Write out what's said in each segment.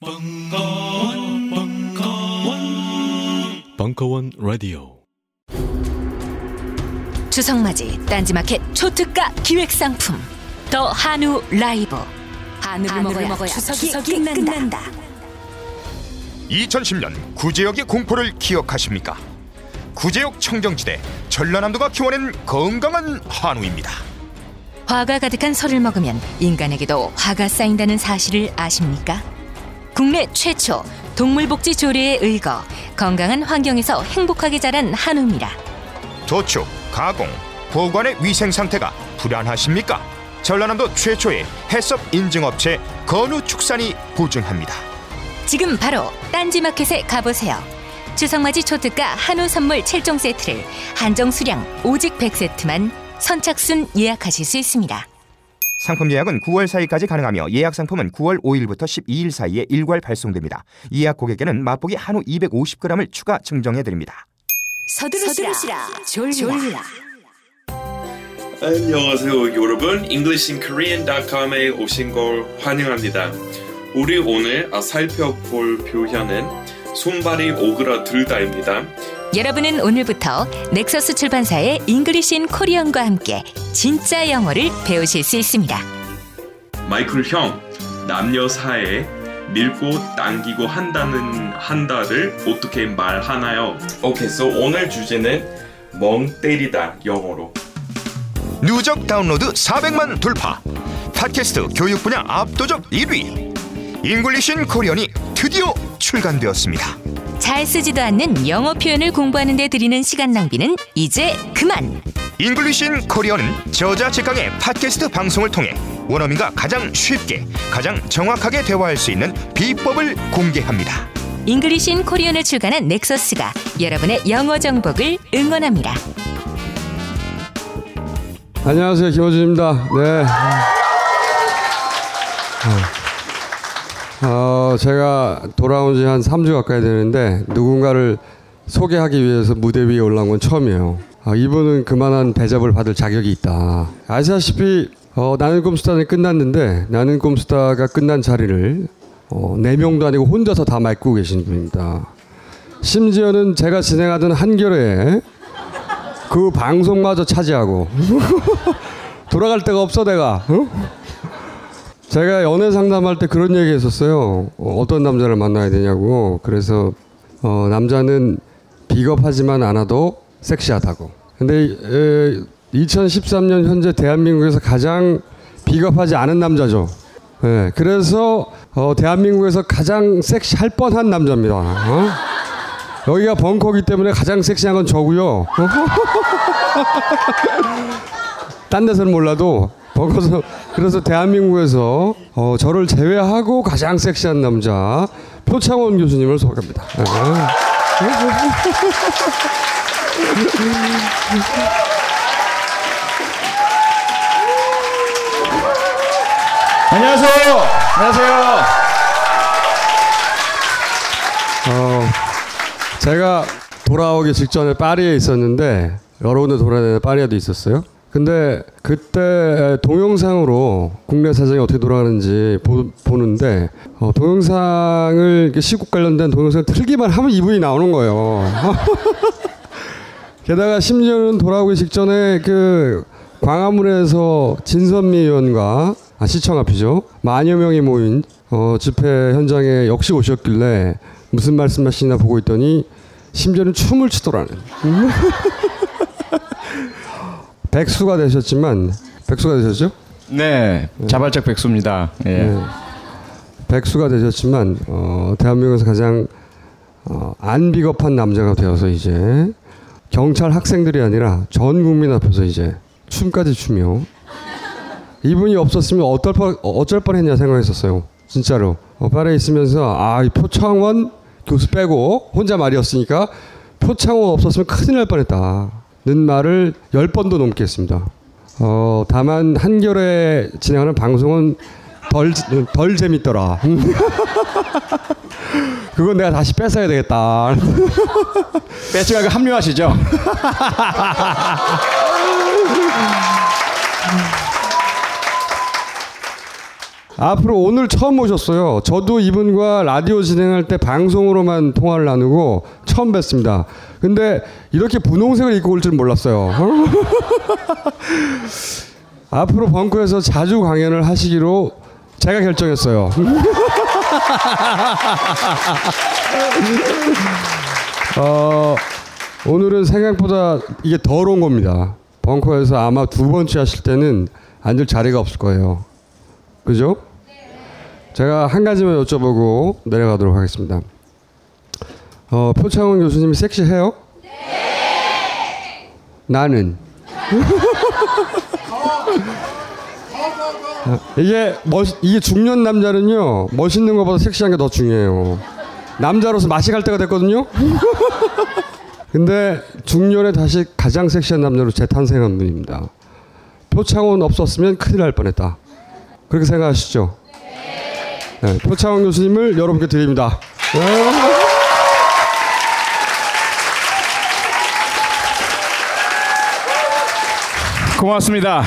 벙커원, 벙커원, 벙커원 라디오. 추석맞이 딴지마켓 초특가 기획상품 더 한우 라이브 한우를, 한우를 먹어야, 추석이, 추석이 끝난다. 끝난다. 2010년 구제역의 공포를 기억하십니까? 구제역 청정지대 전라남도가 키워낸 건강한 한우입니다. 화가 가득한 설을 먹으면 인간에게도 화가 쌓인다는 사실을 아십니까? 국내 최초 동물복지 조례에 의거 건강한 환경에서 행복하게 자란 한우입니다. 도축, 가공, 보관의 위생 상태가 불안하십니까? 전라남도 최초의 해썹 인증업체 건우축산이 보증합니다. 지금 바로 딴지마켓에 가보세요. 추석맞이 초특가 한우 선물 7종 세트를 한정 수량 오직 100세트만 선착순 예약하실 수 있습니다. 상품 예약은 9월 4일까지 가능하며 예약 상품은 9월 5일부터 12일 사이에 일괄 발송됩니다. 예약 고객에게는 맛보기 한우 250g을 추가 증정해 드립니다. 서두르시라, 서두르시라 졸라. 졸라. 안녕하세요 여러분 EnglishinKorean.com에 오신 걸 환영합니다. 우리 오늘 살펴볼 표현은 손발이 오그라들다입니다. 여러분은 오늘부터 넥서스 출판사의 잉글리신 코리언과 함께 진짜 영어를 배우실 수 있습니다. 마이클 형, 남녀 사이에 밀고 당기고 한다는 한다를 어떻게 말하나요? 오케이, okay, so 오늘 주제는 멍 때리다 영어로. 누적 다운로드 400만 돌파. 팟캐스트 교육 분야 압도적 1위. English in Korean이 드디어 출간되었습니다. 잘 쓰지도 않는 영어 표현을 공부하는 데 들이는 시간 낭비는 이제 그만. 잉글리신 코리언은 저자 직강의 팟캐스트 방송을 통해 원어민과 가장 쉽게 가장 정확하게 대화할 수 있는 비법을 공개합니다. 잉글리신 코리언을 출간한 넥서스가 여러분의 영어 정복을 응원합니다. 안녕하세요 김호준입니다. 네. 어, 제가 돌아온 지 한 3주 가까이 되는데 누군가를 소개하기 위해서 무대 위에 올라온 건 처음이에요. 어, 이분은 그만한 대접을 받을 자격이 있다. 아시다시피 어, 나는 꼼수다는 끝났는데 나는 꼼수다가 끝난 자리를 어, 4명도 아니고 혼자서 다 맡고 계신 분입니다. 심지어는 제가 진행하던 한겨레 그 방송마저 차지하고 돌아갈 데가 없어 내가 어? 제가 연애 상담할 때 그런 얘기 했었어요. 어, 떤 남자를 만나야 되냐고. 그래서 어, 남자는 비겁하지만 않아도 섹시하다고. 근데 에, 2013년 현재 대한민국에서 가장 비겁하지 않은 남자죠. 네, 그래서 어, 대한민국에서 가장 섹시할 뻔한 남자입니다. 어? 여기가 벙커기 때문에 가장 섹시한 건 저고요. 딴 데서는 몰라도 벙커서 그래서 대한민국에서 어, 저를 제외하고 가장 섹시한 남자 표창원 교수님을 소개합니다. 네. 안녕하세요. 안녕하세요. 어, 제가 돌아오기 직전에 파리에 있었는데 여러 군데 돌아다니는 파리에도 있었어요. 근데 그때 동영상으로 국내 사정이 어떻게 돌아가는지 보, 는데 어, 동영상을 시국 관련된 동영상 을 틀기만 하면 이분이 나오는 거예요. 게다가 심지어는 돌아오기 직전에 그 광화문에서 진선미 의원과 아, 시청 앞이죠. 만여 명이 모인 어, 집회 현장에 역시 오셨길래 무슨 말씀하시나 보고 있더니 심지어는 춤을 추더라는. 백수가 되셨지만 백수가 되셨죠? 네, 자발적 백수입니다. 예. 네. 백수가 되셨지만 어, 대한민국에서 가장 어, 안 비겁한 남자가 되어서 이제 경찰 학생들이 아니라 전 국민 앞에서 이제 춤까지 추며 이분이 없었으면 어떨 뻔 어쩔 뻔했냐 생각했었어요. 진짜로 어, 파리에 있으면서 아 이 표창원 교수 빼고 혼자 말이었으니까 표창원 없었으면 큰일 날 뻔했다. 는 말을 열 번도 넘게 했습니다. 어, 다만 한결에 진행하는 방송은 덜, 덜 재밌더라. 그건 내가 다시 뺏어야 되겠다. 말고 합류하시죠. 앞으로 오늘 처음 오셨어요. 저도 이분과 라디오 진행할 때 방송으로만 통화를 나누고 처음 뵀습니다. 근데 이렇게 분홍색을 입고 올 줄 몰랐어요. 앞으로 벙커에서 자주 강연을 하시기로 제가 결정했어요. 어, 오늘은 생각보다 이게 더러운 겁니다. 벙커에서 아마 두 번째 하실 때는 앉을 자리가 없을 거예요. 그죠? 제가 한 가지만 여쭤보고 내려가도록 하겠습니다. 어, 표창원 교수님이 섹시해요? 네. 나는. 이게 멋 이게 중년 남자는요 멋있는 것보다 섹시한 게 더 중요해요. 남자로서 맛이 갈 때가 됐거든요. 근데 중년에 다시 가장 섹시한 남자로 재탄생한 분입니다. 표창원 없었으면 큰일 날 뻔했다. 그렇게 생각하시죠? 네, 표창원 교수님을 여러분께 드립니다. 고맙습니다.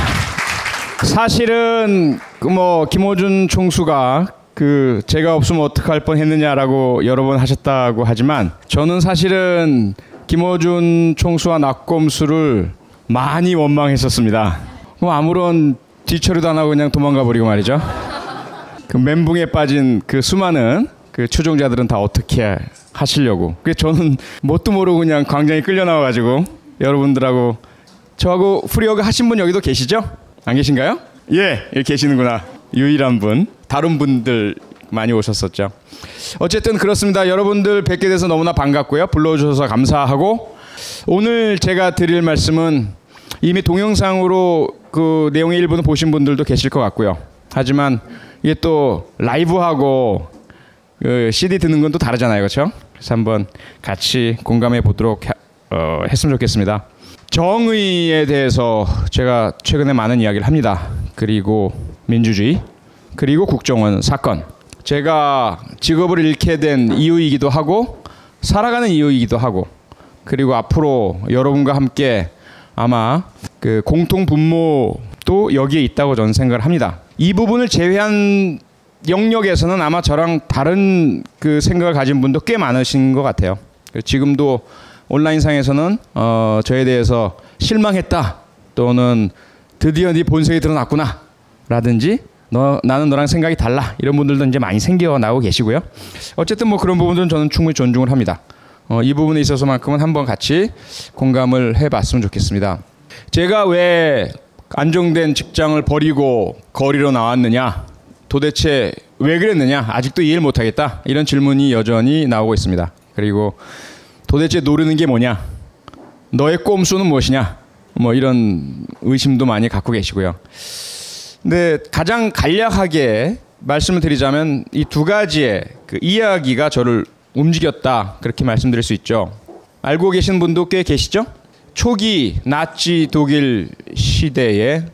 사실은 그뭐 김호준 총수가 그 제가 없으면 어떡할 뻔했느냐라고 여러 번 하셨다고 하지만 저는 사실은 김호준 총수와 낙검수를 많이 원망했었습니다. 뭐 아무런 뒤처리도 안 하고 그냥 도망가 버리고 말이죠. 그 멘붕에 빠진 그 수많은 그 추종자들은 다 어떻게 하시려고. 그 저는 뭣도 모르고 그냥 광장에 끌려 나와 가지고 여러분들하고 저하고 프리어그 하신 분 여기도 계시죠? 안 계신가요? 예, 여기 계시는구나. 유일한 분. 다른 분들 많이 오셨었죠. 어쨌든 그렇습니다. 여러분들 뵙게 돼서 너무나 반갑고요. 불러주셔서 감사하고 오늘 제가 드릴 말씀은 이미 동영상으로 그 내용의 일부는 보신 분들도 계실 것 같고요. 하지만 이게 또 라이브하고 그 CD 듣는 건 또 다르잖아요, 그렇죠? 그래서 한번 같이 공감해 보도록 하, 어, 했으면 좋겠습니다. 정의에 대해서 제가 최근에 많은 이야기를 합니다. 그리고 민주주의, 그리고 국정원 사건. 제가 직업을 잃게 된 이유이기도 하고 살아가는 이유이기도 하고 그리고 앞으로 여러분과 함께 아마 그 공통 분모도 여기에 있다고 저는 생각을 합니다. 이 부분을 제외한 영역에서는 아마 저랑 다른 그 생각을 가진 분도 꽤 많으신 것 같아요. 지금도 온라인상에서는 어, 저에 대해서 실망했다 또는 드디어 네 본색이 드러났구나 라든지 너 나는 너랑 생각이 달라 이런 분들도 이제 많이 생겨 나오고 계시고요. 어쨌든 뭐 그런 부분들은 저는 충분히 존중을 합니다. 어, 이 부분에 있어서만큼은 한번 같이 공감을 해봤으면 좋겠습니다. 제가 왜 안정된 직장을 버리고 거리로 나왔느냐? 도대체 왜 그랬느냐? 아직도 이해를 못하겠다. 이런 질문이 여전히 나오고 있습니다. 그리고 도대체 노리는 게 뭐냐? 너의 꼼수는 무엇이냐? 뭐 이런 의심도 많이 갖고 계시고요. 근데 가장 간략하게 말씀을 드리자면 이 두 가지의 그 이야기가 저를 움직였다 그렇게 말씀드릴 수 있죠. 알고 계신 분도 꽤 계시죠? 초기 나치 독일 시대에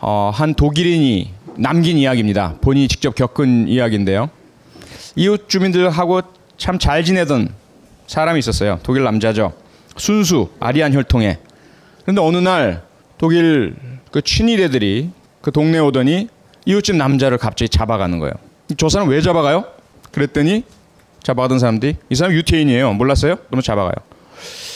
어, 한 독일인이 남긴 이야기입니다. 본인이 직접 겪은 이야기인데요. 이웃 주민들하고 참 잘 지내던 사람이 있었어요. 독일 남자죠. 순수 아리안 혈통에. 그런데 어느 날 독일 그 친위대들이 그 동네 오더니 이웃집 남자를 갑자기 잡아가는 거예요. 저 사람 왜 잡아가요? 그랬더니 잡아가던 사람들이 이 사람 유태인이에요. 몰랐어요? 그러면 잡아가요.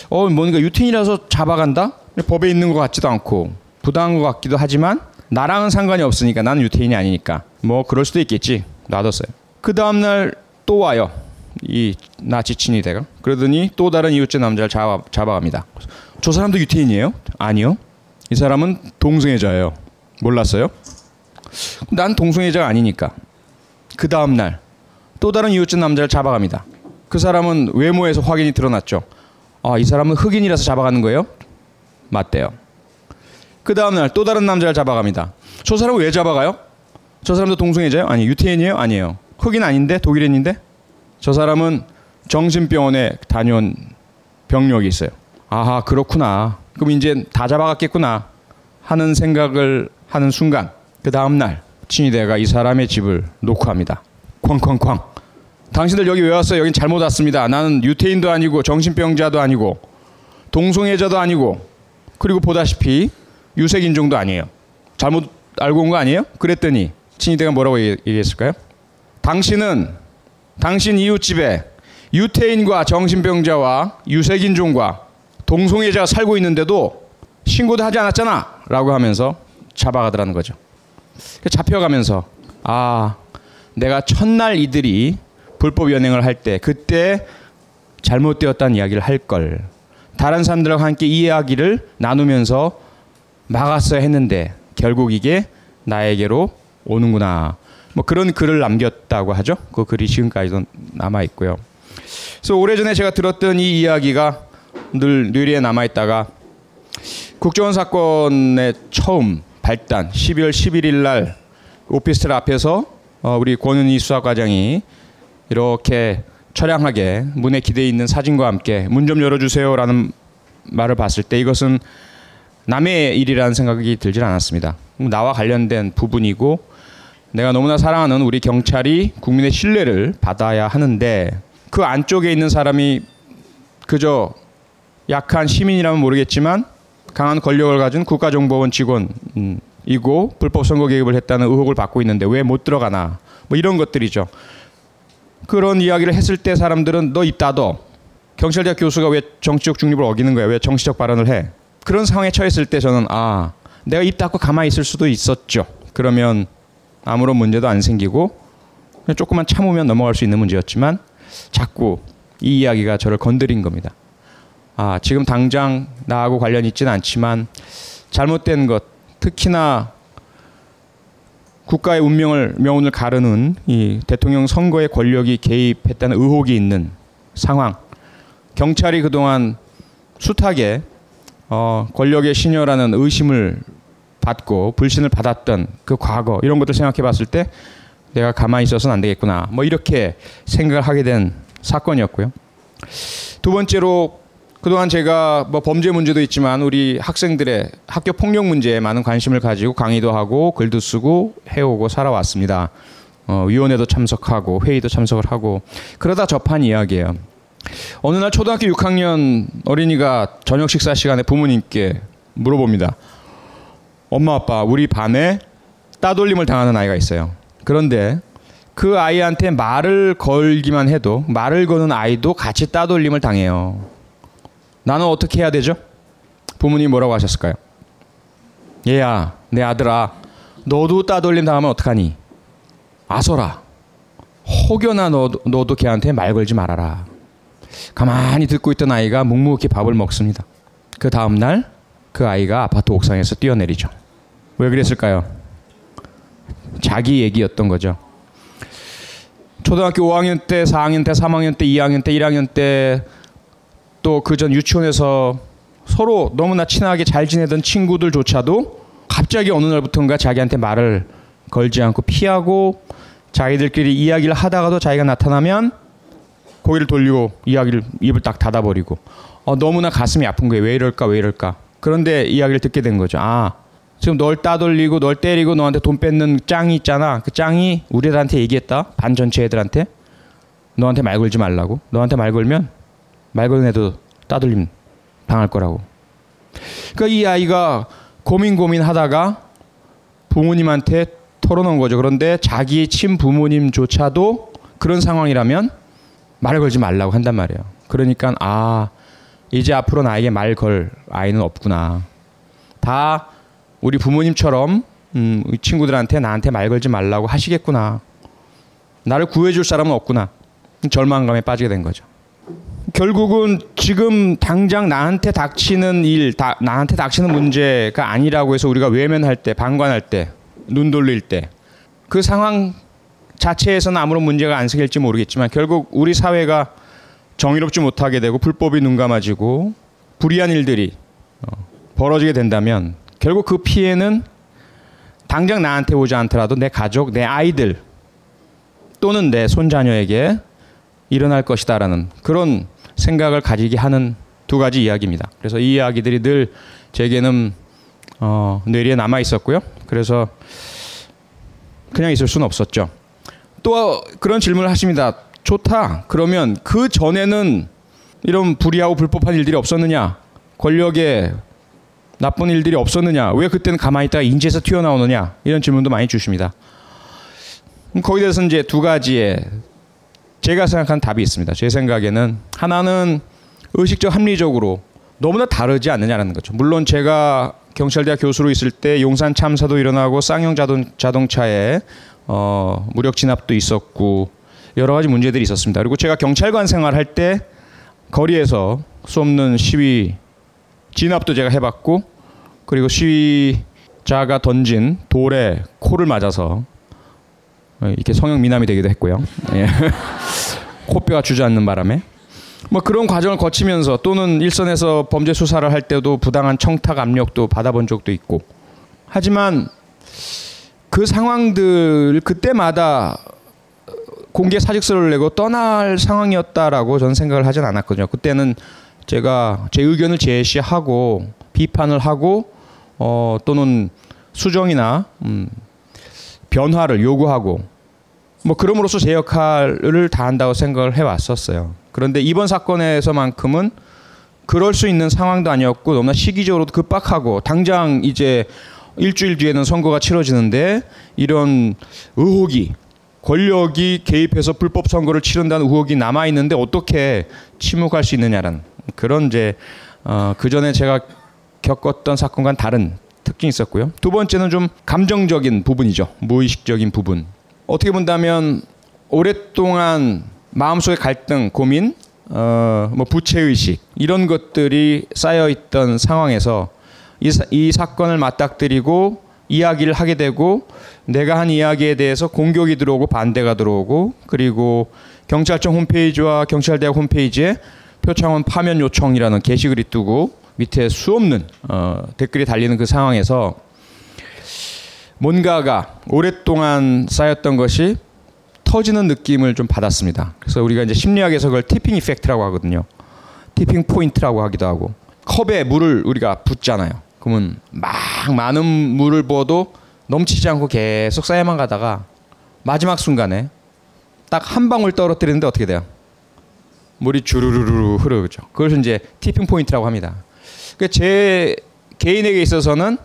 어 뭔가 유태인이라서 잡아간다? 법에 있는 것 같지도 않고 부당한 것 같기도 하지만 나랑은 상관이 없으니까 나는 유태인이 아니니까 뭐 그럴 수도 있겠지 놔뒀어요. 그 다음 날 또 와요. 이 나치 친위대가 그러더니 또 다른 이웃집 남자를 잡아, 잡아갑니다. 저 사람도 유태인이에요? 아니요. 이 사람은 동성애자예요. 몰랐어요? 난 동성애자가 아니니까. 그 다음 날 또 다른 이웃집 남자를 잡아갑니다. 그 사람은 외모에서 확인이 드러났죠. 아, 이 사람은 흑인이라서 잡아가는 거예요? 맞대요. 그 다음 날 또 다른 남자를 잡아갑니다. 저 사람은 왜 잡아가요? 저 사람도 동성애자예요? 아니, 유태인이에요? 아니에요. 흑인 아닌데? 독일인인데? 저 사람은 정신병원에 다녀온 병력이 있어요. 아하, 그렇구나. 그럼 이제 다 잡아갔겠구나. 하는 생각을 하는 순간, 그 다음날, 친위대가 이 사람의 집을 녹화합니다. 쾅쾅쾅. 당신들 여기 왜 왔어요? 여긴 잘못 왔습니다. 나는 유태인도 아니고 정신병자도 아니고 동성애자도 아니고 그리고 보다시피 유색 인종도 아니에요. 잘못 알고 온 거 아니에요? 그랬더니 친위대가 뭐라고 얘기했을까요? 당신은 당신 이웃집에 유태인과 정신병자와 유색 인종과 동성애자가 살고 있는데도 신고도 하지 않았잖아 라고 하면서 잡아가더라는 거죠. 잡혀가면서 아 내가 첫날 이들이 불법 연행을 할 때 그때 잘못되었다는 이야기를 할 걸. 다른 사람들과 함께 이 이야기를 나누면서 막았어야 했는데 결국 이게 나에게로 오는구나. 뭐 그런 글을 남겼다고 하죠. 그 글이 지금까지도 남아 있고요. 그래서 오래전에 제가 들었던 이 이야기가 늘 뇌리에 남아 있다가 국정원 사건의 처음 발단 12월 11일 날 오피스텔 앞에서 어, 우리 권은희 수사과장이 이렇게 처량하게 문에 기대 있는 사진과 함께 문 좀 열어주세요라는 말을 봤을 때 이것은 남의 일이라는 생각이 들질 않았습니다. 나와 관련된 부분이고 내가 너무나 사랑하는 우리 경찰이 국민의 신뢰를 받아야 하는데 그 안쪽에 있는 사람이 그저 약한 시민이라면 모르겠지만 강한 권력을 가진 국가정보원 직원이고 불법 선거 개입을 했다는 의혹을 받고 있는데 왜 못 들어가나 뭐 이런 것들이죠. 그런 이야기를 했을 때 사람들은 너입 닫어. 경찰대학 교수가 왜 정치적 중립을 어기는 거야? 왜 정치적 발언을 해? 그런 상황에 처했을 때 저는 아 내가 입 닫고 가만히 있을 수도 있었죠. 그러면 아무런 문제도 안 생기고 조금만 참으면 넘어갈 수 있는 문제였지만 자꾸 이 이야기가 저를 건드린 겁니다. 아, 지금 당장 나하고 관련 있지는 않지만 잘못된 것, 특히나 국가의 운명을 명운을 가르는 이 대통령 선거에 권력이 개입했다는 의혹이 있는 상황. 경찰이 그동안 숱하게 어, 권력의 신여라는 의심을 받고 불신을 받았던 그 과거 이런 것들 생각해 봤을 때 내가 가만히 있어서는 안 되겠구나. 뭐 이렇게 생각을 하게 된 사건이었고요. 두 번째로 그동안 제가 뭐 범죄 문제도 있지만 우리 학생들의 학교 폭력 문제에 많은 관심을 가지고 강의도 하고 글도 쓰고 해오고 살아왔습니다. 어, 위원회도 참석하고 회의도 참석을 하고 그러다 접한 이야기예요. 어느 날 초등학교 6학년 어린이가 저녁 식사 시간에 부모님께 물어봅니다. 엄마 아빠 우리 반에 따돌림을 당하는 아이가 있어요. 그런데 그 아이한테 말을 걸기만 해도 말을 거는 아이도 같이 따돌림을 당해요. 나는 어떻게 해야 되죠? 부모님 뭐라고 하셨을까요? 얘야, 내 아들아, 너도 따돌림 당하면 어떡하니? 아서라. 혹여나 너도, 너도 걔한테 말 걸지 말아라. 가만히 듣고 있던 아이가 묵묵히 밥을 먹습니다. 그 다음날 그 아이가 아파트 옥상에서 뛰어내리죠. 왜 그랬을까요? 자기 얘기였던 거죠. 초등학교 5학년 때, 4학년 때, 3학년 때, 2학년 때, 1학년 때 또 그 전 유치원에서 서로 너무나 친하게 잘 지내던 친구들조차도 갑자기 어느 날부터인가 자기한테 말을 걸지 않고 피하고 자기들끼리 이야기를 하다가도 자기가 나타나면 고개를 돌리고 이야기를 입을 딱 닫아버리고 어, 너무나 가슴이 아픈 거예요. 왜 이럴까 왜 이럴까. 그런데 이야기를 듣게 된 거죠. 아 지금 널 따돌리고 널 때리고 너한테 돈 뺏는 짱이 있잖아. 그 짱이 우리들한테 얘기했다. 반 전체 애들한테 너한테 말 걸지 말라고. 너한테 말 걸면 말 거는 애도 따돌림 당할 거라고. 그러니까 이 아이가 고민 고민 하다가 부모님한테 털어놓은 거죠. 그런데 자기 친부모님조차도 그런 상황이라면 말을 걸지 말라고 한단 말이에요. 그러니까 아 이제 앞으로 나에게 말 걸 아이는 없구나. 다 우리 부모님처럼 음, 친구들한테 나한테 말 걸지 말라고 하시겠구나. 나를 구해줄 사람은 없구나. 절망감에 빠지게 된 거죠. 결국은 지금 당장 나한테 닥치는 일, 다, 나한테 닥치는 문제가 아니라고 해서 우리가 외면할 때, 방관할 때, 눈 돌릴 때, 그 상황 자체에서는 아무런 문제가 안 생길지 모르겠지만 결국 우리 사회가 정의롭지 못하게 되고 불법이 눈 감아지고 불의한 일들이 어, 벌어지게 된다면 결국 그 피해는 당장 나한테 오지 않더라도 내 가족, 내 아이들 또는 내 손자녀에게 일어날 것이다라는 그런 생각을 가지게 하는 두 가지 이야기입니다. 그래서 이 이야기들이 늘 제게는 어, 뇌리에 남아 있었고요. 그래서 그냥 있을 수는 없었죠. 또 그런 질문을 하십니다. 좋다. 그러면 그 전에는 이런 불의하고 불법한 일들이 없었느냐? 권력에 나쁜 일들이 없었느냐? 왜 그때는 가만히 있다가 인지에서 튀어나오느냐? 이런 질문도 많이 주십니다. 거기에 대해서 이제 두 가지의 제가 생각한 답이 있습니다. 제 생각에는 하나는 의식적 합리적으로 너무나 다르지 않느냐라는 거죠. 물론 제가 경찰대학 교수로 있을 때 용산 참사도 일어나고 쌍용 자동, 자동차에 어, 무력 진압도 있었고 여러 가지 문제들이 있었습니다. 그리고 제가 경찰관 생활할 때 거리에서 수 없는 시위 진압도 제가 해봤고 그리고 시위자가 던진 돌에 코를 맞아서 이렇게 성형 미남이 되기도 했고요. 예. 코뼈가 주저앉는 바람에 뭐 그런 과정을 거치면서 또는 일선에서 범죄 수사를 할 때도 부당한 청탁 압력도 받아본 적도 있고 하지만 그 상황들 그때마다 공개 사직서를 내고 떠날 상황이었다라고 저는 생각을 하진 않았거든요. 그때는 제가 제 의견을 제시하고 비판을 하고 어 또는 수정이나 음 변화를 요구하고 뭐 그럼으로써 제 역할을 다한다고 생각을 해왔었어요. 그런데 이번 사건에서만큼은 그럴 수 있는 상황도 아니었고 너무나 시기적으로도 급박하고 당장 이제 일주일 뒤에는 선거가 치러지는데 이런 의혹이 권력이 개입해서 불법 선거를 치른다는 의혹이 남아 있는데 어떻게 침묵할 수 있느냐라는 그런 이제 어, 그 전에 제가 겪었던 사건과는 다른 특징이 있었고요. 두 번째는 좀 감정적인 부분이죠. 무의식적인 부분. 어떻게 본다면 오랫동안 마음속의 갈등, 고민, 어, 뭐 부채 의식 이런 것들이 쌓여 있던 상황에서 이, 사, 이 사건을 맞닥뜨리고 이야기를 하게 되고 내가 한 이야기에 대해서 공격이 들어오고 반대가 들어오고 그리고 경찰청 홈페이지와 경찰대학 홈페이지에 표창원 파면 요청이라는 게시글이 뜨고 밑에 수없는 어, 댓글이 달리는 그 상황에서 뭔가가 오랫동안 쌓였던 것이 터지는 느낌을 좀 받았습니다. 그래서 우리가 이제 심리학에서 그걸 티핑 이펙트라고 하거든요. tipping point라고 하기도 하고 컵에 물을 우리가 붓잖아요. 그러면 막 많은 물을 부어도 넘치지 않고 계속 쌓여만 가다가 마지막 순간에 딱 한 방울 떨어뜨리는데 어떻게 돼요? 물이 주르르르 흐르죠. 그걸 이제 tipping point라고 합니다. 그제 개인에게 있어서는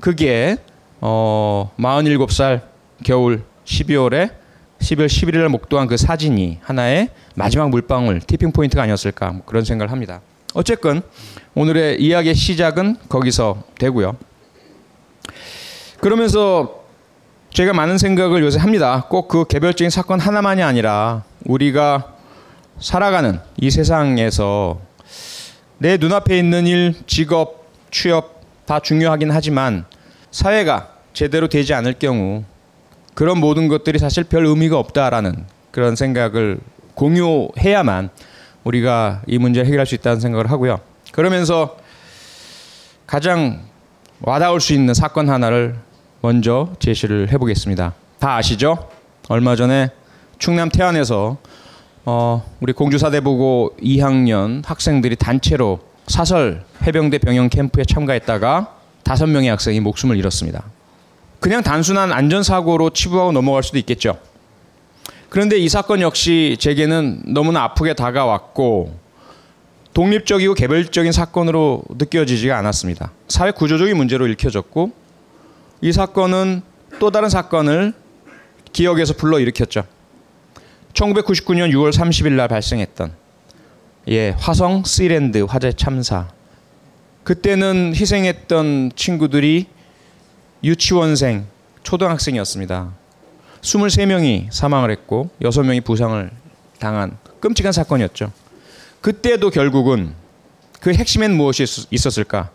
그게 어 47살 겨울 12월에 12월 11일 목도한 그 사진이 하나의 마지막 물방울 티핑 포인트가 아니었을까 뭐 그런 생각을 합니다. 어쨌건 오늘의 이야기의 시작은 거기서 되고요. 그러면서 제가 많은 생각을 요새 합니다. 꼭 그 개별적인 사건 하나만이 아니라 우리가 살아가는 이 세상에서 내 눈앞에 있는 일, 직업, 취업 다 중요하긴 하지만 사회가 제대로 되지 않을 경우 그런 모든 것들이 사실 별 의미가 없다라는 그런 생각을 공유해야만 우리가 이 문제를 해결할 수 있다는 생각을 하고요. 그러면서 가장 와닿을 수 있는 사건 하나를 먼저 제시를 해보겠습니다. 다 아시죠? 얼마 전에 충남 태안에서 어, 우리 공주사대부고 2학년 학생들이 단체로 사설 해병대 병영 캠프에 참가했다가 다섯 명의 학생이 목숨을 잃었습니다. 그냥 단순한 안전사고로 치부하고 넘어갈 수도 있겠죠. 그런데 이 사건 역시 제게는 너무나 아프게 다가왔고 독립적이고 개별적인 사건으로 느껴지지가 않았습니다. 사회 구조적인 문제로 읽혀졌고 이 사건은 또 다른 사건을 기억에서 불러 일으켰죠. 1999년 6월 30일 날 발생했던 예, 화성 시랜드 화재 참사. 그때는 희생했던 친구들이 유치원생, 초등학생이었습니다. 23명이 사망을 했고 6명이 부상을 당한 끔찍한 사건이었죠. 그때도 결국은 그 핵심엔 무엇이 있었을까?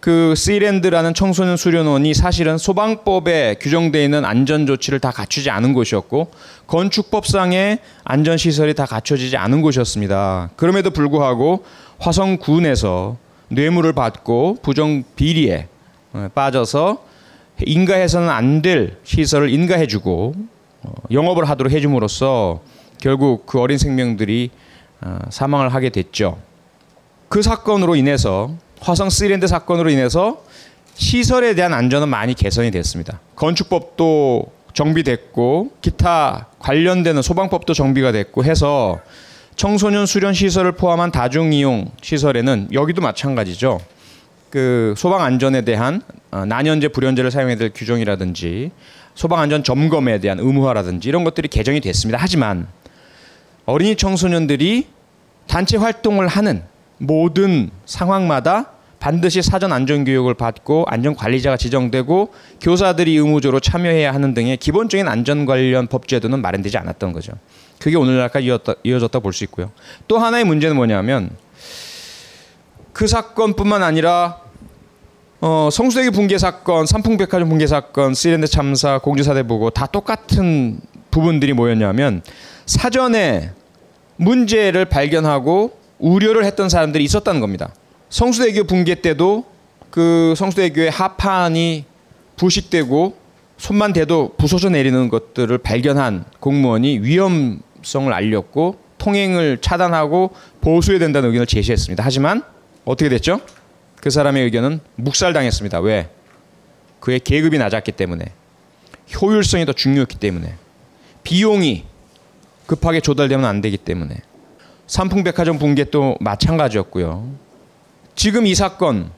그 시랜드라는 청소년 수련원이 사실은 소방법에 규정되어 있는 안전 조치를 다 갖추지 않은 곳이었고 건축법상의 안전 시설이 다 갖춰지지 않은 곳이었습니다. 그럼에도 불구하고 화성군에서 뇌물을 받고 부정 비리에 어, 빠져서 인가해서는 안 될 시설을 인가해주고 어, 영업을 하도록 해줌으로써 결국 그 어린 생명들이 어, 사망을 하게 됐죠. 그 사건으로 인해서 화성 시랜드 사건으로 인해서 시설에 대한 안전은 많이 개선이 됐습니다. 건축법도 정비됐고 기타 관련되는 소방법도 정비가 됐고 해서 청소년 수련 시설을 포함한 다중 이용 시설에는 여기도 마찬가지죠. 그 소방 안전에 대한 어, 난연제 불연제를 사용해야 될 규정이라든지 소방 안전 점검에 대한 의무화라든지 이런 것들이 개정이 됐습니다. 하지만 어린이 청소년들이 단체 활동을 하는 모든 상황마다 반드시 사전 안전 교육을 받고 안전 관리자가 지정되고 교사들이 의무적으로 참여해야 하는 등의 기본적인 안전 관련 법 제도는 마련되지 않았던 거죠. 그게 오늘날까지 이어졌다, 이어졌다 볼 수 있고요. 또 하나의 문제는 뭐냐면 그 사건뿐만 아니라 어, 성수대교 붕괴 사건, 삼풍백화점 붕괴 사건, 시랜드 참사, 공주사대 보고 다 똑같은 부분들이 뭐였냐면 사전에 문제를 발견하고 우려를 했던 사람들이 있었다는 겁니다. 성수대교 붕괴 때도 그 성수대교의 하판이 부식되고 손만 대도 부서져 내리는 것들을 발견한 공무원이 위험성을 알렸고 통행을 차단하고 보수해야 된다는 의견을 제시했습니다. 하지만 어떻게 됐죠? 그 사람의 의견은 묵살당했습니다. 왜? 그의 계급이 낮았기 때문에 효율성이 더 중요했기 때문에 비용이 급하게 조달되면 안 되기 때문에 삼풍백화점 붕괴 또 마찬가지였고요. 지금 이 사건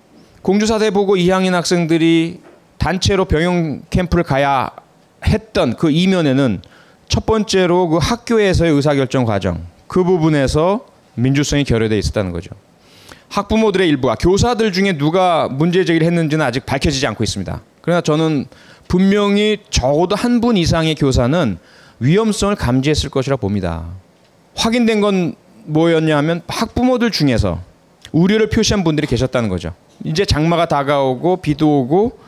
공주사대 보고 2학년 학생들이 단체로 병영 캠프를 가야 했던 그 이면에는 첫 번째로 그 학교에서의 의사결정 과정 그 부분에서 민주성이 결여돼 있었다는 거죠. 학부모들의 일부와 교사들 중에 누가 문제 제기를 했는지는 아직 밝혀지지 않고 있습니다. 그러나 저는 분명히 적어도 한 분 이상의 교사는 위험성을 감지했을 것이라 봅니다. 확인된 건 뭐였냐면 학부모들 중에서 우려를 표시한 분들이 계셨다는 거죠. 이제 장마가 다가오고 비도 오고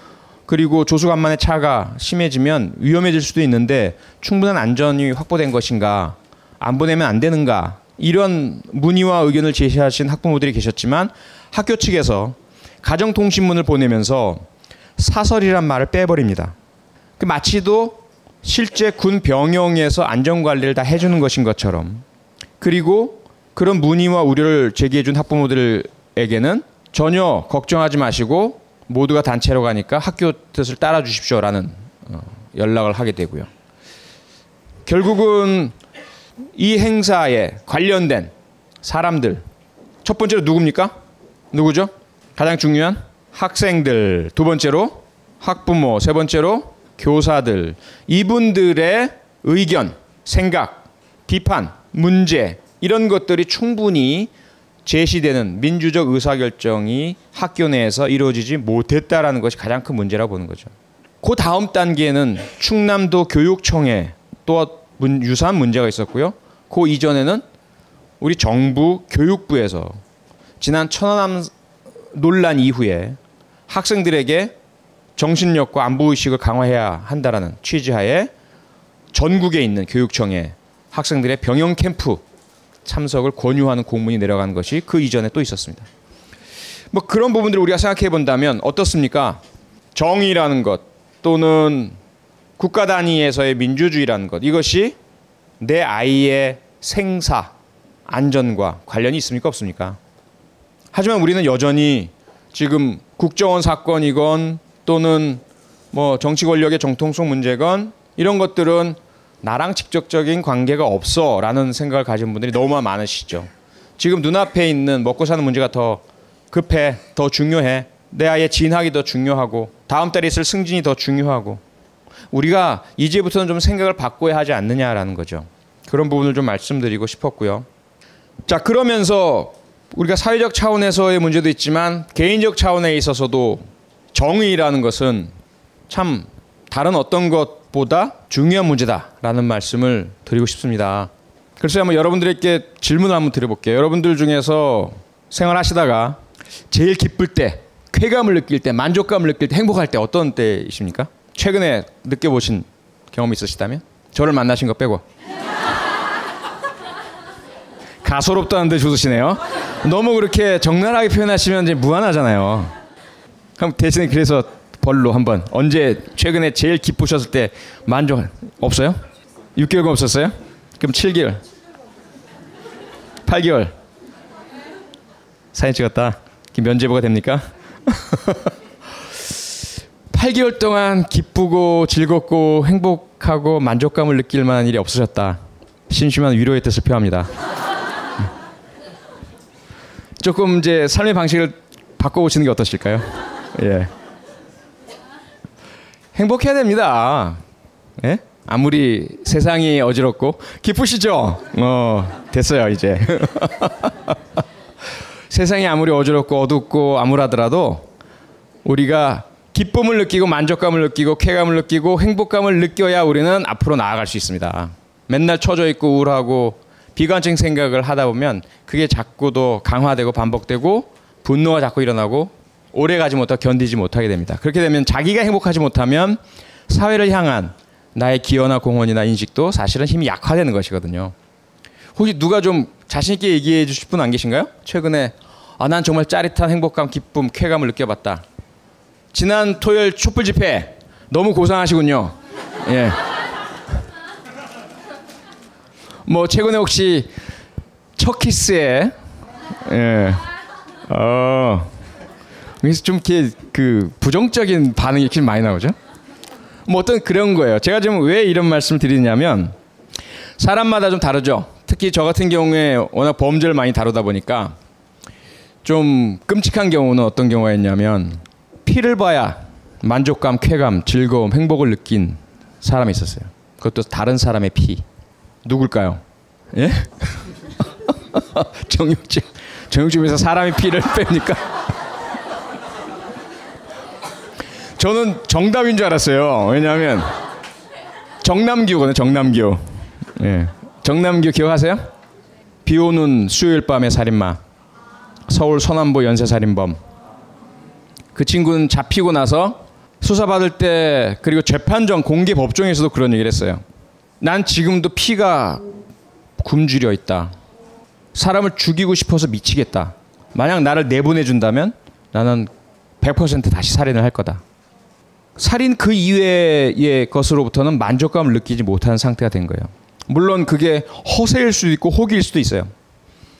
그리고 조수간만에 차가 심해지면 위험해질 수도 있는데 충분한 안전이 확보된 것인가 안 보내면 안 되는가 이런 문의와 의견을 제시하신 학부모들이 계셨지만 학교 측에서 가정통신문을 보내면서 사설이란 말을 빼버립니다. 그 마치도 실제 군 병영에서 안전관리를 다 해주는 것인 것처럼 그리고 그런 문의와 우려를 제기해준 학부모들에게는 전혀 걱정하지 마시고 모두가 단체로 가니까 학교 뜻을 따라 주십시오라는 어, 연락을 하게 되고요. 결국은 이 행사에 관련된 사람들 첫 번째로 누굽니까? 누구죠? 가장 중요한 학생들 두 번째로 학부모 세 번째로 교사들 이분들의 의견, 생각, 비판, 문제 이런 것들이 충분히 제시되는 민주적 의사결정이 학교 내에서 이루어지지 못했다라는 것이 가장 큰 문제라고 보는 거죠. 그 다음 단계는 충남도 교육청에 또 유사한 문제가 있었고요. 그 이전에는 우리 정부 교육부에서 지난 천안함 논란 이후에 학생들에게 정신력과 안보 의식을 강화해야 한다라는 취지하에 전국에 있는 교육청에 학생들의 병영 캠프 참석을 권유하는 공문이 내려간 것이 그 이전에 또 있었습니다. 뭐 그런 부분들을 우리가 생각해 본다면 어떻습니까? 정의라는 것 또는 국가 단위에서의 민주주의라는 것 이것이 내 아이의 생사 안전과 관련이 있습니까 없습니까? 하지만 우리는 여전히 지금 국정원 사건이건 또는 뭐 정치 권력의 정통성 문제건 이런 것들은 나랑 직접적인 관계가 없어라는 생각을 가진 분들이 너무 많으시죠. 지금 눈앞에 있는 먹고 사는 문제가 더 급해, 더 중요해. 내 아이의 진학이 더 중요하고 다음 달에 있을 승진이 더 중요하고 우리가 이제부터는 좀 생각을 바꿔야 하지 않느냐라는 거죠. 그런 부분을 좀 말씀드리고 싶었고요. 자, 그러면서 우리가 사회적 차원에서의 문제도 있지만 개인적 차원에 있어서도 정의라는 것은 참 다른 어떤 것보다 중요한 문제다라는 말씀을 드리고 싶습니다. 그래서 한번 여러분들에게 질문을 한번 드려볼게요. 여러분들 중에서 생활하시다가 제일 기쁠 때, 쾌감을 느낄 때, 만족감을 느낄 때, 행복할 때 어떤 때이십니까? 최근에 느껴보신 경험 있으시다면? 저를 만나신 거 빼고. 가소롭다는데 좋으시네요. 너무 그렇게 적나라하게 표현하시면 이제 무한하잖아요. 그럼 대신에 그래서 벌로 한번 언제 최근에 제일 기쁘셨을 때 만족 없어요? 6개월간 없었어요? 그럼 7개월, 8개월 사진 찍었다. 면제부가 됩니까? 8개월 동안 기쁘고 즐겁고 행복하고 만족감을 느낄 만한 일이 없으셨다. 심심한 위로의 뜻을 표합니다. 조금 이제 삶의 방식을 바꿔보시는 게 어떠실까요? 예. 행복해야 됩니다. 예? 아무리 세상이 어지럽고 기쁘시죠? 어, 됐어요, 이제. 세상이 아무리 어지럽고 어둡고 암울하더라도 우리가 기쁨을 느끼고 만족감을 느끼고 쾌감을 느끼고 행복감을 느껴야 우리는 앞으로 나아갈 수 있습니다. 맨날 처져 있고 우울하고 비관적 생각을 하다 보면 그게 자꾸도 강화되고 반복되고 분노가 자꾸 일어나고 오래 가지 못하고 견디지 못하게 됩니다. 그렇게 되면 자기가 행복하지 못하면 사회를 향한 나의 기여나 공헌이나 인식도 사실은 힘이 약화되는 것이거든요. 혹시 누가 좀 자신 있게 얘기해 주실 분 안 계신가요? 최근에 아, 난 정말 짜릿한 행복감, 기쁨, 쾌감을 느껴봤다. 지난 토요일 촛불 집회 너무 고상하시군요. 예. 뭐 최근에 혹시 첫 키스에 예. 어. 그래서 좀 이렇게 그 부정적인 반응이 이렇게 많이 나오죠. 뭐 어떤 그런 거예요. 제가 지금 왜 이런 말씀을 드리냐면 사람마다 좀 다르죠. 특히 저 같은 경우에 워낙 범죄를 많이 다루다 보니까 좀 끔찍한 경우는 어떤 경우가 있냐면 피를 봐야 만족감, 쾌감, 즐거움, 행복을 느낀 사람이 있었어요. 그것도 다른 사람의 피. 누굴까요? 예? 정육점 정육점에서 사람의 피를 빼니까 저는 정답인 줄 알았어요. 왜냐하면 정남규거든요. 정남규. 예. 정남규 기억하세요? 비 오는 수요일 밤의 살인마. 서울 서남부 연쇄살인범. 그 친구는 잡히고 나서 수사받을 때 그리고 재판 전 공개 법정에서도 그런 얘기를 했어요. 난 지금도 피가 굶주려 있다. 사람을 죽이고 싶어서 미치겠다. 만약 나를 내보내 준다면 나는 100% 다시 살인을 할 거다. 살인 그 이외의 것으로부터는 만족감을 느끼지 못하는 상태가 된 거예요. 물론 그게 허세일 수도 있고 호기일 수도 있어요.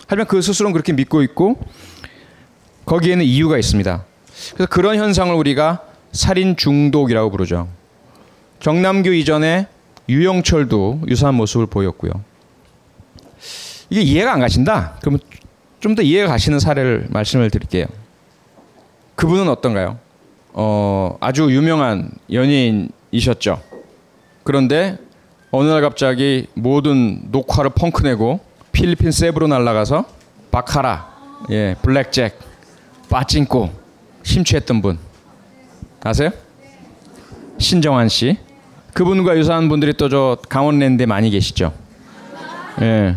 하지만 그 스스로는 그렇게 믿고 있고 거기에는 이유가 있습니다. 그래서 그런 현상을 우리가 살인 중독이라고 부르죠. 정남규 이전에 유영철도 유사한 모습을 보였고요. 이게 이해가 안 가신다? 그러면 좀 더 이해가 가시는 사례를 말씀을 드릴게요. 그분은 어떤가요? 어, 아주 유명한 연예인이셨죠. 그런데 어느 날 갑자기 모든 녹화를 펑크내고 필리핀 세부로 날아가서 바카라, 예, 블랙잭, 빠찡코 심취했던 분 아세요? 신정환 씨. 그분과 유사한 분들이 또 저 강원랜드에 많이 계시죠. 예.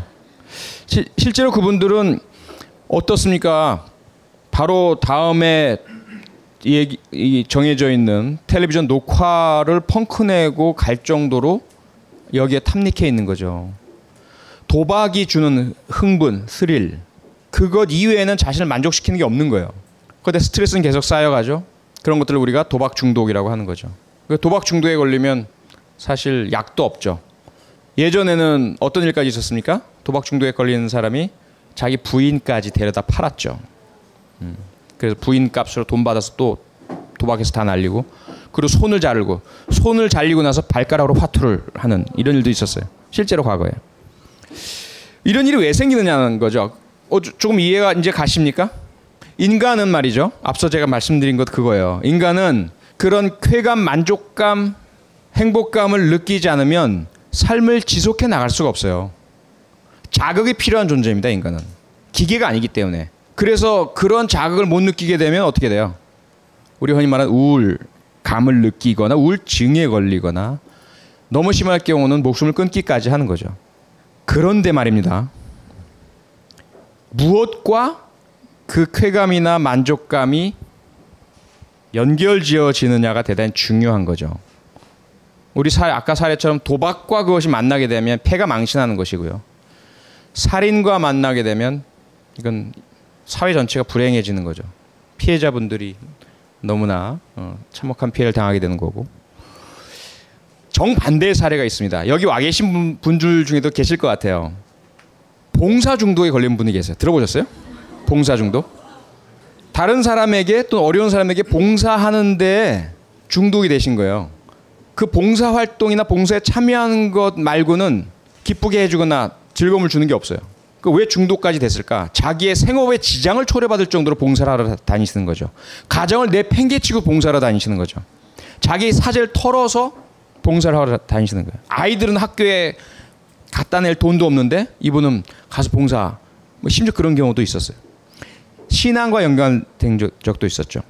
시, 실제로 그분들은 어떻습니까? 바로 다음에 이, 이 정해져 있는 텔레비전 녹화를 펑크내고 갈 정도로 여기에 탐닉해 있는 거죠. 도박이 주는 흥분, 스릴, 그것 이외에는 자신을 만족시키는 게 없는 거예요. 그런데 스트레스는 계속 쌓여가죠. 그런 것들을 우리가 도박 중독이라고 하는 거죠. 그 도박 중독에 걸리면 사실 약도 없죠. 예전에는 어떤 일까지 있었습니까? 도박 중독에 걸리는 사람이 자기 부인까지 데려다 팔았죠. 음. 그래서 부인 값으로 돈 받아서 또 도박해서 다 날리고 그리고 손을 자르고 손을 잘리고 나서 발가락으로 화투를 하는 이런 일도 있었어요. 실제로 과거에. 이런 일이 왜 생기느냐는 거죠. 어, 조금 이해가 이제 가십니까? 인간은 말이죠. 앞서 제가 말씀드린 것 그거예요. 인간은 그런 쾌감, 만족감, 행복감을 느끼지 않으면 삶을 지속해 나갈 수가 없어요. 자극이 필요한 존재입니다, 인간은. 기계가 아니기 때문에. 그래서 그런 자극을 못 느끼게 되면 어떻게 돼요? 우리 흔히 말하는 우울감을 느끼거나 우울증에 걸리거나 너무 심할 경우는 목숨을 끊기까지 하는 거죠. 그런데 말입니다. 무엇과 그 쾌감이나 만족감이 연결지어지느냐가 대단히 중요한 거죠. 우리 사, 아까 사례처럼 도박과 그것이 만나게 되면 폐가 망신하는 것이고요. 살인과 만나게 되면 이건 사회 전체가 불행해지는 거죠. 피해자분들이 너무나 어, 참혹한 피해를 당하게 되는 거고. 정반대의 사례가 있습니다. 여기 와 계신 분들 중에도 계실 것 같아요. 봉사 중독에 걸린 분이 계세요. 들어보셨어요? 봉사 중독? 다른 사람에게 또 어려운 사람에게 봉사하는데 중독이 되신 거예요. 그 봉사 활동이나 봉사에 참여하는 것 말고는 기쁘게 해주거나 즐거움을 주는 게 없어요. 그 왜 중독까지 됐을까? 자기의 생업에 지장을 초래받을 정도로 봉사를 하러 다니시는 거죠. 가정을 내팽개치고 봉사를 다니시는 거죠. 자기 사재를 털어서 봉사를 하러 다니시는 거예요. 아이들은 학교에 갖다 낼 돈도 없는데 이분은 가서 봉사. 뭐 심지어 그런 경우도 있었어요. 신앙과 연관된 적도 있었죠.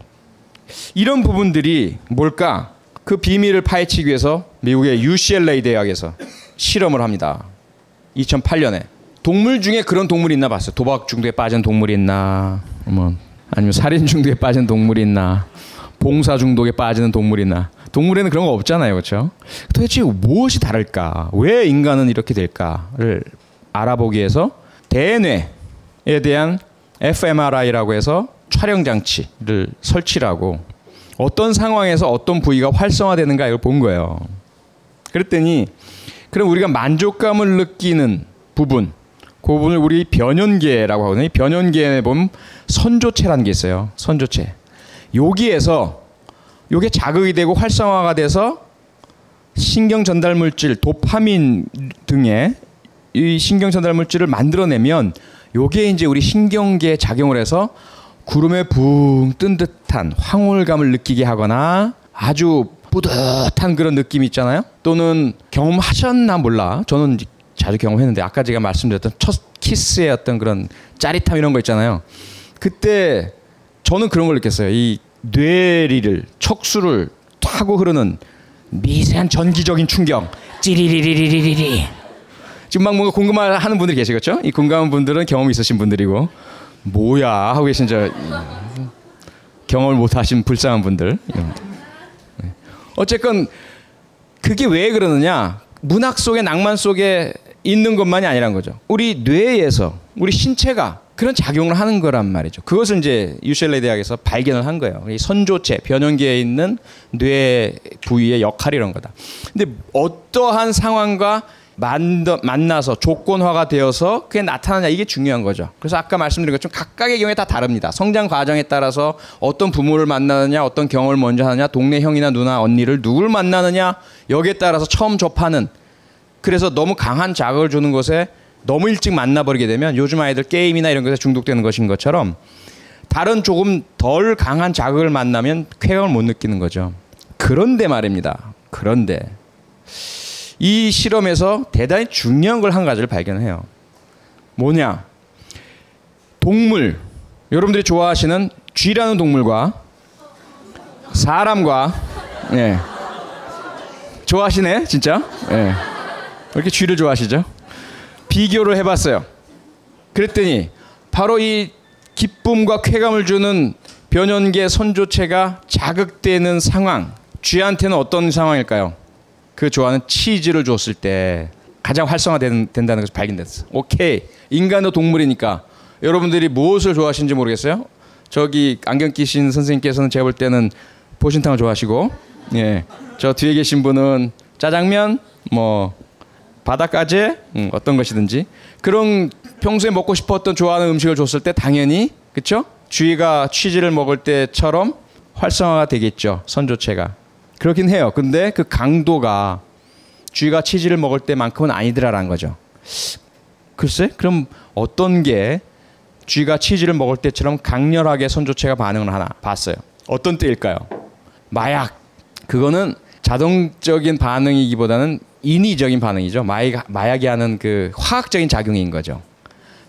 이런 부분들이 뭘까? 그 비밀을 파헤치기 위해서 미국의 UCLA 대학에서 실험을 합니다. 2008년에 동물 중에 그런 동물이 있나 봤어요. 도박 중독에 빠진 동물이 있나, 뭐 아니면 살인 중독에 빠진 동물이 있나, 봉사 중독에 빠지는 동물이 있나. 동물에는 그런 거 없잖아요, 그렇죠? 도대체 무엇이 다를까? 왜 인간은 이렇게 될까를 알아보기 위해서 대뇌에 대한 fMRI라고 해서 촬영 장치를 설치하고 어떤 상황에서 어떤 부위가 활성화되는가 이걸 본 거예요. 그랬더니 그럼 우리가 만족감을 느끼는 부분, 그 부분을 우리 변연계라고 하거든요. 변연계에 보면 선조체라는 게 있어요. 선조체. 여기에서 요게 자극이 되고 활성화가 돼서 신경 전달 물질 도파민 등의 이 신경 전달 물질을 만들어내면 요게 이제 우리 신경계에 작용을 해서 구름에 붕 뜬 듯한 황홀감을 느끼게 하거나 아주 뿌듯한 그런 느낌 있잖아요. 또는 경험하셨나 몰라. 저는 자주 경험했는데 아까 제가 말씀드렸던 첫 키스의 어떤 그런 짜릿함 이런 거 있잖아요. 그때 저는 그런 걸 느꼈어요. 이 뇌리를 척수를 타고 흐르는 미세한 전기적인 충격. 찌리리리리리리. 지금 막 뭔가 궁금하는 분들이 계시겠죠? 이 궁금한 분들은 경험 있으신 분들이고 뭐야 하고 계신 저 경험을 못 하신 불쌍한 분들. 네. 어쨌건 그게 왜 그러느냐? 문학 속의 낭만 속에 있는 것만이 아니란 거죠. 우리 뇌에서 우리 신체가 그런 작용을 하는 거란 말이죠. 그것을 이제 유셀레 대학에서 발견을 한 거예요. 이 선조체, 변연계에 있는 뇌 부위의 역할이 이런 거다. 근데 어떠한 상황과 만나서 조건화가 되어서 그게 나타나냐 이게 중요한 거죠. 그래서 아까 말씀드린 것처럼 각각의 경우에 다 다릅니다. 성장 과정에 따라서 어떤 부모를 만나느냐, 어떤 경험을 먼저 하느냐, 동네 형이나 누나, 언니를 누굴 만나느냐 여기에 따라서 처음 접하는 그래서 너무 강한 자극을 주는 것에 너무 일찍 만나버리게 되면 요즘 아이들 게임이나 이런 것에 중독되는 것인 것처럼 다른 조금 덜 강한 자극을 만나면 쾌감을 못 느끼는 거죠. 그런데 말입니다. 그런데 이 실험에서 대단히 중요한 걸 한 가지를 발견해요. 뭐냐? 동물. 여러분들이 좋아하시는 쥐라는 동물과 사람과 예. 좋아하시네, 진짜? 예. 왜 이렇게 쥐를 좋아하시죠? 비교를 해봤어요. 그랬더니 바로 이 기쁨과 쾌감을 주는 변연계 선조체가 자극되는 상황, 쥐한테는 어떤 상황일까요? 그 좋아하는 치즈를 줬을 때 가장 활성화된다는 것이 발견됐어. 오케이. 인간도 동물이니까 여러분들이 무엇을 좋아하시는지 모르겠어요. 저기 안경 끼신 선생님께서는 제가 볼 때는 보신탕을 좋아하시고, 예. 저 뒤에 계신 분은 짜장면, 뭐 바닷가재, 음, 어떤 것이든지 그런 평소에 먹고 싶었던 좋아하는 음식을 줬을 때 당연히 그렇죠? 쥐가 치즈를 먹을 때처럼 활성화가 되겠죠. 선조체가. 그렇긴 해요. 근데 그 강도가 쥐가 치즈를 먹을 때만큼은 아니더라라는 거죠. 글쎄, 그럼 어떤 게 쥐가 치즈를 먹을 때처럼 강렬하게 선조체가 반응을 하나 봤어요. 어떤 때일까요? 마약. 그거는 자동적인 반응이기보다는 인위적인 반응이죠. 마약, 마약이 하는 그 화학적인 작용인 거죠.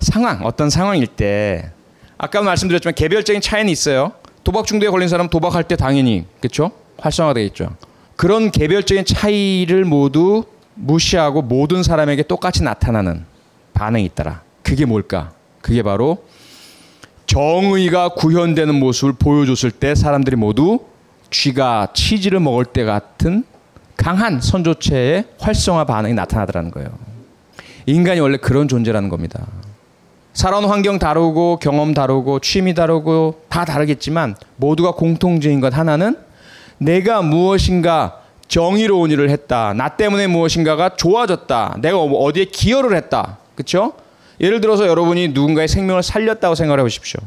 상황, 어떤 상황일 때 아까 말씀드렸지만 개별적인 차이는 있어요. 도박 중독에 걸린 사람 도박할 때 당연히 그렇죠? 활성화되겠죠. 그런 개별적인 차이를 모두 무시하고 모든 사람에게 똑같이 나타나는 반응이 있더라. 그게 뭘까? 그게 바로 정의가 구현되는 모습을 보여줬을 때 사람들이 모두 쥐가 치즈를 먹을 때 같은 강한 선조체의 활성화 반응이 나타나더라는 거예요. 인간이 원래 그런 존재라는 겁니다. 살아온 환경 다르고 경험 다르고 취미 다르고 다 다르겠지만 모두가 공통적인 것 하나는 내가 무엇인가 정의로운 일을 했다. 나 때문에 무엇인가가 좋아졌다. 내가 어디에 기여를 했다. 그렇죠? 예를 들어서 여러분이 누군가의 생명을 살렸다고 생각해 보십시오.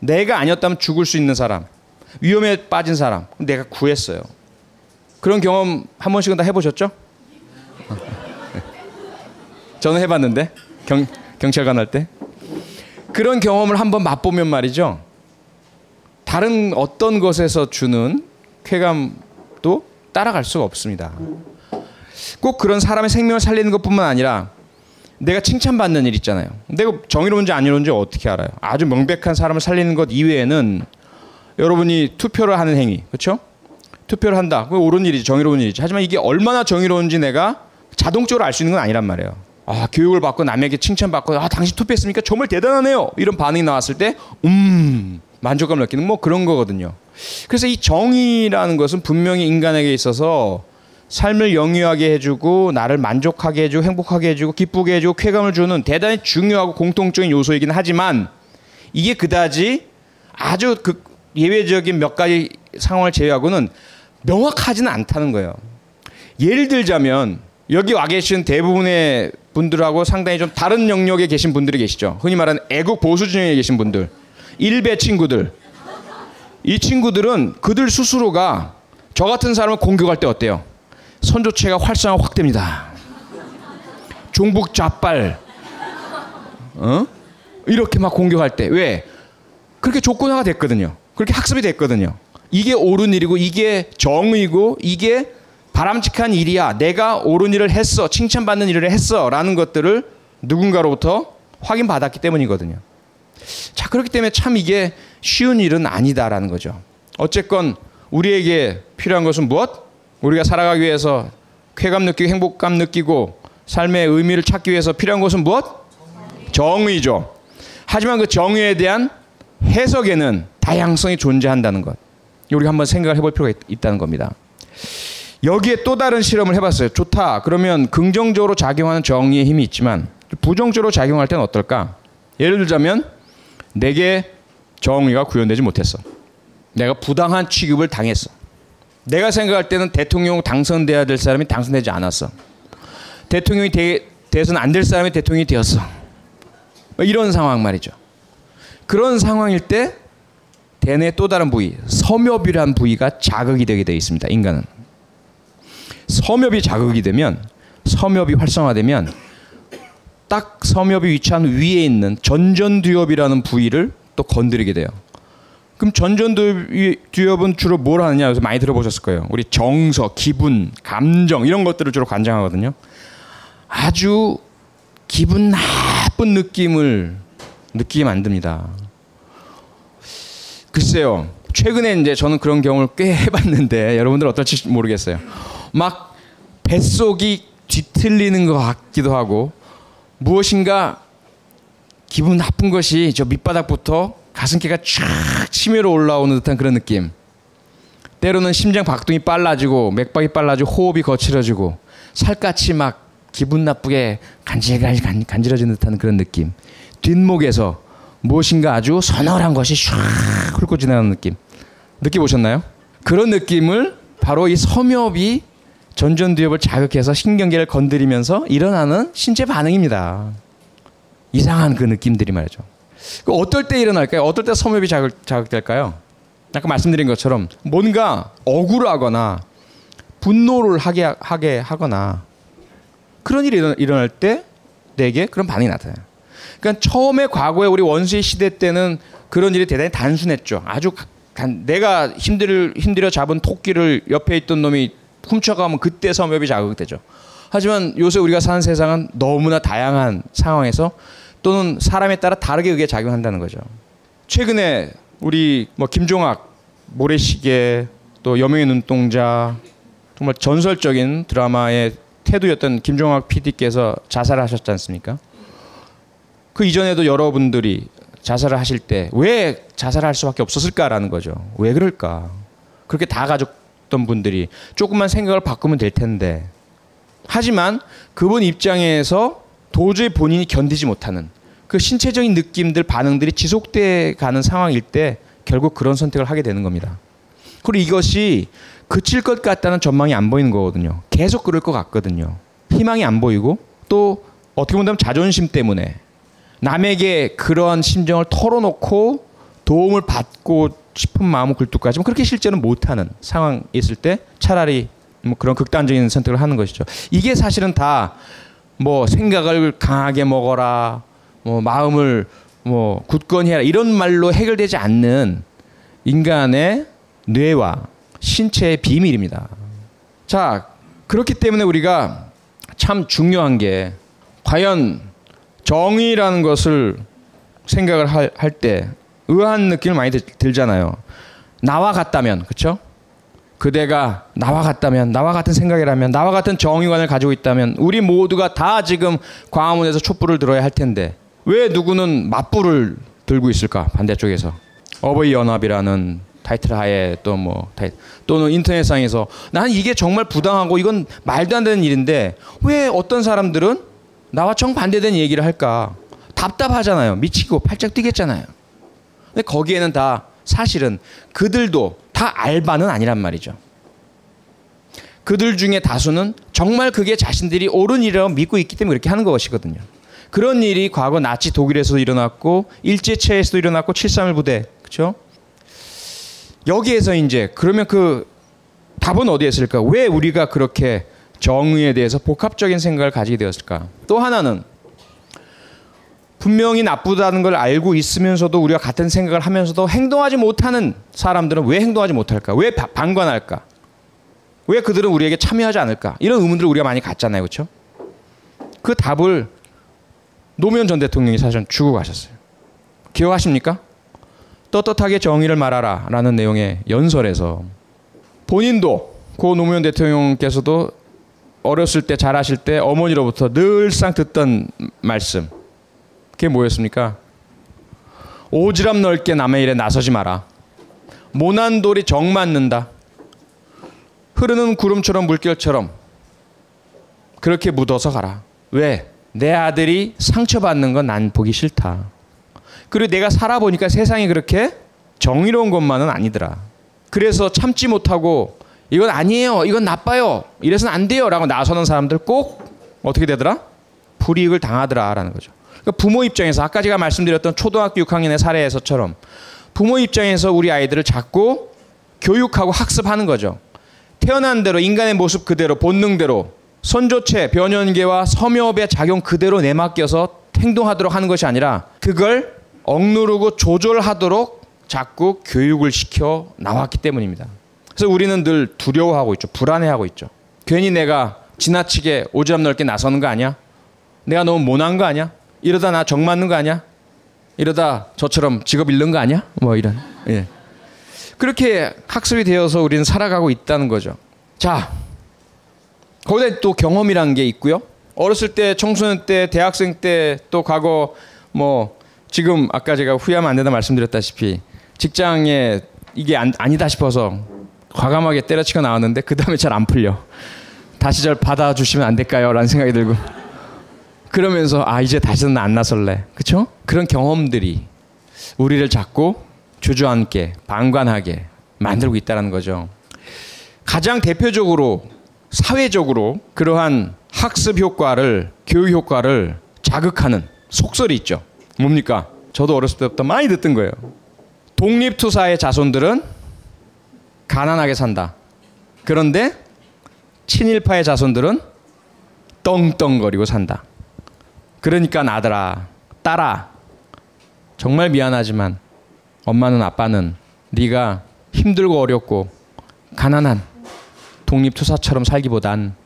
내가 아니었다면 죽을 수 있는 사람, 위험에 빠진 사람, 내가 구했어요. 그런 경험 한 번씩은 다 해보셨죠? 저는 해봤는데 경, 경찰관 할 때 그런 경험을 한번 맛보면 말이죠. 다른 어떤 것에서 주는 쾌감도 따라갈 수가 없습니다. 꼭 그런 사람의 생명을 살리는 것뿐만 아니라 내가 칭찬받는 일 있잖아요. 내가 정의로운지 아니로운지 어떻게 알아요? 아주 명백한 사람을 살리는 것 이외에는 여러분이 투표를 하는 행위, 그렇죠? 투표를 한다. 그 옳은 일이지, 정의로운 일이지. 하지만 이게 얼마나 정의로운지 내가 자동적으로 알 수 있는 건 아니란 말이에요. 아, 교육을 받고 남에게 칭찬받고 아, 당신 투표했습니까? 정말 대단하네요. 이런 반응이 나왔을 때 음, 만족감을 느끼는 뭐 그런 거거든요. 그래서 이 정의라는 것은 분명히 인간에게 있어서 삶을 영유하게 해주고 나를 만족하게 해주고 행복하게 해주고 기쁘게 해주고 쾌감을 주는 대단히 중요하고 공통적인 요소이긴 하지만 이게 그다지 아주 그 예외적인 몇 가지 상황을 제외하고는 명확하지는 않다는 거예요. 예를 들자면 여기 와 계신 대부분의 분들하고 상당히 좀 다른 영역에 계신 분들이 계시죠. 흔히 말하는 애국 보수 진영에 계신 분들, 일베 친구들. 이 친구들은 그들 스스로가 저 같은 사람을 공격할 때 어때요? 선조체가 활성화 확 됩니다. 종북 좌빨, 어? 이렇게 막 공격할 때 왜? 그렇게 조건화가 됐거든요. 그렇게 학습이 됐거든요. 이게 옳은 일이고 이게 정의고 이게 바람직한 일이야. 내가 옳은 일을 했어. 칭찬받는 일을 했어. 라는 것들을 누군가로부터 확인받았기 때문이거든요. 자, 그렇기 때문에 참 이게 쉬운 일은 아니다라는 거죠. 어쨌건 우리에게 필요한 것은 무엇? 우리가 살아가기 위해서 쾌감 느끼고 행복감 느끼고 삶의 의미를 찾기 위해서 필요한 것은 무엇? 정의죠. 하지만 그 정의에 대한 해석에는 다양성이 존재한다는 것. 우리가 한번 생각을 해볼 필요가 있, 다는 겁니다. 여기에 또 다른 실험을 해봤어요. 좋다. 그러면 긍정적으로 작용하는 정의의 힘이 있지만 부정적으로 작용할 때는 어떨까? 예를 들자면 내게 정의가 구현되지 못했어. 내가 부당한 취급을 당했어. 내가 생각할 때는 대통령 당선돼야 될 사람이 당선되지 않았어. 대통령이 되, 돼서는 안 될 사람이 대통령이 되었어. 뭐 이런 상황 말이죠. 그런 상황일 때 대뇌 또 다른 부위, 섬엽이란 부위가 자극이 되게 되어 있습니다. 인간은. 섬엽이 자극이 되면 섬엽이 활성화되면 딱 섬엽이 위치한 위에 있는 전전두엽이라는 부위를 또 건드리게 돼요. 그럼 전전두엽은 주로 뭘 하느냐 그래서 많이 들어보셨을 거예요. 우리 정서, 기분, 감정 이런 것들을 주로 관장하거든요. 아주 기분 나쁜 느낌을 느끼게 만듭니다. 글쎄요. 최근에 이제 저는 그런 경험을 꽤 해봤는데 여러분들 어떨지 모르겠어요. 막 뱃속이 뒤틀리는 것 같기도 하고 무엇인가 기분 나쁜 것이 저 밑바닥부터 가슴께가 쫙 치밀어 올라오는 듯한 그런 느낌. 때로는 심장 박동이 빨라지고 맥박이 빨라지고 호흡이 거칠어지고 살갗이 막 기분 나쁘게 간질간질 간질어지는 듯한 그런 느낌. 뒷목에서 무엇인가 아주 서늘한 것이 쫙 훑고 지나가는 느낌. 느껴보셨나요? 그런 느낌을 바로 이 섬엽이 전전두엽을 자극해서 신경계를 건드리면서 일어나는 신체 반응입니다. 이상한 그 느낌들이 말이죠. 그 어떨 때 일어날까요? 어떨 때 섬엽이 자극, 자극될까요? 아까 말씀드린 것처럼 뭔가 억울하거나 분노를 하게, 하게 하거나 그런 일이 일어날 때 내게 그런 반응이 나타나요. 그러니까 처음에 과거에 우리 원수의 시대 때는 그런 일이 대단히 단순했죠. 아주 간, 내가 힘들, 힘들어 잡은 토끼를 옆에 있던 놈이 훔쳐가면 그때 섬엽이 자극되죠. 하지만 요새 우리가 사는 세상은 너무나 다양한 상황에서 또는 사람에 따라 다르게 그게 작용한다는 거죠. 최근에 우리 뭐 김종학, 모래시계, 또 여명의 눈동자 정말 전설적인 드라마의 태두였던 김종학 PD께서 자살하셨지 않습니까? 그 이전에도 여러분들이 자살을 하실 때 왜 자살할 수밖에 없었을까라는 거죠. 왜 그럴까? 그렇게 다 가졌던 분들이 조금만 생각을 바꾸면 될 텐데. 하지만 그분 입장에서 도저히 본인이 견디지 못하는 그 신체적인 느낌들, 반응들이 지속돼 가는 상황일 때 결국 그런 선택을 하게 되는 겁니다. 그리고 이것이 그칠 것 같다는 전망이 안 보이는 거거든요. 계속 그럴 것 같거든요. 희망이 안 보이고 또 어떻게 보면 자존심 때문에 남에게 그러한 심정을 털어놓고 도움을 받고 싶은 마음은 굴뚝하지만 그렇게 실제는 못하는 상황이 있을 때 차라리 뭐 그런 극단적인 선택을 하는 것이죠. 이게 사실은 다 뭐 생각을 강하게 먹어라, 뭐 마음을 뭐 굳건히 해라 이런 말로 해결되지 않는 인간의 뇌와 신체의 비밀입니다. 자, 그렇기 때문에 우리가 참 중요한 게 과연 정의라는 것을 생각을 할 때 의아한 느낌을 많이 들, 잖아요 나와 같다면, 그렇죠? 그대가 나와 같다면, 나와 같은 생각이라면, 나와 같은 정의관을 가지고 있다면, 우리 모두가 다 지금 광화문에서 촛불을 들어야 할 텐데, 왜 누구는 맞불을 들고 있을까? 반대쪽에서. 어버이 연합이라는 타이틀 하에 또 뭐 또는 인터넷상에서 나는 이게 정말 부당하고 이건 말도 안 되는 일인데 왜 어떤 사람들은 나와 정반대된 얘기를 할까? 답답하잖아요. 미치고 팔짝 뛰겠잖아요. 근데 거기에는 다 사실은 그들도 다 알바는 아니란 말이죠. 그들 중에 다수는 정말 그게 자신들이 옳은 일이라고 믿고 있기 때문에 그렇게 하는 것이거든요. 그런 일이 과거 나치 독일에서도 일어났고 일제체에서도 일어났고 7.3일 부대 그렇죠? 여기에서 이제 그러면 그 답은 어디에 있을까? 왜 우리가 그렇게 정의에 대해서 복합적인 생각을 가지게 되었을까? 또 하나는 분명히 나쁘다는 걸 알고 있으면서도 우리가 같은 생각을 하면서도 행동하지 못하는 사람들은 왜 행동하지 못할까? 왜 방관할까? 왜 그들은 우리에게 참여하지 않을까? 이런 의문들을 우리가 많이 갖잖아요. 그렇죠? 그 답을 노무현 전 대통령이 사실 주고 가셨어요. 기억하십니까? 떳떳하게 정의를 말하라 라는 내용의 연설에서 본인도 고 노무현 대통령께서도 어렸을 때 자라실 때 어머니로부터 늘상 듣던 말씀 그게 뭐였습니까? 오지랖 넓게 남의 일에 나서지 마라. 모난 돌이 정 맞는다. 흐르는 구름처럼 물결처럼 그렇게 묻어서 가라. 왜? 내 아들이 상처받는 건 난 보기 싫다. 그리고 내가 살아보니까 세상이 그렇게 정의로운 것만은 아니더라. 그래서 참지 못하고 이건 아니에요. 이건 나빠요. 이래서는 안 돼요. 라고 나서는 사람들 꼭 어떻게 되더라? 불이익을 당하더라라는 거죠. 그러니까 부모 입장에서 아까 제가 말씀드렸던 초등학교 6학년의 사례에서처럼 부모 입장에서 우리 아이들을 자꾸 교육하고 학습하는 거죠. 태어난 대로 인간의 모습 그대로 본능대로 선조체, 변연계와 섬유업의 작용 그대로 내맡겨서 행동하도록 하는 것이 아니라 그걸 억누르고 조절하도록 자꾸 교육을 시켜 나왔기 때문입니다. 그래서 우리는 늘 두려워하고 있죠. 불안해하고 있죠. 괜히 내가 지나치게 오지랖 넓게 나서는 거 아니야? 내가 너무 모난 거 아니야? 이러다 나 정 맞는 거 아니야? 이러다 저처럼 직업 잃는 거 아니야? 뭐 이런. 예. 그렇게 학습이 되어서 우리는 살아가고 있다는 거죠. 자, 거기에 또 경험이라는 게 있고요. 어렸을 때, 청소년 때, 대학생 때, 또 과거 뭐 지금 아까 제가 후회하면 안 된다 말씀드렸다시피 직장에 이게 안, 아니다 싶어서 과감하게 때려치고 나왔는데 그 다음에 잘 안 풀려. 다시 잘 받아주시면 안 될까요? 라는 생각이 들고 그러면서 아 이제 다시는 안 나설래. 그쵸? 그런 경험들이 우리를 자꾸 주저앉게 방관하게 만들고 있다는 거죠. 가장 대표적으로 사회적으로 그러한 학습 효과를 교육 효과를 자극하는 속설이 있죠. 뭡니까? 저도 어렸을 때부터 많이 듣던 거예요. 독립투사의 자손들은 가난하게 산다. 그런데 친일파의 자손들은 떵떵거리고 산다. 그러니까 나들아, 딸아, 정말 미안하지만 엄마는 아빠는 네가 힘들고 어렵고 가난한 독립투사처럼 살기보단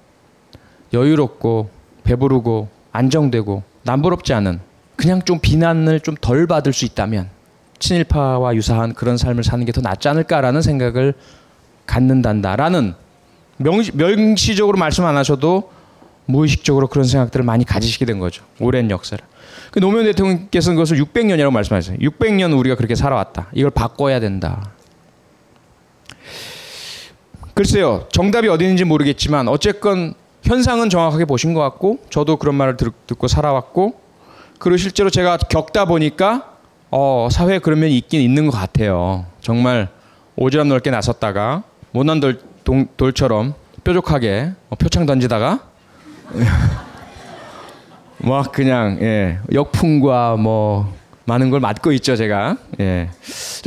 여유롭고 배부르고 안정되고 남부럽지 않은 그냥 좀 비난을 좀 덜 받을 수 있다면 친일파와 유사한 그런 삶을 사는 게 더 낫지 않을까라는 생각을 갖는단다라는 명시, 명시적으로 말씀 안 하셔도 무의식적으로 그런 생각들을 많이 가지시게 된 거죠. 오랜 역사를. 그 노무현 대통령께서는 그것을 600년이라고 말씀하셨어요. 600년 우리가 그렇게 살아왔다. 이걸 바꿔야 된다. 글쎄요. 정답이 어디 있는지 모르겠지만 어쨌건 현상은 정확하게 보신 것 같고 저도 그런 말을 듣고 살아왔고 그리고 실제로 제가 겪다 보니까 어, 사회에 그런 면이 있긴 있는 것 같아요. 정말 오지랖 넓게 나섰다가 못난 돌, 동, 돌처럼 뾰족하게 어, 표창 던지다가 막 그냥 예, 역풍과 뭐 많은 걸 맞고 있죠 제가 예.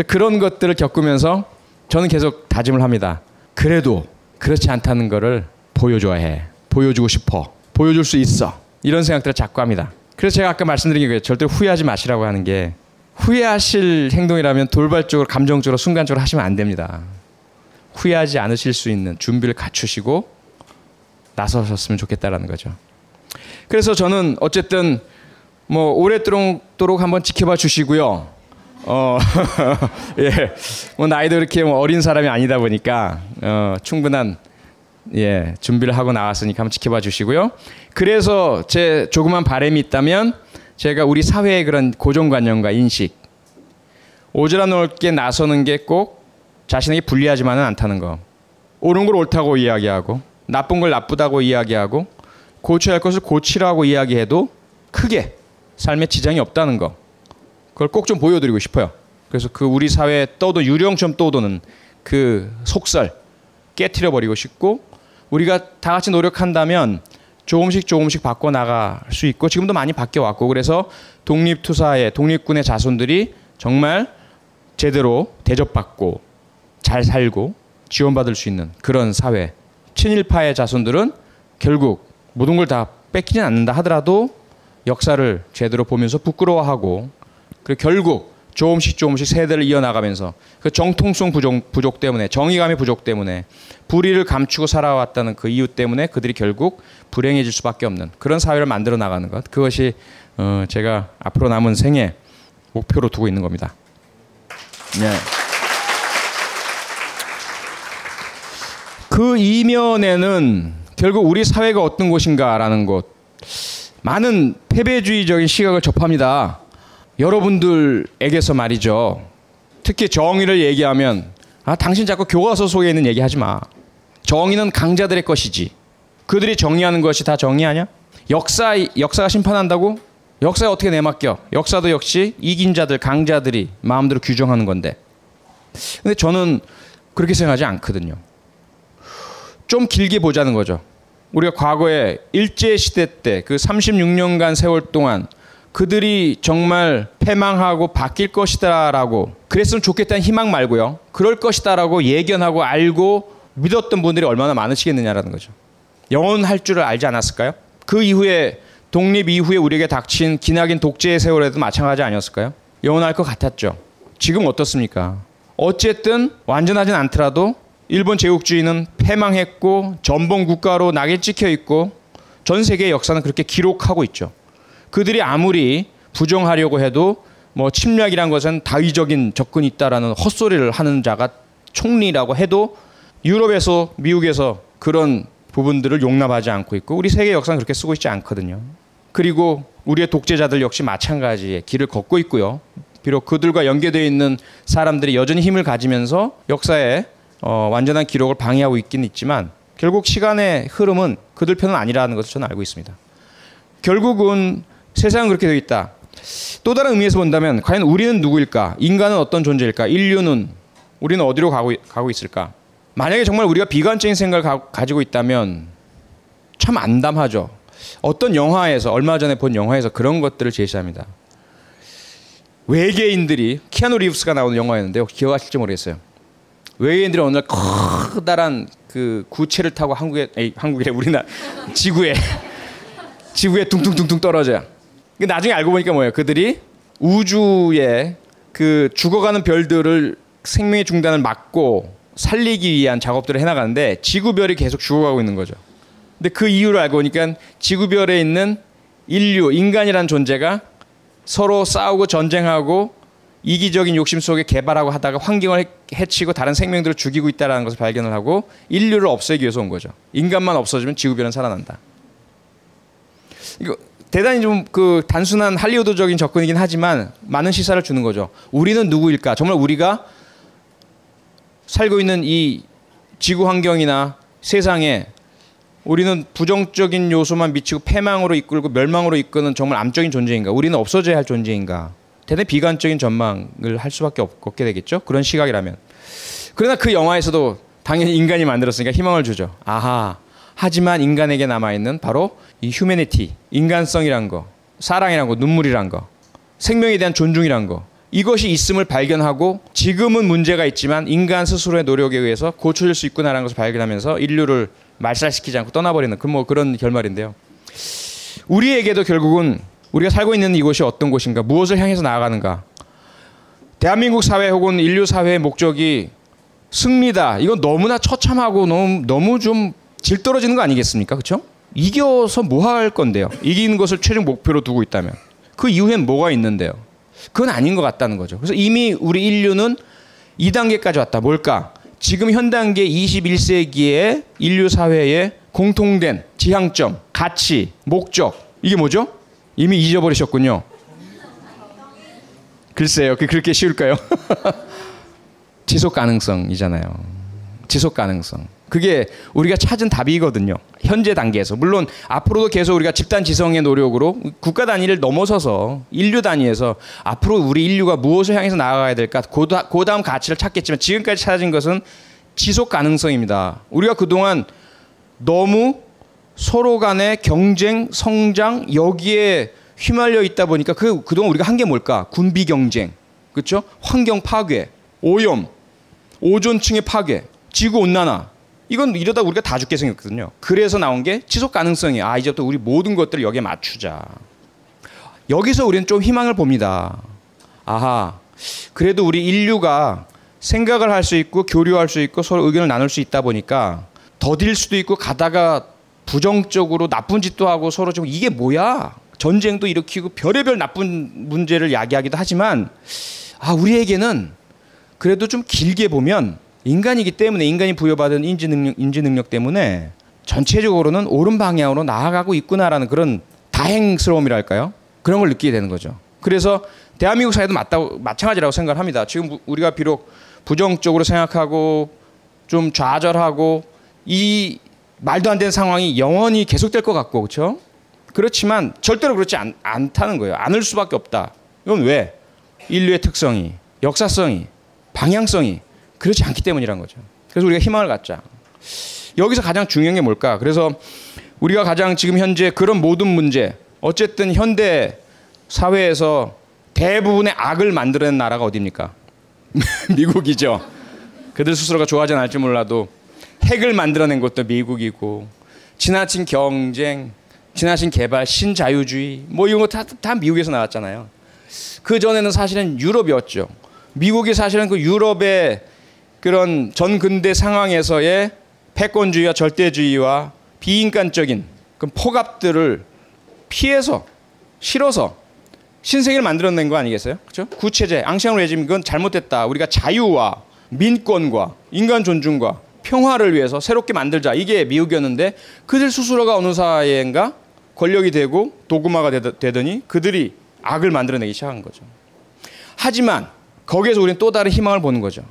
그런 것들을 겪으면서 저는 계속 다짐을 합니다. 그래도 그렇지 않다는 거를 보여줘야 해. 보여주고 싶어. 보여줄 수 있어. 이런 생각들을 자꾸 합니다. 그래서 제가 아까 말씀드린 게 절대 후회하지 마시라고 하는 게 후회하실 행동이라면 돌발적으로 감정적으로 순간적으로 하시면 안 됩니다. 후회하지 않으실 수 있는 준비를 갖추시고 나서셨으면 좋겠다라는 거죠. 그래서 저는 어쨌든 뭐 오랫도록 한번 지켜봐 주시고요. 어, 예, 뭐 나이도 그렇게 뭐 어린 사람이 아니다 보니까 어, 충분한 예 준비를 하고 나왔으니까 한번 지켜봐 주시고요. 그래서 제 조그만 바램이 있다면 제가 우리 사회의 그런 고정관념과 인식 오지랖 넓게 나서는 게 꼭 자신에게 불리하지만은 않다는 거. 옳은 걸 옳다고 이야기하고 나쁜 걸 나쁘다고 이야기하고 고쳐야 할 것을 고치라고 이야기해도 크게 삶에 지장이 없다는 거. 그걸 꼭 좀 보여드리고 싶어요. 그래서 그 우리 사회에 떠도 유령처럼 떠도는 그 속설 깨트려 버리고 싶고 우리가 다 같이 노력한다면 조금씩 조금씩 바꿔 나갈 수 있고 지금도 많이 바뀌어 왔고 그래서 독립 투사의 독립군의 자손들이 정말 제대로 대접받고 잘 살고 지원받을 수 있는 그런 사회. 친일파의 자손들은 결국 모든 걸 다 뺏기진 않는다 하더라도 역사를 제대로 보면서 부끄러워하고 그리고 결국 조금씩 조금씩 세대를 이어나가면서 그 정통성 부족, 부족 때문에 정의감의 부족 때문에 불의를 감추고 살아왔다는 그 이유 때문에 그들이 결국 불행해질 수밖에 없는 그런 사회를 만들어 나가는 것 그것이 어 제가 앞으로 남은 생애 목표로 두고 있는 겁니다. 네. 그 이면에는 결국 우리 사회가 어떤 곳인가라는 것 많은 패배주의적인 시각을 접합니다. 여러분들에게서 말이죠. 특히 정의를 얘기하면 아 당신 자꾸 교과서 속에 있는 얘기 하지 마. 정의는 강자들의 것이지. 그들이 정의하는 것이 다 정의하냐? 역사 역사가 심판한다고? 역사에 어떻게 내맡겨? 역사도 역시 이긴 자들, 강자들이 마음대로 규정하는 건데. 근데 저는 그렇게 생각하지 않거든요. 좀 길게 보자는 거죠. 우리가 과거에 일제 시대 때 그 36년간 세월 동안 그들이 정말 패망하고 바뀔 것이다라고 그랬으면 좋겠다는 희망 말고요. 그럴 것이다라고 예견하고 알고 믿었던 분들이 얼마나 많으시겠느냐라는 거죠. 영원할 줄을 알지 않았을까요? 그 이후에 독립 이후에 우리에게 닥친 기나긴 독재의 세월에도 마찬가지 아니었을까요? 영원할 것 같았죠. 지금 어떻습니까? 어쨌든 완전하진 않더라도 일본 제국주의는 패망했고 전범 국가로 낙에 찍혀 있고 전 세계의 역사는 그렇게 기록하고 있죠. 그들이 아무리 부정하려고 해도 뭐 침략이란 것은 다위적인 접근이 있다라는 헛소리를 하는 자가 총리라고 해도 유럽에서 미국에서 그런 부분들을 용납하지 않고 있고 우리 세계 역사는 그렇게 쓰고 있지 않거든요. 그리고 우리의 독재자들 역시 마찬가지의 길을 걷고 있고요. 비록 그들과 연계되어 있는 사람들이 여전히 힘을 가지면서 역사에 어, 완전한 기록을 방해하고 있긴 있지만 결국 시간의 흐름은 그들 편은 아니라는 것을 저는 알고 있습니다. 결국은 세상은 그렇게 되어 있다. 또 다른 의미에서 본다면 과연 우리는 누구일까? 인간은 어떤 존재일까? 인류는 우리는 어디로 가고, 가고 있을까? 만약에 정말 우리가 비관적인 생각을 가, 가지고 있다면 참 안담하죠. 어떤 영화에서 얼마 전에 본 영화에서 그런 것들을 제시합니다. 외계인들이 키아누 리브스가 나오는 영화였는데 혹시 기억하실지 모르겠어요. 외계인들이 어느 날 커다란 그 구체를 타고 한국에 에이, 한국에 우리나라 지구에 지구에 둥둥둥둥 떨어져요. 나중에 알고 보니까 뭐예요? 그들이 우주에 그 죽어가는 별들을 생명의 중단을 막고 살리기 위한 작업들을 해나가는데 지구별이 계속 죽어가고 있는 거죠. 근데 그 이유를 알고 보니까 지구별에 있는 인류, 인간이란 존재가 서로 싸우고 전쟁하고 이기적인 욕심 속에 개발하고 하다가 환경을 해치고 다른 생명들을 죽이고 있다는 것을 발견을 하고 인류를 없애기 위해서 온 거죠. 인간만 없어지면 지구별은 살아난다. 이거 대단히 좀 그 단순한 할리우드적인 접근이긴 하지만 많은 시사를 주는 거죠. 우리는 누구일까? 정말 우리가 살고 있는 이 지구 환경이나 세상에 우리는 부정적인 요소만 미치고 패망으로 이끌고 멸망으로 이끄는 정말 암적인 존재인가? 우리는 없어져야 할 존재인가? 대단히 비관적인 전망을 할 수밖에 없게 되겠죠. 그런 시각이라면. 그러나 그 영화에서도 당연히 인간이 만들었으니까 희망을 주죠. 아하. 하지만 인간에게 남아 있는 바로 이 휴메니티, 인간성이란 거, 사랑이란 거, 눈물이란 거, 생명에 대한 존중이란 거. 이것이 있음을 발견하고 지금은 문제가 있지만 인간 스스로의 노력에 의해서 고쳐질 수 있구나라는 것을 발견하면서 인류를 말살시키지 않고 떠나버리는 그 뭐 그런 결말인데요. 우리에게도 결국은 우리가 살고 있는 이곳이 어떤 곳인가, 무엇을 향해서 나아가는가. 대한민국 사회 혹은 인류 사회의 목적이 승리다. 이건 너무나 처참하고 너무 너무 좀 질 떨어지는 거 아니겠습니까? 그렇죠? 이겨서 뭐 할 건데요? 이기는 것을 최종 목표로 두고 있다면 그 이후엔 뭐가 있는데요? 그건 아닌 것 같다는 거죠. 그래서 이미 우리 인류는 2단계까지 왔다. 뭘까? 지금 현 단계 21세기의 인류 사회의 공통된 지향점, 가치, 목적 이게 뭐죠? 이미 잊어버리셨군요. 글쎄요, 그 그렇게 쉬울까요? 지속 가능성이잖아요. 지속 가능성. 그게 우리가 찾은 답이거든요. 현재 단계에서. 물론 앞으로도 계속 우리가 집단 지성의 노력으로 국가 단위를 넘어서서 인류 단위에서 앞으로 우리 인류가 무엇을 향해서 나아가야 될까 그 다음 가치를 찾겠지만 지금까지 찾아진 것은 지속 가능성입니다. 우리가 그동안 너무 서로 간의 경쟁, 성장 여기에 휘말려 있다 보니까 그 그동안 우리가 한 게 뭘까? 군비 경쟁. 그렇죠? 환경 파괴, 오염, 오존층의 파괴, 지구 온난화. 이건 이러다 우리가 다 죽게 생겼거든요. 그래서 나온 게 지속 가능성이 아 이제부터 우리 모든 것들을 여기에 맞추자. 여기서 우리는 좀 희망을 봅니다. 아하. 그래도 우리 인류가 생각을 할 수 있고 교류할 수 있고 서로 의견을 나눌 수 있다 보니까 더딜 수도 있고 가다가 부정적으로 나쁜 짓도 하고 서로 좀 이게 뭐야? 전쟁도 일으키고 별의별 나쁜 문제를 야기하기도 하지만 아 우리에게는 그래도 좀 길게 보면 인간이기 때문에 인간이 부여받은 인지 능력 인지 능력 때문에 전체적으로는 옳은 방향으로 나아가고 있구나라는 그런 다행스러움이랄까요? 그런 걸 느끼게 되는 거죠. 그래서 대한민국 사회도 맞다 마찬가지라고 생각을 합니다. 지금 우리가 비록 부정적으로 생각하고 좀 좌절하고 이 말도 안 되는 상황이 영원히 계속될 것 같고 그렇죠? 그렇지만 절대로 그렇지 않, 않다는 거예요. 않을 수밖에 없다. 이건 왜? 인류의 특성이, 역사성이, 방향성이 그렇지 않기 때문이란 거죠. 그래서 우리가 희망을 갖자. 여기서 가장 중요한 게 뭘까? 그래서 우리가 가장 지금 현재 그런 모든 문제, 어쨌든 현대 사회에서 대부분의 악을 만들어낸 나라가 어디입니까? 미국이죠. 그들 스스로가 좋아하지 않을지 몰라도 핵을 만들어낸 것도 미국이고 지나친 경쟁, 지나친 개발, 신자유주의 뭐 이런 거다 다 미국에서 나왔잖아요. 그 전에는 사실은 유럽이었죠. 미국이 사실은 그 유럽의 그런 전근대 상황에서의 패권주의와 절대주의와 비인간적인 그 폭압들을 피해서 싫어서 신세계를 만들어낸 거 아니겠어요? 그렇죠? 구체제, 앙시앙 레짐 이건 잘못됐다. 우리가 자유와 민권과 인간 존중과 평화를 위해서 새롭게 만들자. 이게 미국이었는데 그들 스스로가 어느 사회인가 권력이 되고 도구마가 되더니 그들이 악을 만들어내기 시작한 거죠. 하지만 거기에서 우리는 또 다른 희망을 보는 거죠.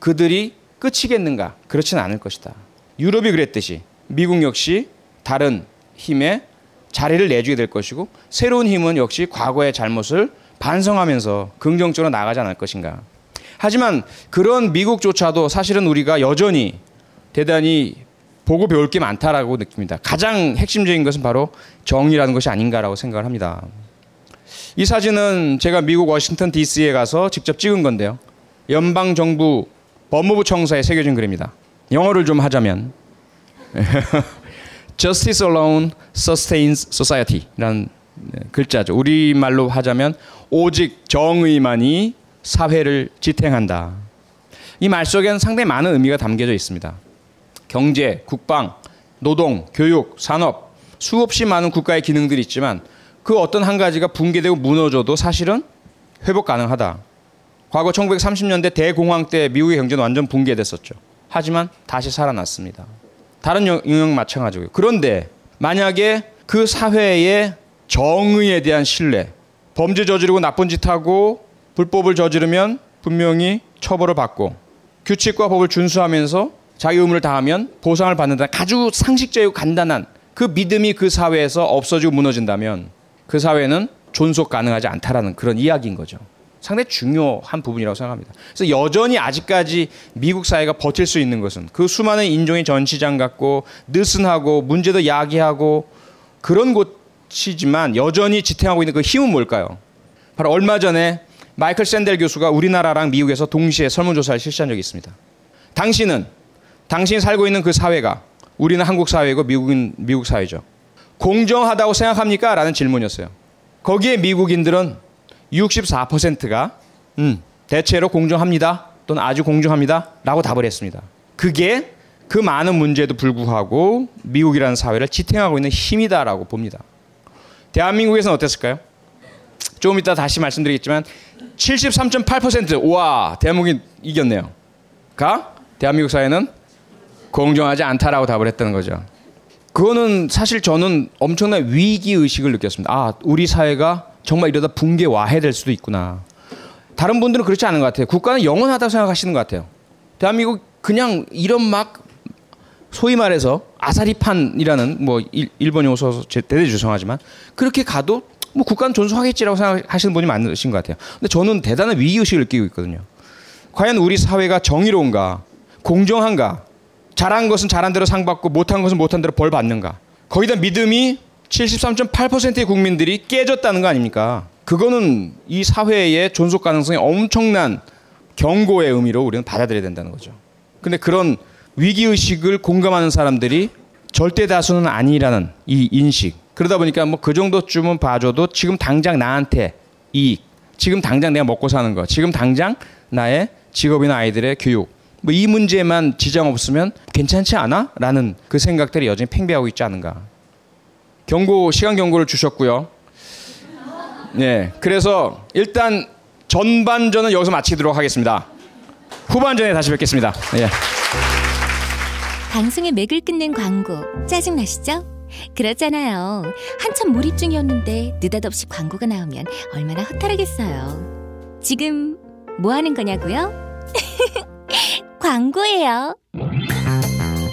그들이 끝이겠는가? 그렇지는 않을 것이다. 유럽이 그랬듯이 미국 역시 다른 힘에 자리를 내주게 될 것이고 새로운 힘은 역시 과거의 잘못을 반성하면서 긍정적으로 나가지 않을 것인가. 하지만 그런 미국조차도 사실은 우리가 여전히 대단히 보고 배울 게 많다라고 느낍니다. 가장 핵심적인 것은 바로 정의라는 것이 아닌가라고 생각을 합니다. 이 사진은 제가 미국 워싱턴 DC에 가서 직접 찍은 건데요. 연방 정부 법무부 청사에 새겨진 글입니다. 영어를 좀 하자면 Justice alone sustains society라는 글자죠. 우리말로 하자면 오직 정의만이 사회를 지탱한다. 이 말 속에는 상당히 많은 의미가 담겨져 있습니다. 경제, 국방, 노동, 교육, 산업 수없이 많은 국가의 기능들이 있지만 그 어떤 한 가지가 붕괴되고 무너져도 사실은 회복 가능하다. 과거 1930년대 대공황 때 미국의 경제는 완전 붕괴됐었죠. 하지만 다시 살아났습니다. 다른 영역 마찬가지고요. 그런데 만약에 그 사회의 정의에 대한 신뢰, 범죄 저지르고 나쁜 짓 하고 불법을 저지르면 분명히 처벌을 받고 규칙과 법을 준수하면서 자기 의무를 다하면 보상을 받는다. 아주 상식적이고 간단한 그 믿음이 그 사회에서 없어지고 무너진다면 그 사회는 존속 가능하지 않다라는 그런 이야기인 거죠. 상당히 중요한 부분이라고 생각합니다. 그래서 여전히 아직까지 미국 사회가 버틸 수 있는 것은 그 수많은 인종의 전시장 같고 느슨하고 문제도 야기하고 그런 곳이지만 여전히 지탱하고 있는 그 힘은 뭘까요? 바로 얼마 전에 마이클 샌델 교수가 우리나라랑 미국에서 동시에 설문조사를 실시한 적이 있습니다. 당신은 당신이 살고 있는 그 사회가 우리는 한국 사회고 미국은 미국 사회죠. 공정하다고 생각합니까? 라는 질문이었어요. 거기에 미국인들은 64%가 음, 대체로 공정합니다. 또는 아주 공정합니다. 라고 답을 했습니다. 그게 그 많은 문제에도 불구하고 미국이라는 사회를 지탱하고 있는 힘이다라고 봅니다. 대한민국에서는 어땠을까요? 조금 이따 다시 말씀드리겠지만 73.8% 우와 대한민국이 이겼네요. 가 대한민국 사회는 공정하지 않다라고 답을 했다는 거죠. 그거는 사실 저는 엄청난 위기 의식을 느꼈습니다. 아 우리 사회가 정말 이러다 붕괴 와해 될 수도 있구나. 다른 분들은 그렇지 않은 것 같아요. 국가는 영원하다고 생각하시는 것 같아요. 대한민국 그냥 이런 막 소위 말해서 아사리판이라는 뭐 일 본 용어 써서 대대 죄송하지만 그렇게 가도 뭐 국가는 존속하겠지라고 생각하시는 분이 많으신 것 같아요. 근데 저는 대단한 위기 의식을 느끼고 있거든요. 과연 우리 사회가 정의로운가, 공정한가, 잘한 것은 잘한 대로 상 받고 못한 것은 못한 대로 벌 받는가. 거기다 믿음이 73.8%의 국민들이 깨졌다는 거 아닙니까? 그거는 이 사회의 존속 가능성이 엄청난 경고의 의미로 우리는 받아들여야 된다는 거죠. 근데 그런 위기 의식을 공감하는 사람들이 절대 다수는 아니라는 이 인식. 그러다 보니까 뭐 그 정도쯤은 봐줘도 지금 당장 나한테 이익, 지금 당장 내가 먹고 사는 거, 지금 당장 나의 직업이나 아이들의 교육, 뭐 이 문제만 지장 없으면 괜찮지 않아? 라는 그 생각들이 여전히 팽배하고 있지 않은가. 경고, 시간 경고를 주셨고요. 네. 그래서 일단 전반전은 여기서 마치도록 하겠습니다. 후반전에 다시 뵙겠습니다. 예. 방송의 맥을 끝낸 광고 짜증 나시죠? 그렇잖아요. 한참 몰입 중이었는데 느닷없이 광고가 나오면 얼마나 허탈하겠어요. 지금 뭐 하는 거냐고요? 광고예요.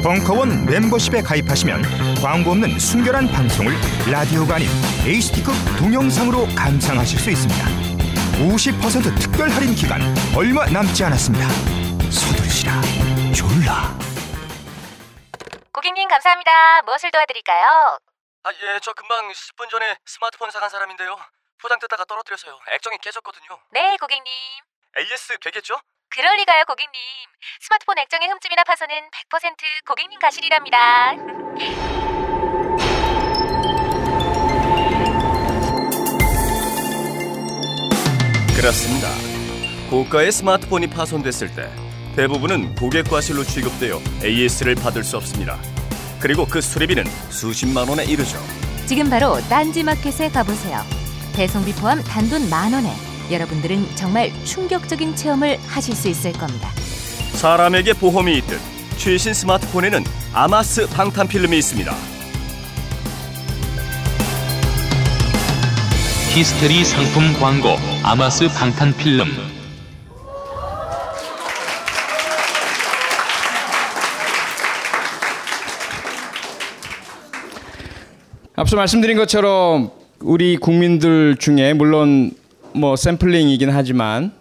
벙커원 멤버십에 가입하시면 광고 없는 순결한 방송을 라디오가 아닌 에이스티급 동영상으로 감상하실 수 있습니다. 50% 특별 할인 기간 얼마 남지 않았습니다. 서두르시라 졸라. 고객님 감사합니다. 무엇을 도와드릴까요? 아, 예, 저 금방 10분 전에 스마트폰 사간 사람인데요. 포장 뜯다가 떨어뜨려서요. 액정이 깨졌거든요. 네, 고객님. AS 되겠죠? 그럴 리가요, 고객님. 스마트폰 액정의 흠집이나 파손은 100% 고객님 가실이랍니다. 그렇습니다. 고가의 스마트폰이 파손됐을 때 대부분은 고객 과실로 취급되어 AS를 받을 수 없습니다. 그리고 그 수리비는 수십만 원에 이르죠. 지금 바로 딴지마켓에 가보세요. 배송비 포함 단돈 만 원에 여러분들은 정말 충격적인 체험을 하실 수 있을 겁니다. 사람에게 보험이 있듯 최신 스마트폰에는 아마스 방탄 필름이 있습니다. 히스테리 상품 광고 아마스 방탄 필름 앞서 말씀드린 것처럼 우리 국민들 중에 물론 뭐 샘플링이긴 하지만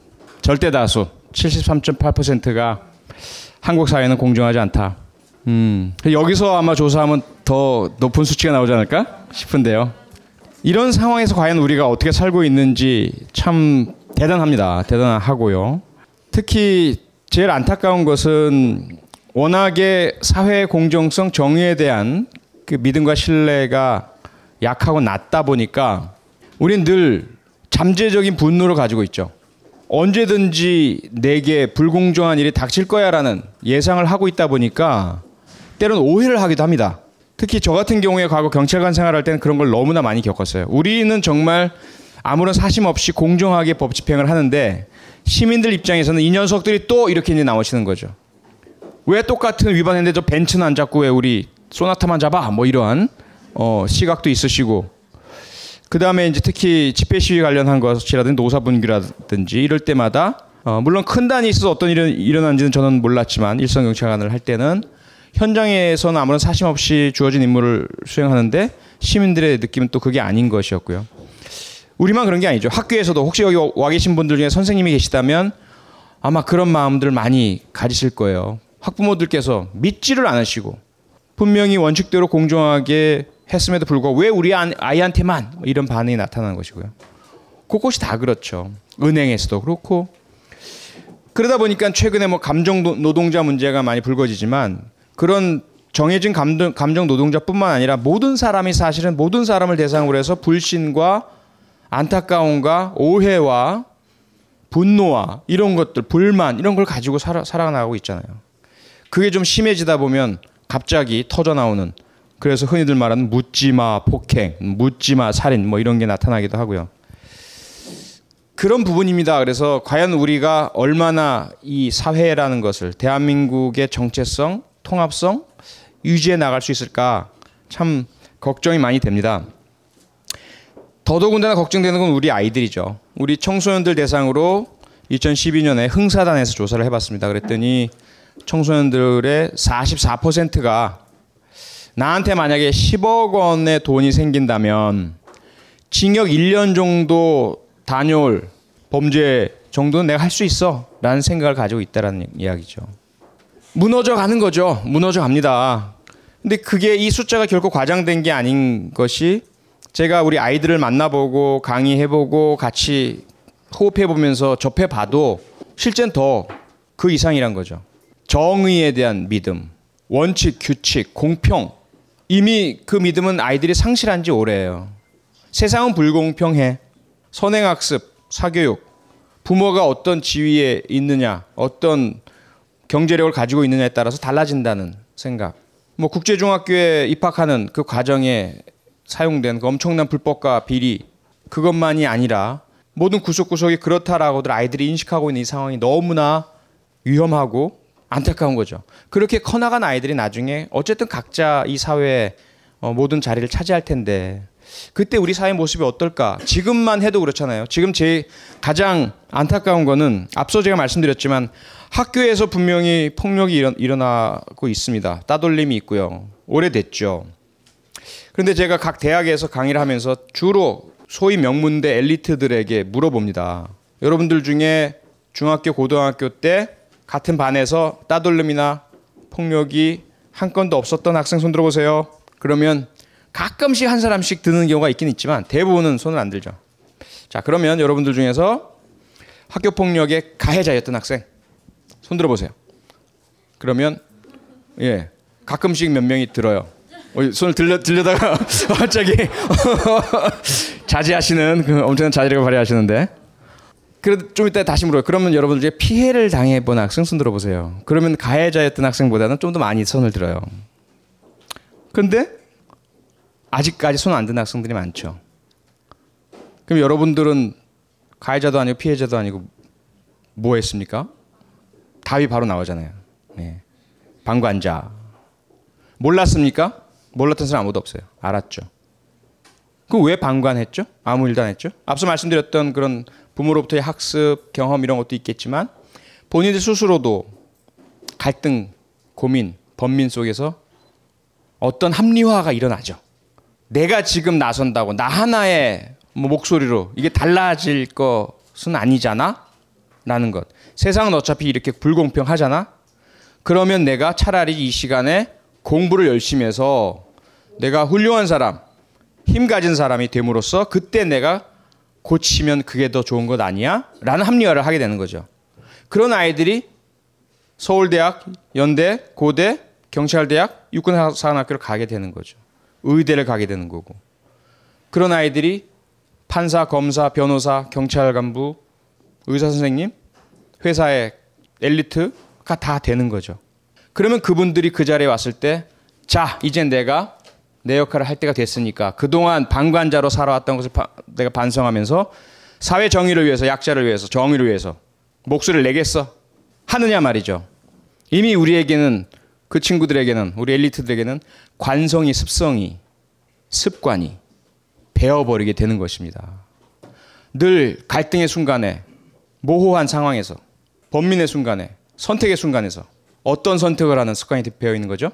절대 다수 73.8%가 한국 사회는 공정하지 않다. 음, 여기서 아마 조사하면 더 높은 수치가 나오지 않을까 싶은데요. 이런 상황에서 과연 우리가 어떻게 살고 있는지 참 대단합니다. 대단하고요. 특히 제일 안타까운 것은 워낙에 사회 공정성 정의에 대한 그 믿음과 신뢰가 약하고 낮다 보니까 우리는 늘 잠재적인 분노를 가지고 있죠. 언제든지 내게 불공정한 일이 닥칠 거야라는 예상을 하고 있다 보니까 때로는 오해를 하기도 합니다. 특히 저 같은 경우에 과거 경찰관 생활할 때는 그런 걸 너무나 많이 겪었어요. 우리는 정말 아무런 사심 없이 공정하게 법 집행을 하는데 시민들 입장에서는 이 녀석들이 또 이렇게 이제 나오시는 거죠. 왜 똑같은 위반했는데 저 벤츠는 안 잡고 왜 우리 소나타만 잡아? 뭐 이러한 어, 시각도 있으시고 그 다음에 이제 특히 집회 시위 관련한 것이라든지 노사 분규라든지 이럴 때마다 어, 물론 큰 단위 있어서 어떤 일이 일어난지는 저는 몰랐지만 일선 경찰관을 할 때는 현장에서는 아무런 사심 없이 주어진 임무를 수행하는데 시민들의 느낌은 또 그게 아닌 것이었고요. 우리만 그런 게 아니죠. 학교에서도 혹시 여기 와 계신 분들 중에 선생님이 계시다면 아마 그런 마음들 많이 가지실 거예요. 학부모들께서 믿지를 않으시고 분명히 원칙대로 공정하게 했음에도 불구하고 왜 우리 아이한테만 이런 반응이 나타나는 것이고요. 곳곳이 다 그렇죠. 은행에서도 그렇고 그러다 보니까 최근에 뭐 감정 노동자 문제가 많이 불거지지만 그런 정해진 감정, 감정 노동자뿐만 아니라 모든 사람이 사실은 모든 사람을 대상으로 해서 불신과 안타까움과 오해와 분노와 이런 것들, 불만 이런 걸 가지고 살아, 살아나가고 있잖아요. 그게 좀 심해지다 보면 갑자기 터져 나오는 그래서 흔히들 말하는 묻지마 폭행, 묻지마 살인 뭐 이런 게 나타나기도 하고요. 그런 부분입니다. 그래서 과연 우리가 얼마나 이 사회라는 것을 대한민국의 정체성, 통합성 유지해 나갈 수 있을까 참 걱정이 많이 됩니다. 더더군다나 걱정되는 건 우리 아이들이죠. 우리 청소년들 대상으로 2012년에 흥사단에서 조사를 해봤습니다. 그랬더니 청소년들의 44%가 나한테 만약에 10억 원의 돈이 생긴다면 징역 1년 정도 다녀올 범죄 정도는 내가 할 수 있어 라는 생각을 가지고 있다라는 이야기죠. 무너져 가는 거죠. 무너져 갑니다. 근데 그게 이 숫자가 결코 과장된 게 아닌 것이 제가 우리 아이들을 만나보고 강의해보고 같이 호흡해보면서 접해봐도 실제는 더 그 이상이란 거죠. 정의에 대한 믿음, 원칙, 규칙, 공평. 이미 그 믿음은 아이들이 상실한 지 오래예요. 세상은 불공평해. 선행학습, 사교육, 부모가 어떤 지위에 있느냐, 어떤 경제력을 가지고 있느냐에 따라서 달라진다는 생각. 뭐 국제중학교에 입학하는 그 과정에 사용된 그 엄청난 불법과 비리 그것만이 아니라 모든 구석구석이 그렇다라고들 아이들이 인식하고 있는 이 상황이 너무나 위험하고 안타까운 거죠. 그렇게 커나간 아이들이 나중에 어쨌든 각자 이 사회에 어, 모든 자리를 차지할 텐데 그때 우리 사회 모습이 어떨까? 지금만 해도 그렇잖아요. 지금 제 가장 안타까운 거는 앞서 제가 말씀드렸지만 학교에서 분명히 폭력이 일어 나, 고 있습니다. 따돌림이 있고요. 오래됐죠. 그런데 제가 각 대학에서 강의를 하면서 주로 소위 명문대 엘리트들에게 물어봅니다. 여러분들 중에 중학교, 고등학교 때 같은 반에서 따돌림이나 폭력이 한 건도 없었던 학생 손 들어보세요. 그러면 가끔씩 한 사람씩 드는 경우가 있긴 있지만 대부분은 손을 안 들죠. 자, 그러면 여러분들 중에서 학교 폭력의 가해자였던 학생 손 들어보세요. 그러면 예 가끔씩 몇 명이 들어요. 어, 손을 들려 들려다가 갑자기 자제하시는 그 엄청난 자제력을 발휘하시는데. 그래도 좀 이따 다시 물어요. 그러면 여러분들 이제 피해를 당해본 학생 손 들어보세요. 그러면 가해자였던 학생보다는 좀 더 많이 손을 들어요. 근데 아직까지 손 안 든 학생들이 많죠. 그럼 여러분들은 가해자도 아니고 피해자도 아니고 뭐 했습니까? 답이 바로 나오잖아요. 네. 방관자. 몰랐습니까? 몰랐던 사람 아무도 없어요. 알았죠. 그럼 왜 방관했죠? 아무 일도 안 했죠? 앞서 말씀드렸던 그런 부모로부터의 학습, 경험 이런 것도 있겠지만 본인들 스스로도 갈등, 고민, 번민 속에서 어떤 합리화가 일어나죠. 내가 지금 나선다고 나 하나의 뭐 목소리로 이게 달라질 것은 아니잖아? 라는 것. 세상은 어차피 이렇게 불공평하잖아? 그러면 내가 차라리 이 시간에 공부를 열심히 해서 내가 훌륭한 사람, 힘 가진 사람이 됨으로써 그때 내가 고치면 그게 더 좋은 것 아니야? 라는 합리화를 하게 되는 거죠. 그런 아이들이 서울대학, 연대, 고대, 경찰대학, 육군사관학교를 가게 되는 거죠. 의대를 가게 되는 거고. 그런 아이들이 판사, 검사, 변호사, 경찰 간부, 의사 선생님, 회사의 엘리트가 다 되는 거죠. 그러면 그분들이 그 자리에 왔을 때, 자, 이제 내가 내 역할을 할 때가 됐으니까 그동안 방관자로 살아왔던 것을 바, 내가 반성하면서 사회 정의를 위해서, 약자를 위해서, 정의를 위해서 목소리를 내겠어. 하느냐 말이죠. 이미 우리에게는 그 친구들에게는 우리 엘리트들에게는 관성이 습성이 습관이 배어버리게 되는 것입니다. 늘 갈등의 순간에 모호한 상황에서 범민의 순간에 선택의 순간에서 어떤 선택을 하는 습관이 배어 있는 거죠?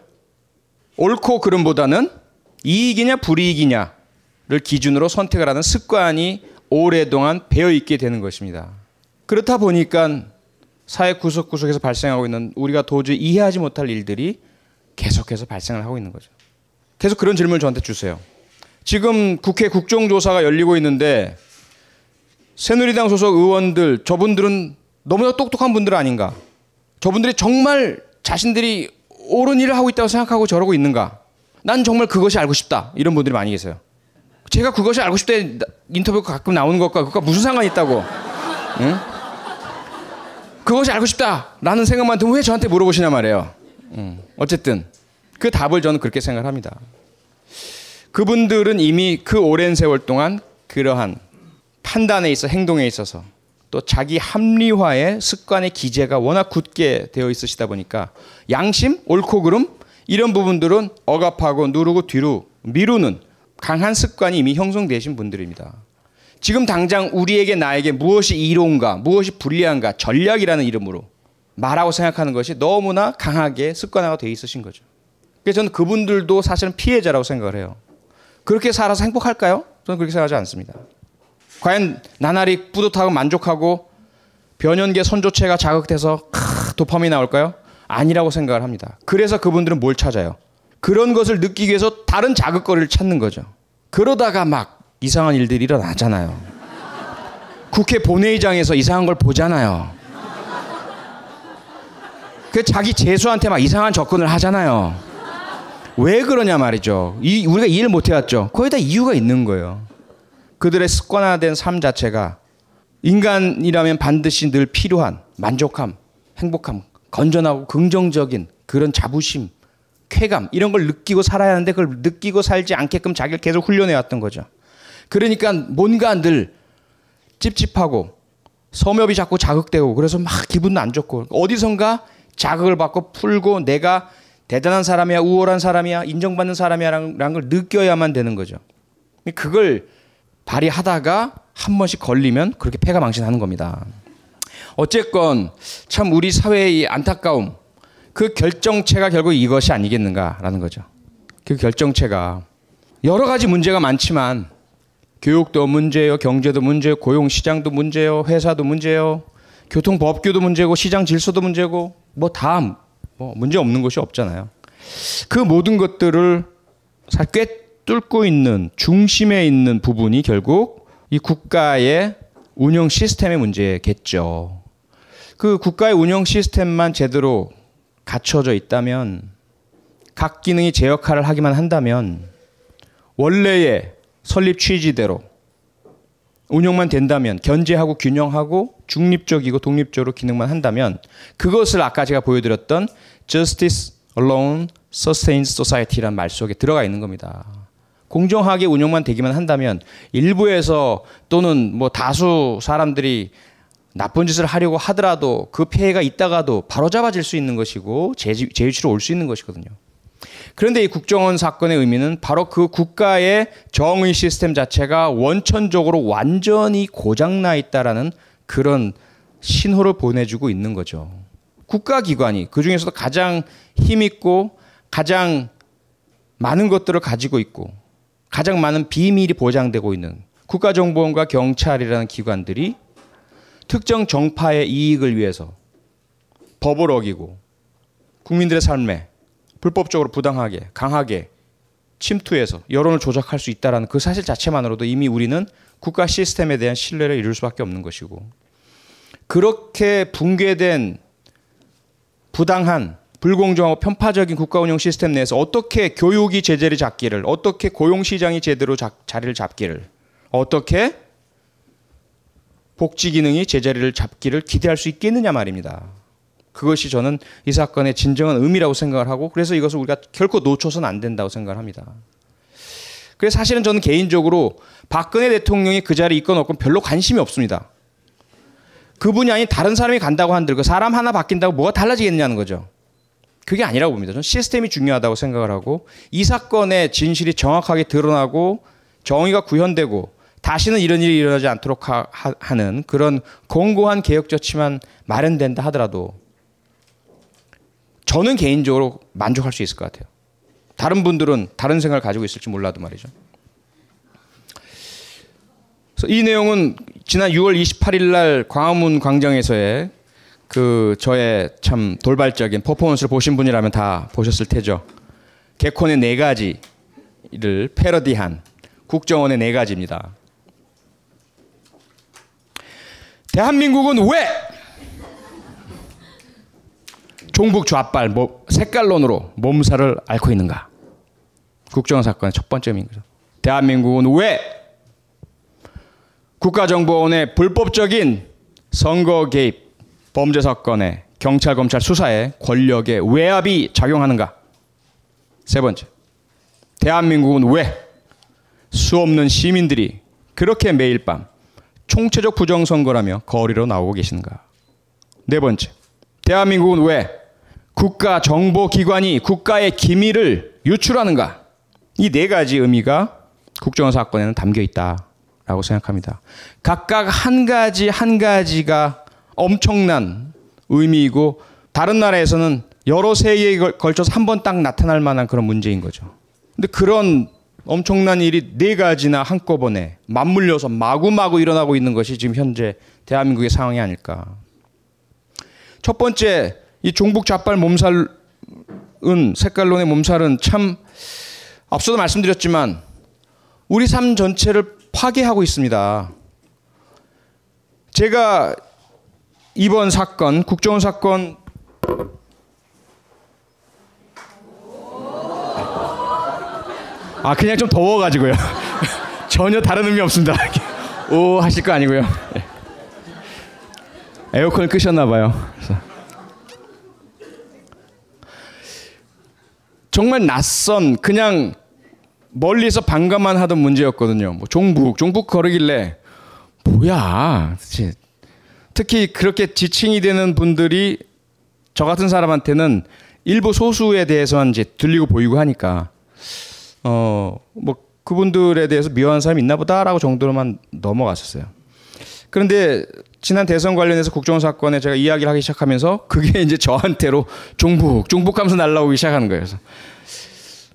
옳고 그름보다는 이익이냐 불이익이냐를 기준으로 선택을 하는 습관이 오래동안 배어 있게 되는 것입니다. 그렇다 보니까 사회 구석구석에서 발생하고 있는 우리가 도저히 이해하지 못할 일들이 계속해서 발생을 하고 있는 거죠. 계속 그런 질문을 저한테 주세요. 지금 국회 국정조사가 열리고 있는데 새누리당 소속 의원들 저분들은 너무나 똑똑한 분들 아닌가? 저분들이 정말 자신들이 옳은 일을 하고 있다고 생각하고 저러고 있는가? 난 정말 그것이 알고 싶다. 이런 분들이 많이 계세요. 제가 그것이 알고 싶대 인터뷰가 가끔 나오는 것과 그것과 무슨 상관이 있다고? 응? 그것이 알고 싶다라는 생각만 들면 왜 저한테 물어보시냐 말이에요. 음, 어쨌든 그 답을 저는 그렇게 생각합니다. 그분들은 이미 그 오랜 세월 동안 그러한 판단에 있어 행동에 있어서 또 자기 합리화의 습관의 기제가 워낙 굳게 되어 있으시다 보니까 양심, 옳고 그름 이런 부분들은 억압하고 누르고 뒤로 미루는 강한 습관이 이미 형성되신 분들입니다. 지금 당장 우리에게 나에게 무엇이 이로운가, 무엇이 불리한가, 전략이라는 이름으로 말하고 생각하는 것이 너무나 강하게 습관화가 되어 있으신 거죠. 그래서 저는 그분들도 사실은 피해자라고 생각을 해요. 그렇게 살아서 행복할까요? 저는 그렇게 생각하지 않습니다. 과연 나날이 뿌듯하고 만족하고 변연계 선조체가 자극돼서 크, 도파민이 나올까요? 아니라고 생각을 합니다. 그래서 그분들은 뭘 찾아요? 그런 것을 느끼기 위해서 다른 자극거리를 찾는 거죠. 그러다가 막 이상한 일들이 일어나잖아요. 국회 본회의장에서 이상한 걸 보잖아요. 그 자기 재수한테 막 이상한 접근을 하잖아요. 왜 그러냐 말이죠. 이, 우리가 이해를 못 해왔죠. 거기다 이유가 있는 거예요. 그들의 습관화된 삶 자체가 인간이라면 반드시 늘 필요한 만족함, 행복함, 건전하고 긍정적인 그런 자부심, 쾌감 이런 걸 느끼고 살아야 하는데 그걸 느끼고 살지 않게끔 자기를 계속 훈련해 왔던 거죠. 그러니까 뭔가 늘 찝찝하고 섬엽이 자꾸 자극되고 그래서 막 기분도 안 좋고 어디선가 자극을 받고 풀고 내가 대단한 사람이야 우월한 사람이야 인정받는 사람이야라는 걸 느껴야만 되는 거죠. 그걸 발휘하다가 한 번씩 걸리면 그렇게 폐가 망신하는 겁니다. 어쨌건 참 우리 사회의 안타까움 그 결정체가 결국 이것이 아니겠는가라는 거죠. 그 결정체가 여러 가지 문제가 많지만 교육도 문제예요, 경제도 문제요, 고용 시장도 문제요, 회사도 문제요, 교통 법규도 문제고 시장 질서도 문제고 뭐다뭐 문제 없는 것이 없잖아요. 그 모든 것들을 꿰뚫고 있는 중심에 있는 부분이 결국 이 국가의 운영 시스템의 문제겠죠. 그 국가의 운영 시스템만 제대로 갖춰져 있다면 각 기능이 제 역할을 하기만 한다면 원래의 설립 취지대로 운영만 된다면 견제하고 균형하고 중립적이고 독립적으로 기능만 한다면 그것을 아까 제가 보여드렸던 justice alone sustains society란 말 속에 들어가 있는 겁니다. 공정하게 운영만 되기만 한다면 일부에서 또는 뭐 다수 사람들이 나쁜 짓을 하려고 하더라도 그 폐해가 있다가도 바로잡아질 수 있는 것이고 제유치로 올 수 있는 것이거든요. 그런데 이 국정원 사건의 의미는 바로 그 국가의 정의 시스템 자체가 원천적으로 완전히 고장나 있다라는 그런 신호를 보내주고 있는 거죠. 국가기관이 그 중에서도 가장 힘있고 가장 많은 것들을 가지고 있고 가장 많은 비밀이 보장되고 있는 국가정보원과 경찰이라는 기관들이 특정 정파의 이익을 위해서 법을 어기고 국민들의 삶에 불법적으로 부당하게 강하게 침투해서 여론을 조작할 수 있다라는 그 사실 자체만으로도 이미 우리는 국가 시스템에 대한 신뢰를 이룰 수밖에 없는 것이고 그렇게 붕괴된 부당한 불공정하고 편파적인 국가 운영 시스템 내에서 어떻게 교육이 제재를 잡기를 어떻게 고용 시장이 제대로 자, 자리를 잡기를 어떻게 복지 기능이 제자리를 잡기를 기대할 수 있겠느냐 말입니다. 그것이 저는 이 사건의 진정한 의미라고 생각을 하고 그래서 이것을 우리가 결코 놓쳐서는 안 된다고 생각을 합니다. 그래서 사실은 저는 개인적으로 박근혜 대통령이 그 자리에 있건 없건 별로 관심이 없습니다. 그분이 아닌 다른 사람이 간다고 한들 그 사람 하나 바뀐다고 뭐가 달라지겠느냐는 거죠. 그게 아니라고 봅니다. 저는 시스템이 중요하다고 생각을 하고 이 사건의 진실이 정확하게 드러나고 정의가 구현되고 다시는 이런 일이 일어나지 않도록 하, 는 그런 공고한 개혁 조치만 마련된다 하더라도 저는 개인적으로 만족할 수 있을 것 같아요. 다른 분들은 다른 생각을 가지고 있을지 몰라도 말이죠. 이 내용은 지난 6월 28일 날 광화문 광장에서의 그 저의 참 돌발적인 퍼포먼스를 보신 분이라면 다 보셨을 테죠. 개콘의 네 가지를 패러디한 국정원의 네 가지입니다. 대한민국은 왜 종북 좌빨 뭐 색깔론으로 몸살을 앓고 있는가? 국정원 사건의 첫 번째인 거죠. 대한민국은 왜 국가정보원의 불법적인 선거 개입 범죄 사건에 경찰 검찰 수사에 권력의 외압이 작용하는가? 세 번째. 대한민국은 왜 수 없는 시민들이 그렇게 매일 밤 총체적 부정선거라며 거리로 나오고 계신가? 네 번째. 대한민국은 왜 국가 정보 기관이 국가의 기밀을 유출하는가? 이 네 가지 의미가 국정원 사건에는 담겨 있다라고 생각합니다. 각각 한 가지 한 가지가 엄청난 의미이고 다른 나라에서는 여러 세기에 걸쳐서 한 번 딱 나타날 만한 그런 문제인 거죠. 근데 그런 엄청난 일이 네 가지나 한꺼번에 맞물려서 마구마구 일어나고 있는 것이 지금 현재 대한민국의 상황이 아닐까. 첫 번째, 이 종북 좌빨 몸살은 색깔론의 몸살은 참 앞서도 말씀드렸지만 우리 삶 전체를 파괴하고 있습니다. 제가 이번 사건, 국정원 사건 아 그냥 좀 더워가지고요. 전혀 다른 의미 없습니다. 오 하실 거 아니고요. 예. 에어컨을 끄셨나 봐요. 정말 낯선 그냥 멀리서 반가만 하던 문제였거든요. 뭐 종북, 종북 거르길래 뭐야? 특히 그렇게 지칭이 되는 분들이 저 같은 사람한테는 일부 소수에 대해서만 이제 들리고 보이고 하니까 어 뭐 그분들에 대해서 미워하는 사람이 있나 보다라고 정도로만 넘어갔었어요. 그런데 지난 대선 관련해서 국정원 사건에 제가 이야기를 하기 시작하면서 그게 이제 저한테로 종북, 종북하면서 날라오기 시작하는 거예요. 그래서,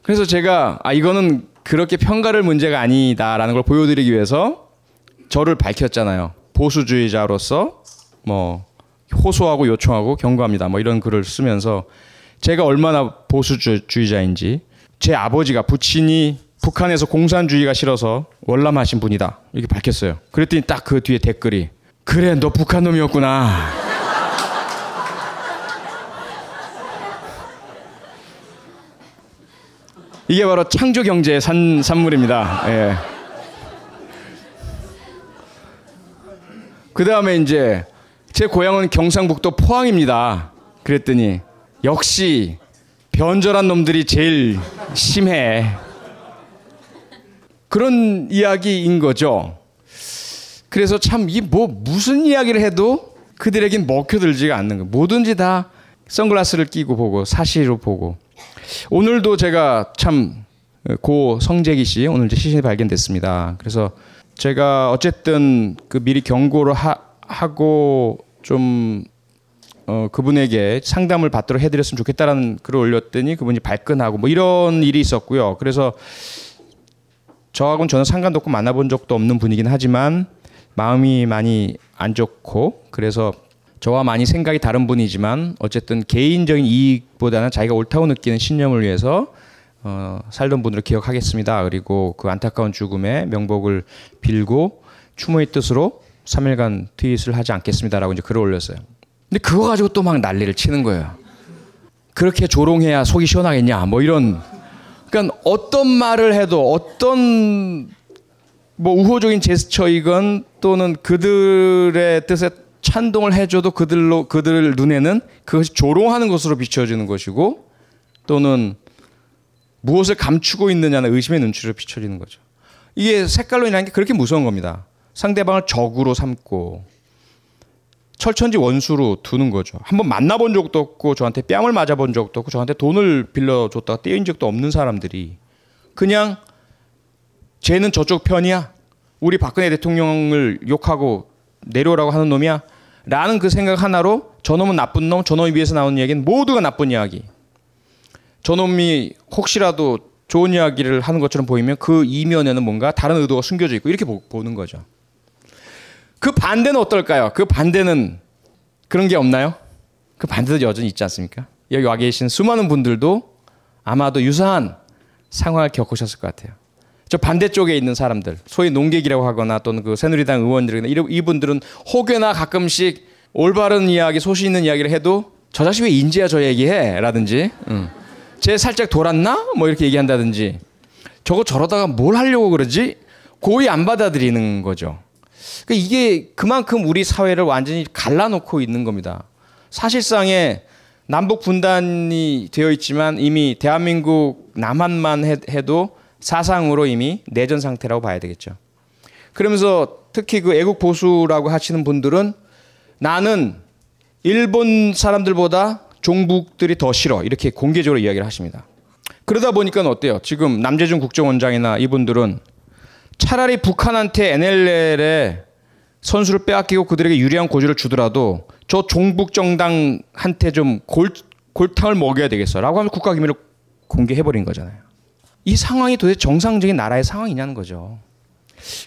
그래서 제가 아 이거는 그렇게 평가를 문제가 아니다라는 걸 보여드리기 위해서 저를 밝혔잖아요. 보수주의자로서 뭐 호소하고 요청하고 경고합니다. 뭐 이런 글을 쓰면서 제가 얼마나 보수주의자인지 제 아버지가 부친이 북한에서 공산주의가 싫어서 월남하신 분이다 이렇게 밝혔어요. 그랬더니 딱 그 뒤에 댓글이 그래 너 북한 놈이었구나. 이게 바로 창조 경제의 산, 산물입니다. 예. 그 다음에 이제 제 고향은 경상북도 포항입니다. 그랬더니 역시 변절한 놈들이 제일 심해. 그런 이야기인 거죠. 그래서 참 이 뭐 무슨 이야기를 해도 그들에겐 먹혀들지가 않는 거. 뭐든지 다 선글라스를 끼고 보고 사실로 보고. 오늘도 제가 참 고 성재기 씨 오늘 이제 시신이 발견됐습니다. 그래서 제가 어쨌든 그 미리 경고를 하, 하고 좀 어, 그분에게 상담을 받도록 해드렸으면 좋겠다라는 글을 올렸더니 그분이 발끈하고 뭐 이런 일이 있었고요. 그래서 저하고는 전혀 상관도 없고 만나본 적도 없는 분이긴 하지만 마음이 많이 안 좋고 그래서 저와 많이 생각이 다른 분이지만 어쨌든 개인적인 이익보다는 자기가 옳다고 느끼는 신념을 위해서 어, 살던 분으로 기억하겠습니다. 그리고 그 안타까운 죽음에 명복을 빌고 추모의 뜻으로 3일간 트윗을 하지 않겠습니다라고 이제 글을 올렸어요. 근데 그거 가지고 또 막 난리를 치는 거예요. 그렇게 조롱해야 속이 시원하겠냐? 뭐 이런. 그러니까 어떤 말을 해도 어떤 뭐 우호적인 제스처이건 또는 그들의 뜻에 찬동을 해줘도 그들로 그들 눈에는 그것이 조롱하는 것으로 비춰지는 것이고 또는 무엇을 감추고 있느냐는 의심의 눈치로 비춰지는 거죠. 이게 색깔론이라는 게 그렇게 무서운 겁니다. 상대방을 적으로 삼고 철천지 원수로 두는 거죠. 한번 만나본 적도 없고 저한테 뺨을 맞아본 적도 없고 저한테 돈을 빌려줬다가 떼인 적도 없는 사람들이 그냥 쟤는 저쪽 편이야. 우리 박근혜 대통령을 욕하고 내려오라고 하는 놈이야. 라는 그 생각 하나로 저놈은 나쁜 놈, 저놈이 위해서 나오는 이야기는 모두가 나쁜 이야기. 저놈이 혹시라도 좋은 이야기를 하는 것처럼 보이면 그 이면에는 뭔가 다른 의도가 숨겨져 있고 이렇게 보, 는 거죠. 그 반대는 어떨까요? 그 반대는 그런 게 없나요? 그 반대도 여전히 있지 않습니까? 여기 와 계신 수많은 분들도 아마도 유사한 상황을 겪으셨을 것 같아요. 저 반대쪽에 있는 사람들, 소위 농객이라고 하거나 또는 그 새누리당 의원들이나 이분들은 혹여나 가끔씩 올바른 이야기, 소신 있는 이야기를 해도 저 자식 왜 인지야 저 얘기해? 라든지, 응. 쟤 살짝 돌았나? 뭐 이렇게 얘기한다든지, 저거 저러다가 뭘 하려고 그러지? 고의 안 받아들이는 거죠. 그러니까 이게 그만큼 우리 사회를 완전히 갈라놓고 있는 겁니다. 사실상의 남북 분단이 되어 있지만 이미 대한민국 남한만 해도 사상으로 이미 내전 상태라고 봐야 되겠죠. 그러면서 특히 그 애국 보수라고 하시는 분들은 나는 일본 사람들보다 종북들이 더 싫어 이렇게 공개적으로 이야기를 하십니다. 그러다 보니까 어때요? 지금 남재준 국정원장이나 이분들은 차라리 북한한테 NLL에 선수를 빼앗기고 그들에게 유리한 고지를 주더라도 저 종북 정당한테 좀 골, 골탕을 먹여야 되겠어라고 하면 국가 기밀을 공개해 버린 거잖아요. 이 상황이 도대체 정상적인 나라의 상황이냐는 거죠.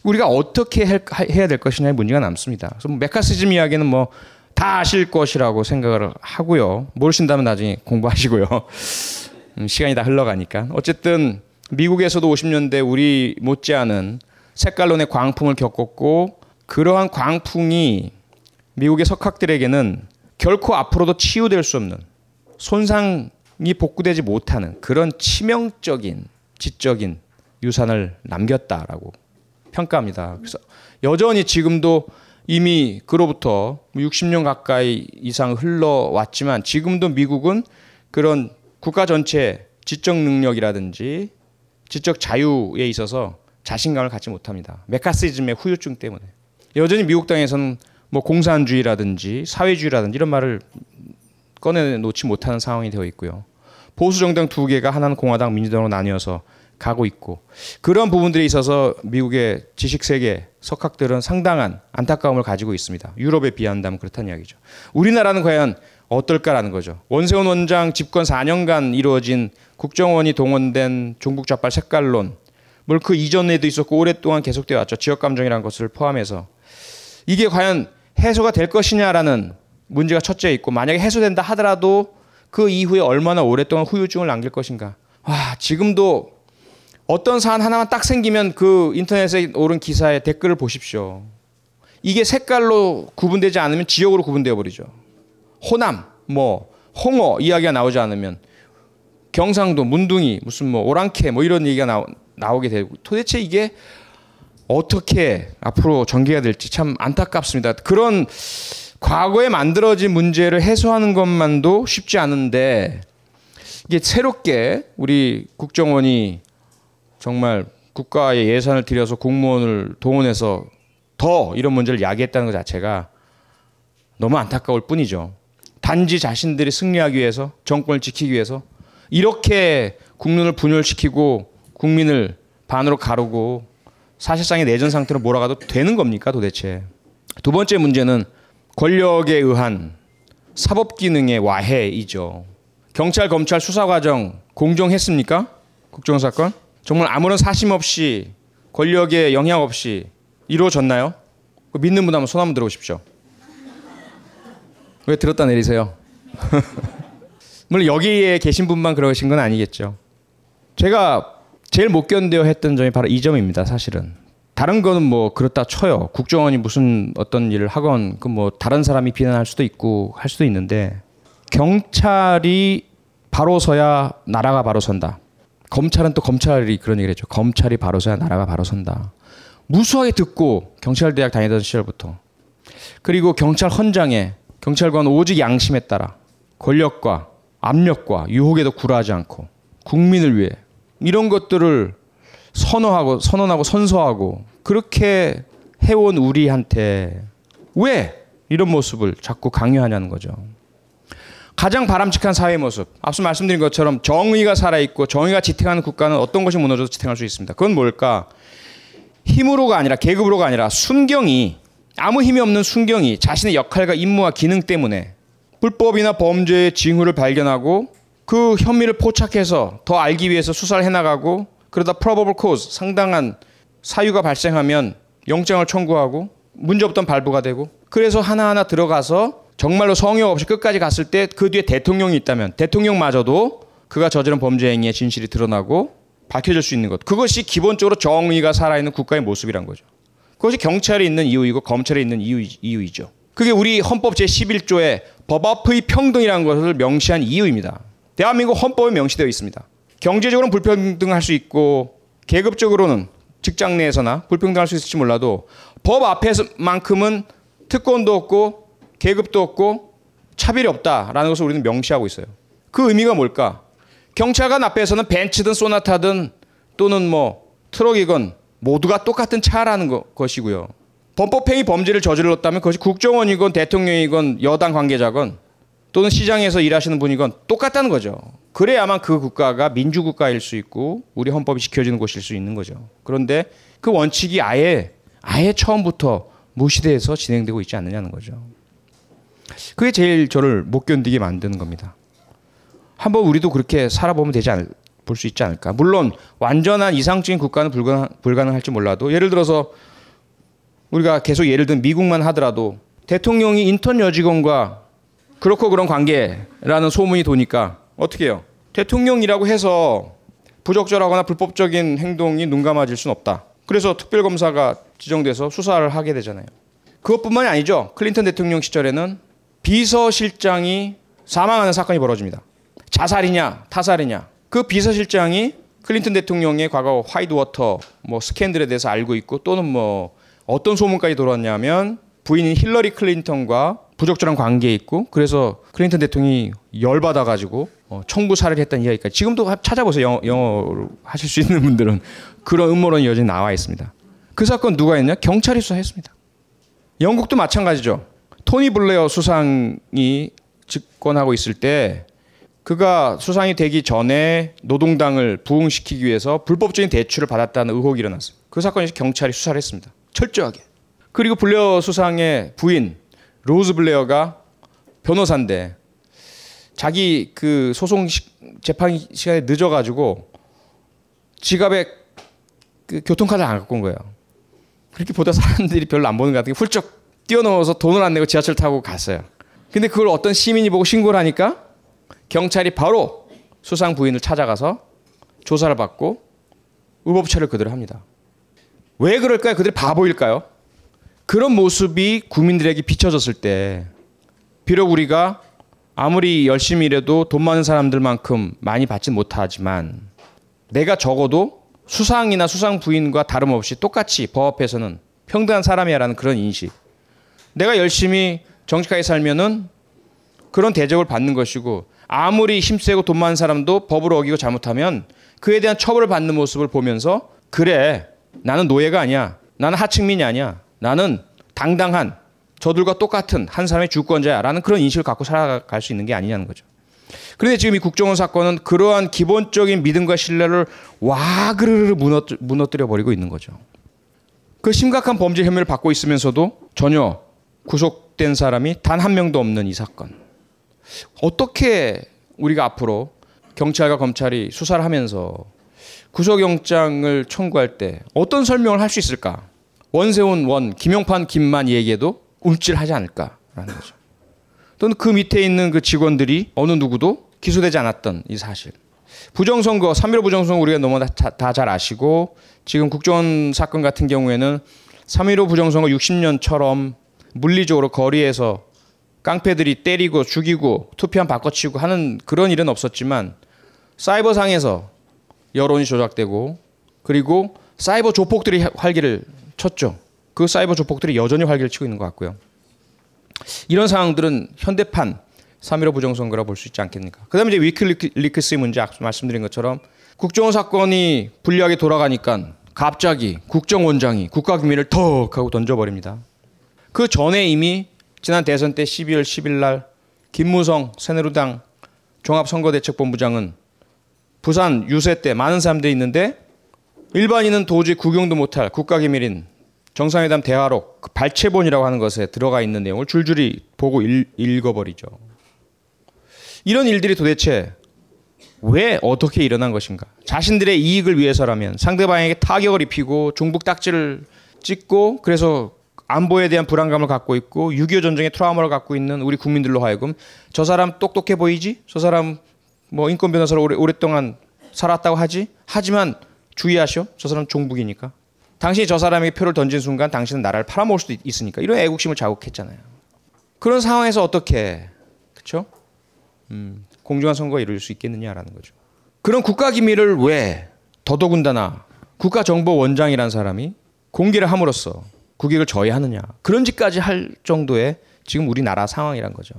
우리가 어떻게 해야 될 것이냐의 문제가 남습니다. 그래서 뭐 메카시즘 이야기는 뭐 다 아실 것이라고 생각을 하고요. 모르신다면 나중에 공부하시고요. 음, 시간이 다 흘러가니까. 어쨌든 미국에서도 50년대 우리 못지않은 색깔론의 광풍을 겪었고 그러한 광풍이 미국의 석학들에게는 결코 앞으로도 치유될 수 없는 손상이 복구되지 못하는 그런 치명적인 지적인 유산을 남겼다라고 평가합니다. 그래서 여전히 지금도 이미 그로부터 60년 가까이 이상 흘러왔지만 지금도 미국은 그런 국가 전체 지적 능력이라든지 지적 자유에 있어서 자신감을 갖지 못합니다. 메카시즘의 후유증 때문에. 여전히 미국 땅에서는 뭐 공산주의라든지 사회주의라든지 이런 말을 꺼내놓지 못하는 상황이 되어 있고요. 보수 정당 두 개가 하나는 공화당, 민주당으로 나뉘어서 가고 있고 그런 부분들에 있어서 미국의 지식 세계 석학들은 상당한 안타까움을 가지고 있습니다. 유럽에 비한다면 그렇다는 이야기죠. 우리나라는 과연 어떨까라는 거죠. 원세훈 원장 집권 4년간 이루어진 국정원이 동원된 종북 좌빨 색깔론, 뭘 그 이전에도 있었고 오랫동안 계속되어 왔죠. 지역 감정이라는 것을 포함해서 이게 과연 해소가 될 것이냐라는 문제가 첫째 있고 만약에 해소된다 하더라도 그 이후에 얼마나 오랫동안 후유증을 남길 것인가. 와, 지금도 어떤 사안 하나만 딱 생기면 그 인터넷에 오른 기사에 댓글을 보십시오. 이게 색깔로 구분되지 않으면 지역으로 구분되어 버리죠. 호남, 뭐 홍어 이야기가 나오지 않으면 경상도, 문둥이, 무슨 뭐 오랑캐 뭐 이런 얘기가 나오, 나오게 되고 도대체 이게 어떻게 앞으로 전개가 될지 참 안타깝습니다. 그런 과거에 만들어진 문제를 해소하는 것만도 쉽지 않은데 이게 새롭게 우리 국정원이 정말 국가의 예산을 들여서 공무원을 동원해서 더 이런 문제를 야기했다는 것 자체가 너무 안타까울 뿐이죠. 단지 자신들이 승리하기 위해서 정권을 지키기 위해서 이렇게 국민을 분열시키고 국민을 반으로 가르고 사실상의 내전 상태로 몰아가도 되는 겁니까 도대체? 두 번째 문제는 권력에 의한 사법 기능의 와해이죠. 경찰 검찰 수사 과정 공정했습니까? 국정 사건? 정말 아무런 사심 없이 권력의 영향 없이 이루어졌나요? 믿는 분 한번 손 한번 들어오십시오. 왜 들었다 내리세요? 물론 여기에 계신 분만 그러신 건 아니겠죠. 제가 제일 못 견뎌 했던 점이 바로 이 점입니다. 사실은 다른 거는 뭐 그렇다 쳐요. 국정원이 무슨 어떤 일을 하건 그 뭐 다른 사람이 비난할 수도 있고 할 수도 있는데 경찰이 바로 서야 나라가 바로 선다. 검찰은 또 검찰이 그런 얘기를 했죠. 검찰이 바로 서야 나라가 바로 선다. 무수하게 듣고 경찰 대학 다니던 시절부터 그리고 경찰 헌장에 경찰관 오직 양심에 따라 권력과 압력과 유혹에도 굴하지 않고 국민을 위해 이런 것들을 선호하고 선언하고 선서하고 그렇게 해온 우리한테 왜 이런 모습을 자꾸 강요하냐는 거죠. 가장 바람직한 사회 모습. 앞서 말씀드린 것처럼 정의가 살아있고 정의가 지탱하는 국가는 어떤 것이 무너져도 지탱할 수 있습니다. 그건 뭘까? 힘으로가 아니라 계급으로가 아니라 순경이 아무 힘이 없는 순경이 자신의 역할과 임무와 기능 때문에 불법이나 범죄의 징후를 발견하고 그 혐의를 포착해서 더 알기 위해서 수사를 해나가고 그러다 probable cause 상당한 사유가 발생하면 영장을 청구하고 문제 없던 발부가 되고 그래서 하나하나 들어가서 정말로 성역 없이 끝까지 갔을 때 그 뒤에 대통령이 있다면 대통령마저도 그가 저지른 범죄 행위의 진실이 드러나고 밝혀질 수 있는 것. 그것이 기본적으로 정의가 살아있는 국가의 모습이란 거죠. 그것이 경찰이 있는 이유이고 검찰이 있는 이유, 이유이죠. 그게 우리 헌법 제11조에 법 앞의 평등이라는 것을 명시한 이유입니다. 대한민국 헌법에 명시되어 있습니다. 경제적으로는 불평등할 수 있고 계급적으로는 직장 내에서나 불평등할 수 있을지 몰라도 법 앞에서만큼은 특권도 없고 계급도 없고 차별이 없다라는 것을 우리는 명시하고 있어요. 그 의미가 뭘까? 경찰관 앞에서는 벤츠든 소나타든 또는 뭐 트럭이건 모두가 똑같은 차라는 거, 것이고요. 범법행위 범죄를 저질렀다면 그것이 국정원이건 대통령이건 여당 관계자건 또는 시장에서 일하시는 분이건 똑같다는 거죠. 그래야만 그 국가가 민주국가일 수 있고 우리 헌법이 지켜지는 곳일 수 있는 거죠. 그런데 그 원칙이 아예 아예 처음부터 무시돼서 진행되고 있지 않느냐는 거죠. 그게 제일 저를 못 견디게 만드는 겁니다. 한번 우리도 그렇게 살아보면 되지 않을 볼 수 있지 않을까. 물론 완전한 이상적인 국가는 불가능, 불가능할지 몰라도 예를 들어서 우리가 계속 예를 든 미국만 하더라도 대통령이 인턴 여직원과 그렇고 그런 관계라는 소문이 도니까 어떻게 해요? 대통령이라고 해서 부적절하거나 불법적인 행동이 눈 감아질 수는 없다. 그래서 특별검사가 지정돼서 수사를 하게 되잖아요. 그것뿐만이 아니죠. 클린턴 대통령 시절에는 비서실장이 사망하는 사건이 벌어집니다. 자살이냐, 타살이냐. 그 비서실장이 클린턴 대통령의 과거 화이트워터 뭐 스캔들에 대해서 알고 있고 또는 뭐 어떤 소문까지 돌았냐면 부인인 힐러리 클린턴과 부적절한 관계에 있고 그래서 클린턴 대통령이 열받아 가지고 어, 청부 살해를 했다는 이야기까지 지금도 찾아보세요 영어, 영어 로 하실 수 있는 분들은 그런 음모론이 여전히 나와 있습니다. 그 사건 누가 했냐? 경찰이 수사했습니다. 영국도 마찬가지죠. 토니 블레어 수상이 집권하고 있을 때 그가 수상이 되기 전에 노동당을 부흥시키기 위해서 불법적인 대출을 받았다는 의혹이 일어났어요. 그 사건에서 경찰이 수사를 했습니다. 철저하게. 그리고 블레어 수상의 부인 로즈 블레어가 변호사인데 자기 그 소송 시, 재판 시간에 늦어가지고 지갑에 그 교통카드를 안 갖고 온 거예요. 그렇게 보다 사람들이 별로 안 보는 것 같은 게 훌쩍 뛰어넘어서 돈을 안 내고 지하철 타고 갔어요. 근데 그걸 어떤 시민이 보고 신고를 하니까 경찰이 바로 수상 부인을 찾아가서 조사를 받고 의법처를 그대로 합니다. 왜 그럴까요? 그들이 바보일까요? 그런 모습이 국민들에게 비춰졌을 때 비록 우리가 아무리 열심히 일해도 돈 많은 사람들만큼 많이 받지 못하지만 내가 적어도 수상이나 수상 부인과 다름없이 똑같이 법 앞에서는 평등한 사람이야라는 그런 인식. 내가 열심히 정직하게 살면은 그런 대접을 받는 것이고 아무리 힘세고 돈 많은 사람도 법을 어기고 잘못하면 그에 대한 처벌을 받는 모습을 보면서 그래 나는 노예가 아니야 나는 하층민이 아니야 나는 당당한 저들과 똑같은 한 사람의 주권자야라는 그런 인식을 갖고 살아갈 수 있는 게 아니냐는 거죠. 그런데 지금 이 국정원 사건은 그러한 기본적인 믿음과 신뢰를 와그르르 무너뜨려 버리고 있는 거죠. 그 심각한 범죄 혐의를 받고 있으면서도 전혀 구속된 사람이 단 한 명도 없는 이 사건. 어떻게 우리가 앞으로 경찰과 검찰이 수사를 하면서 구속영장을 청구할 때 어떤 설명을 할 수 있을까? 원세훈 원, 김용판 김만 얘기해도 움찔하지 않을까라는 거죠. 또는 그 밑에 있는 그 직원들이 어느 누구도 기소되지 않았던 이 사실. 부정선거, 3.15 부정선거 우리가 너무 다잘 아시고 지금 국정원 사건 같은 경우에는 3.15 부정선거 60년처럼 물리적으로 거리에서 깡패들이 때리고 죽이고 투표함 바꿔치고 하는 그런 일은 없었지만 사이버상에서 여론이 조작되고 그리고 사이버 조폭들이 활기를 쳤죠. 그 사이버 조폭들이 여전히 활기를 치고 있는 것 같고요. 이런 상황들은 현대판 3.15 부정선거라 볼 수 있지 않겠습니까? 그 다음에 이제 위클리크스의 문제 말씀드린 것처럼 국정원 사건이 불리하게 돌아가니까 갑자기 국정원장이 국가기밀을 턱 하고 던져버립니다. 그 전에 이미 지난 대선 때 12월 10일 날 김무성 새누리당 종합선거대책본부장은 부산 유세 때 많은 사람들이 있는데 일반인은 도저히 구경도 못할 국가기밀인 정상회담 대화록 그 발췌본이라고 하는 것에 들어가 있는 내용을 줄줄이 보고 읽, 읽어버리죠. 이런 일들이 도대체 왜 어떻게 일어난 것인가? 자신들의 이익을 위해서라면 상대방에게 타격을 입히고 중북 딱지를 찍고 그래서 안보에 대한 불안감을 갖고 있고 6.25 전쟁의 트라우마를 갖고 있는 우리 국민들로 하여금 저 사람 똑똑해 보이지? 저 사람 뭐 인권 변호사로 오래, 오랫동안 살았다고 하지? 하지만 주의하시오. 저 사람 종북이니까. 당신이 저 사람에게 표를 던진 순간 당신은 나라를 팔아먹을 수도 있으니까. 이런 애국심을 자극했잖아요. 그런 상황에서 어떻게, 그쵸? 음, 공정한 선거가 이룰 수 있겠느냐라는 거죠. 그런 국가 기밀을 왜 더더군다나 국가정보원장이라는 사람이 공개를 함으로써 국익을 저해하느냐. 그런 짓까지 할 정도의 지금 우리나라 상황이란 거죠.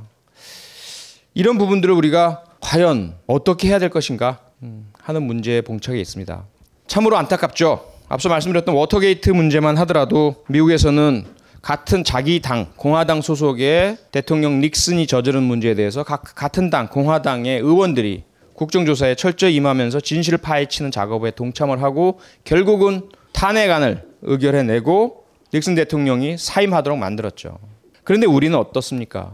이런 부분들을 우리가 과연 어떻게 해야 될 것인가 음, 하는 문제에 봉착해 있습니다. 참으로 안타깝죠. 앞서 말씀드렸던 워터게이트 문제만 하더라도 미국에서는 같은 자기 당 공화당 소속의 대통령 닉슨이 저지른 문제에 대해서 각, 같은 당 공화당의 의원들이 국정조사에 철저히 임하면서 진실을 파헤치는 작업에 동참을 하고 결국은 탄핵안을 의결해내고 닉슨 대통령이 사임하도록 만들었죠. 그런데 우리는 어떻습니까?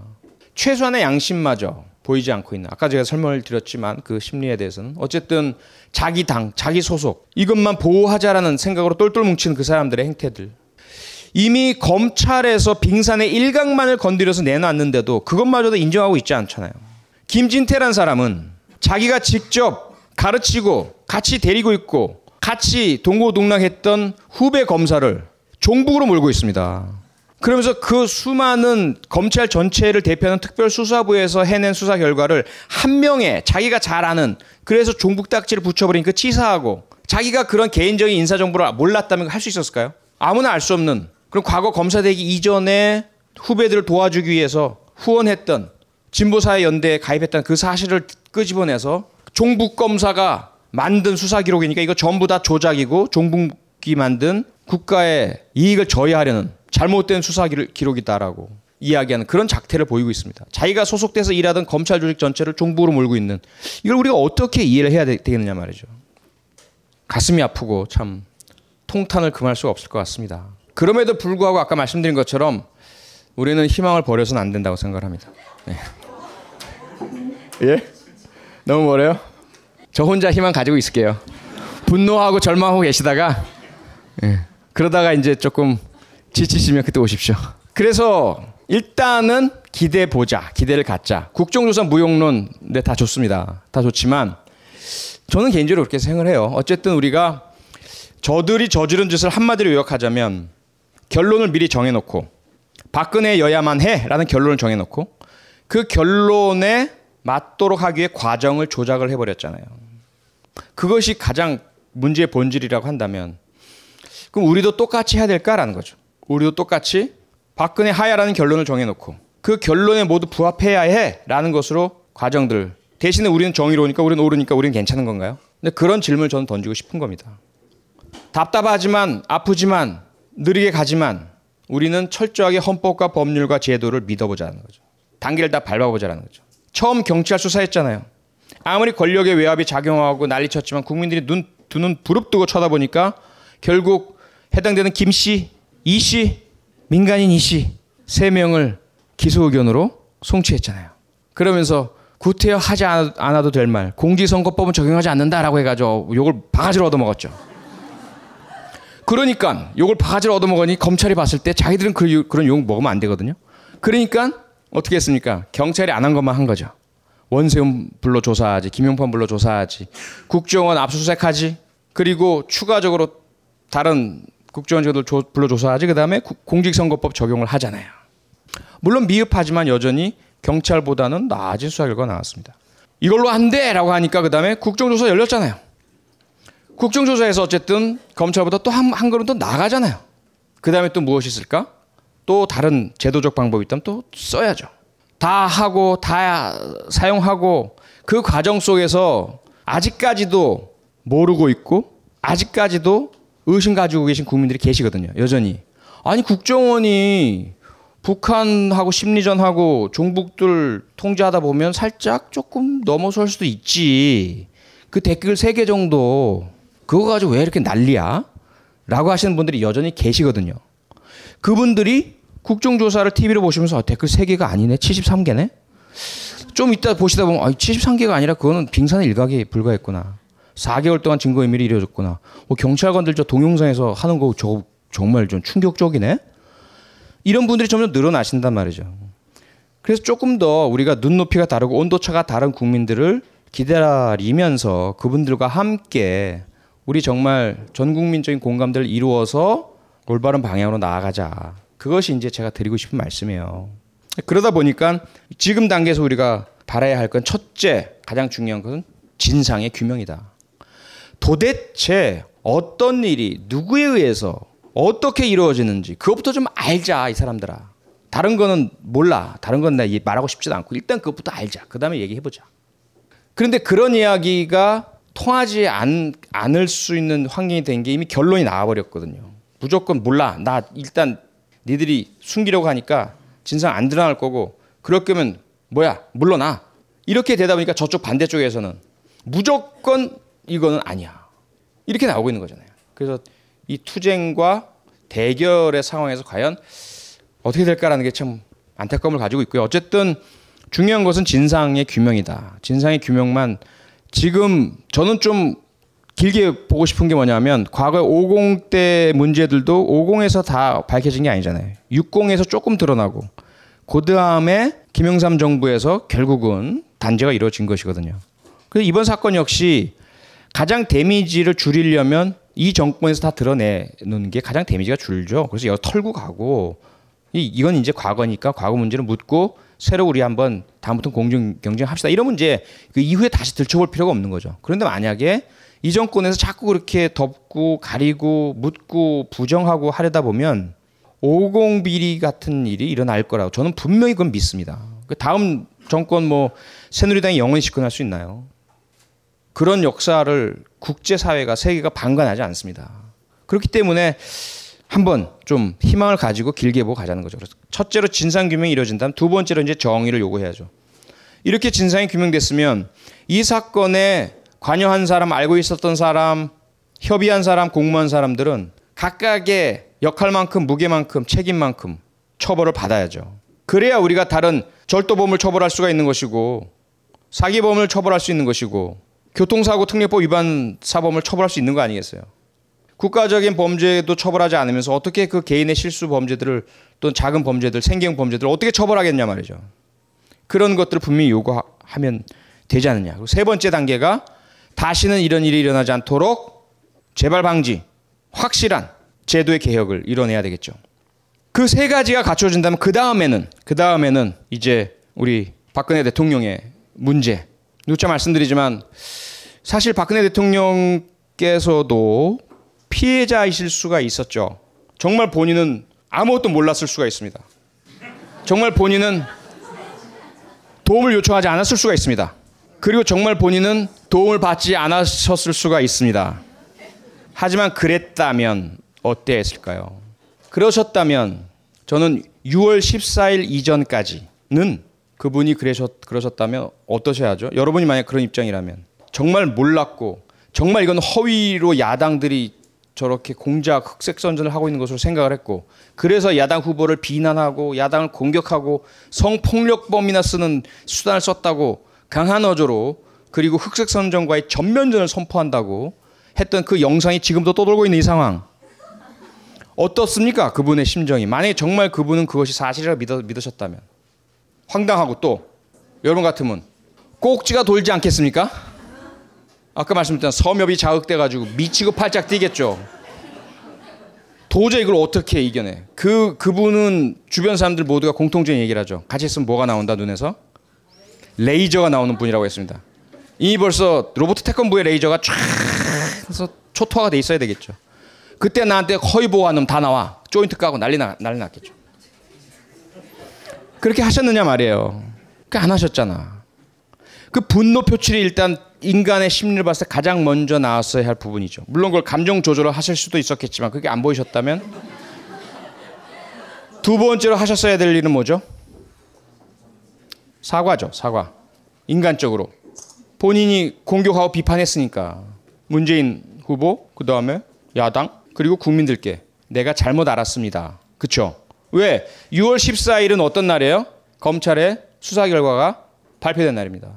최소한의 양심마저 보이지 않고 있는 아까 제가 설명을 드렸지만 그 심리에 대해서는 어쨌든 자기 당, 자기 소속 이것만 보호하자라는 생각으로 똘똘 뭉치는 그 사람들의 행태들 이미 검찰에서 빙산의 일각만을 건드려서 내놨는데도 그것마저도 인정하고 있지 않잖아요. 김진태란 사람은 자기가 직접 가르치고 같이 데리고 있고 같이 동고동락했던 후배 검사를 종북으로 몰고 있습니다. 그러면서 그 수많은 검찰 전체를 대표하는 특별수사부에서 해낸 수사 결과를 한 명의 자기가 잘 아는 그래서 종북 딱지를 붙여버린 그 치사하고 자기가 그런 개인적인 인사 정보를 몰랐다면 할 수 있었을까요? 아무나 알 수 없는 그럼 과거 검사되기 이전에 후배들을 도와주기 위해서 후원했던 진보사회 연대에 가입했던 그 사실을 끄집어내서 종북 검사가 만든 수사 기록이니까 이거 전부 다 조작이고 종북 이 만든 국가의 이익을 저해하려는 잘못된 수사 기록이다라고 이야기하는 그런 작태를 보이고 있습니다. 자기가 소속돼서 일하던 검찰 조직 전체를 종북으로 몰고 있는 이걸 우리가 어떻게 이해를 해야 되겠느냐 말이죠. 가슴이 아프고 참 통탄을 금할 수가 없을 것 같습니다. 그럼에도 불구하고 아까 말씀드린 것처럼 우리는 희망을 버려서는 안 된다고 생각을 합니다. 네. 예? 너무 뭐래요? 저 혼자 희망 가지고 있을게요. 분노하고 절망하고 계시다가 예. 그러다가 이제 조금 지치시면 그때 오십시오. 그래서 일단은 기대 보자, 기대를 갖자. 국정조사 무용론, 네, 다 좋습니다. 다 좋지만 저는 개인적으로 그렇게 생각을 해요. 어쨌든 우리가 저들이 저지른 짓을 한마디로 요약하자면 결론을 미리 정해놓고 박근혜 여야만 해라는 결론을 정해놓고 그 결론에 맞도록 하기 위해 과정을 조작을 해버렸잖아요. 그것이 가장 문제의 본질이라고 한다면 그럼 우리도 똑같이 해야 될까라는 거죠. 우리도 똑같이 박근혜 하야라는 결론을 정해놓고 그 결론에 모두 부합해야 해라는 것으로 과정들 대신에 우리는 정의로우니까 우리는 옳으니까 우리는 괜찮은 건가요? 근데 그런 질문을 저는 던지고 싶은 겁니다. 답답하지만 아프지만 느리게 가지만 우리는 철저하게 헌법과 법률과 제도를 믿어보자는 거죠. 단계를 다 밟아보자는 거죠. 처음 경찰 수사했잖아요. 아무리 권력의 외압이 작용하고 난리쳤지만 국민들이 눈 두 눈 부릅뜨고 쳐다보니까 결국 해당되는 김 씨, 이 씨, 민간인 이 씨 세 명을 기소 의견으로 송치했잖아요. 그러면서 구태여 하지 않아도 될 말, 공직선거법은 적용하지 않는다라고 해가지고 욕을 바가지로 얻어먹었죠. 그러니까 욕을 바가지로 얻어먹으니 검찰이 봤을 때 자기들은 그, 그런 욕 먹으면 안 되거든요. 그러니까 어떻게 했습니까? 경찰이 안 한 것만 한 거죠. 원세훈 불러 조사하지, 김용판 불러 조사하지, 국정원 압수수색하지, 그리고 추가적으로 다른 국정원직들 불러 조사하지, 그 다음에 공직선거법 적용을 하잖아요. 물론 미흡하지만 여전히 경찰보다는 나아진 수사 결과가 나왔습니다. 이걸로 안 돼라고 하니까 그 다음에 국정조사 열렸잖아요. 국정조사에서 어쨌든 검찰보다 또한 한 걸음 더 나가잖아요. 그 다음에 또 무엇이 있을까? 또 다른 제도적 방법이 있다면 또 써야죠. 다 하고 다 사용하고 그 과정 속에서 아직까지도 모르고 있고 아직까지도 의심 가지고 계신 국민들이 계시거든요. 여전히. 아니 국정원이 북한하고 심리전하고 종북들 통제하다 보면 살짝 조금 넘어설 수도 있지. 그 댓글 3개 정도 그거 가지고 왜 이렇게 난리야? 라고 하시는 분들이 여전히 계시거든요. 그분들이 국정조사를 TV로 보시면서 아, 댓글 3개가 아니네? 73개네? 좀 이따 보시다 보면 아, 73개가 아니라 그거는 빙산의 일각에 불과했구나. 4개월 동안 증거인멸이 이루어졌구나. 뭐 경찰관들 저 동영상에서 하는 거 저 정말 좀 충격적이네? 이런 분들이 점점 늘어나신단 말이죠. 그래서 조금 더 우리가 눈높이가 다르고 온도차가 다른 국민들을 기다리면서 그분들과 함께 우리 정말 전 국민적인 공감대를 이루어서 올바른 방향으로 나아가자. 그것이 이제 제가 드리고 싶은 말씀이에요. 그러다 보니까 지금 단계에서 우리가 바라야 할 건 첫째, 가장 중요한 것은 진상의 규명이다. 도대체 어떤 일이 누구에 의해서 어떻게 이루어지는지 그것부터 좀 알자 이 사람들아. 다른 거는 몰라. 다른 건 나 말하고 싶지도 않고 일단 그것부터 알자. 그 다음에 얘기해 보자. 그런데 그런 이야기가 통하지 않, 않을 수 있는 환경이 된 게 이미 결론이 나와버렸거든요. 무조건 몰라. 나 일단 니들이 숨기려고 하니까 진상 안 드러날 거고 그럴 거면 뭐야 물러나. 이렇게 되다 보니까 저쪽 반대쪽에서는 무조건 이거는 아니야. 이렇게 나오고 있는 거잖아요. 그래서 이 투쟁과 대결의 상황에서 과연 어떻게 될까라는 게 참 안타까움을 가지고 있고요. 어쨌든 중요한 것은 진상의 규명이다. 진상의 규명만 지금 저는 좀 길게 보고 싶은 게 뭐냐면 과거 50 때 문제들도 50에서 다 밝혀진 게 아니잖아요. 60에서 조금 드러나고 그 다음에 김영삼 정부에서 결국은 단죄가 이루어진 것이거든요. 그래서 이번 사건 역시 가장 데미지를 줄이려면 이 정권에서 다 드러내는 게 가장 데미지가 줄죠. 그래서 여기 털고 가고 이, 이건 이제 과거니까 과거 문제를 묻고 새로 우리 한번 다음부터 공정 경쟁합시다. 이런 문제 그 이후에 다시 들춰볼 필요가 없는 거죠. 그런데 만약에 이 정권에서 자꾸 그렇게 덮고 가리고 묻고 부정하고 하려다 보면 오공 비리 같은 일이 일어날 거라고 저는 분명히 그건 믿습니다. 그 다음 정권 뭐 새누리당이 영원히 집권할 수 있나요? 그런 역사를 국제사회가 세계가 방관하지 않습니다. 그렇기 때문에 한번 좀 희망을 가지고 길게 보고 가자는 거죠. 그래서 첫째로 진상 규명이 이루어진다면 두 번째로 이제 정의를 요구해야죠. 이렇게 진상이 규명됐으면 이 사건에 관여한 사람, 알고 있었던 사람, 협의한 사람, 공모한 사람들은 각각의 역할만큼, 무게만큼, 책임만큼 처벌을 받아야죠. 그래야 우리가 다른 절도범을 처벌할 수가 있는 것이고 사기범을 처벌할 수 있는 것이고 교통사고 특례법 위반 사범을 처벌할 수 있는 거 아니겠어요? 국가적인 범죄도 처벌하지 않으면서 어떻게 그 개인의 실수 범죄들을 또는 작은 범죄들, 생경 범죄들을 어떻게 처벌하겠냐 말이죠. 그런 것들을 분명히 요구하면 되지 않느냐. 세 번째 단계가 다시는 이런 일이 일어나지 않도록 재발 방지, 확실한 제도의 개혁을 이뤄내야 되겠죠. 그 세 가지가 갖춰진다면 그 다음에는 그 다음에는 이제 우리 박근혜 대통령의 문제. 누차 말씀드리지만 사실 박근혜 대통령께서도 피해자이실 수가 있었죠. 정말 본인은 아무것도 몰랐을 수가 있습니다. 정말 본인은 도움을 요청하지 않았을 수가 있습니다. 그리고 정말 본인은 도움을 받지 않으셨을 수가 있습니다. 하지만 그랬다면 어땠을까요? 그러셨다면 저는 6월 14일 이전까지는 그분이 그러셨, 그러셨다면 어떠셔야죠? 여러분이 만약 그런 입장이라면 정말 몰랐고 정말 이건 허위로 야당들이 저렇게 공작 흑색 선전을 하고 있는 것으로 생각을 했고 그래서 야당 후보를 비난하고 야당을 공격하고 성폭력범이나 쓰는 수단을 썼다고 강한 어조로 그리고 흑색 선전과의 전면전을 선포한다고 했던 그 영상이 지금도 떠돌고 있는 이 상황 어떻습니까? 그분의 심정이 만약에 정말 그분은 그것이 사실이라고 믿어, 믿으셨다면 황당하고 또 여러분 같으면 꼭지가 돌지 않겠습니까? 아까 말씀드렸던 섬엽이 자극돼 가지고 미치고 팔짝 뛰겠죠. 도저히 이걸 어떻게 이겨내? 그 그분은 주변 사람들 모두가 공통적인 얘기를 하죠. 같이 있으면 뭐가 나온다 눈에서 레이저가 나오는 분이라고 했습니다. 이미 벌써 로봇 태권부의 레이저가 쫙 해서 초토화가 돼 있어야 되겠죠. 그때 나한테 허위 보호한 놈다 나와 조인트 까고 난리 나 난리 났겠죠. 그렇게 하셨느냐 말이에요. 그안 하셨잖아. 그 분노 표출이 일단 인간의 심리를 봤을 때 가장 먼저 나왔어야 할 부분이죠. 물론 그걸 감정 조절을 하실 수도 있었겠지만 그게 안 보이셨다면 두 번째로 하셨어야 될 일은 뭐죠? 사과죠, 사과. 인간적으로. 본인이 공격하고 비판했으니까 문재인 후보, 그 다음에 야당, 그리고 국민들께 내가 잘못 알았습니다. 그쵸? 왜? 6월 14일은 어떤 날이에요? 검찰의 수사 결과가 발표된 날입니다.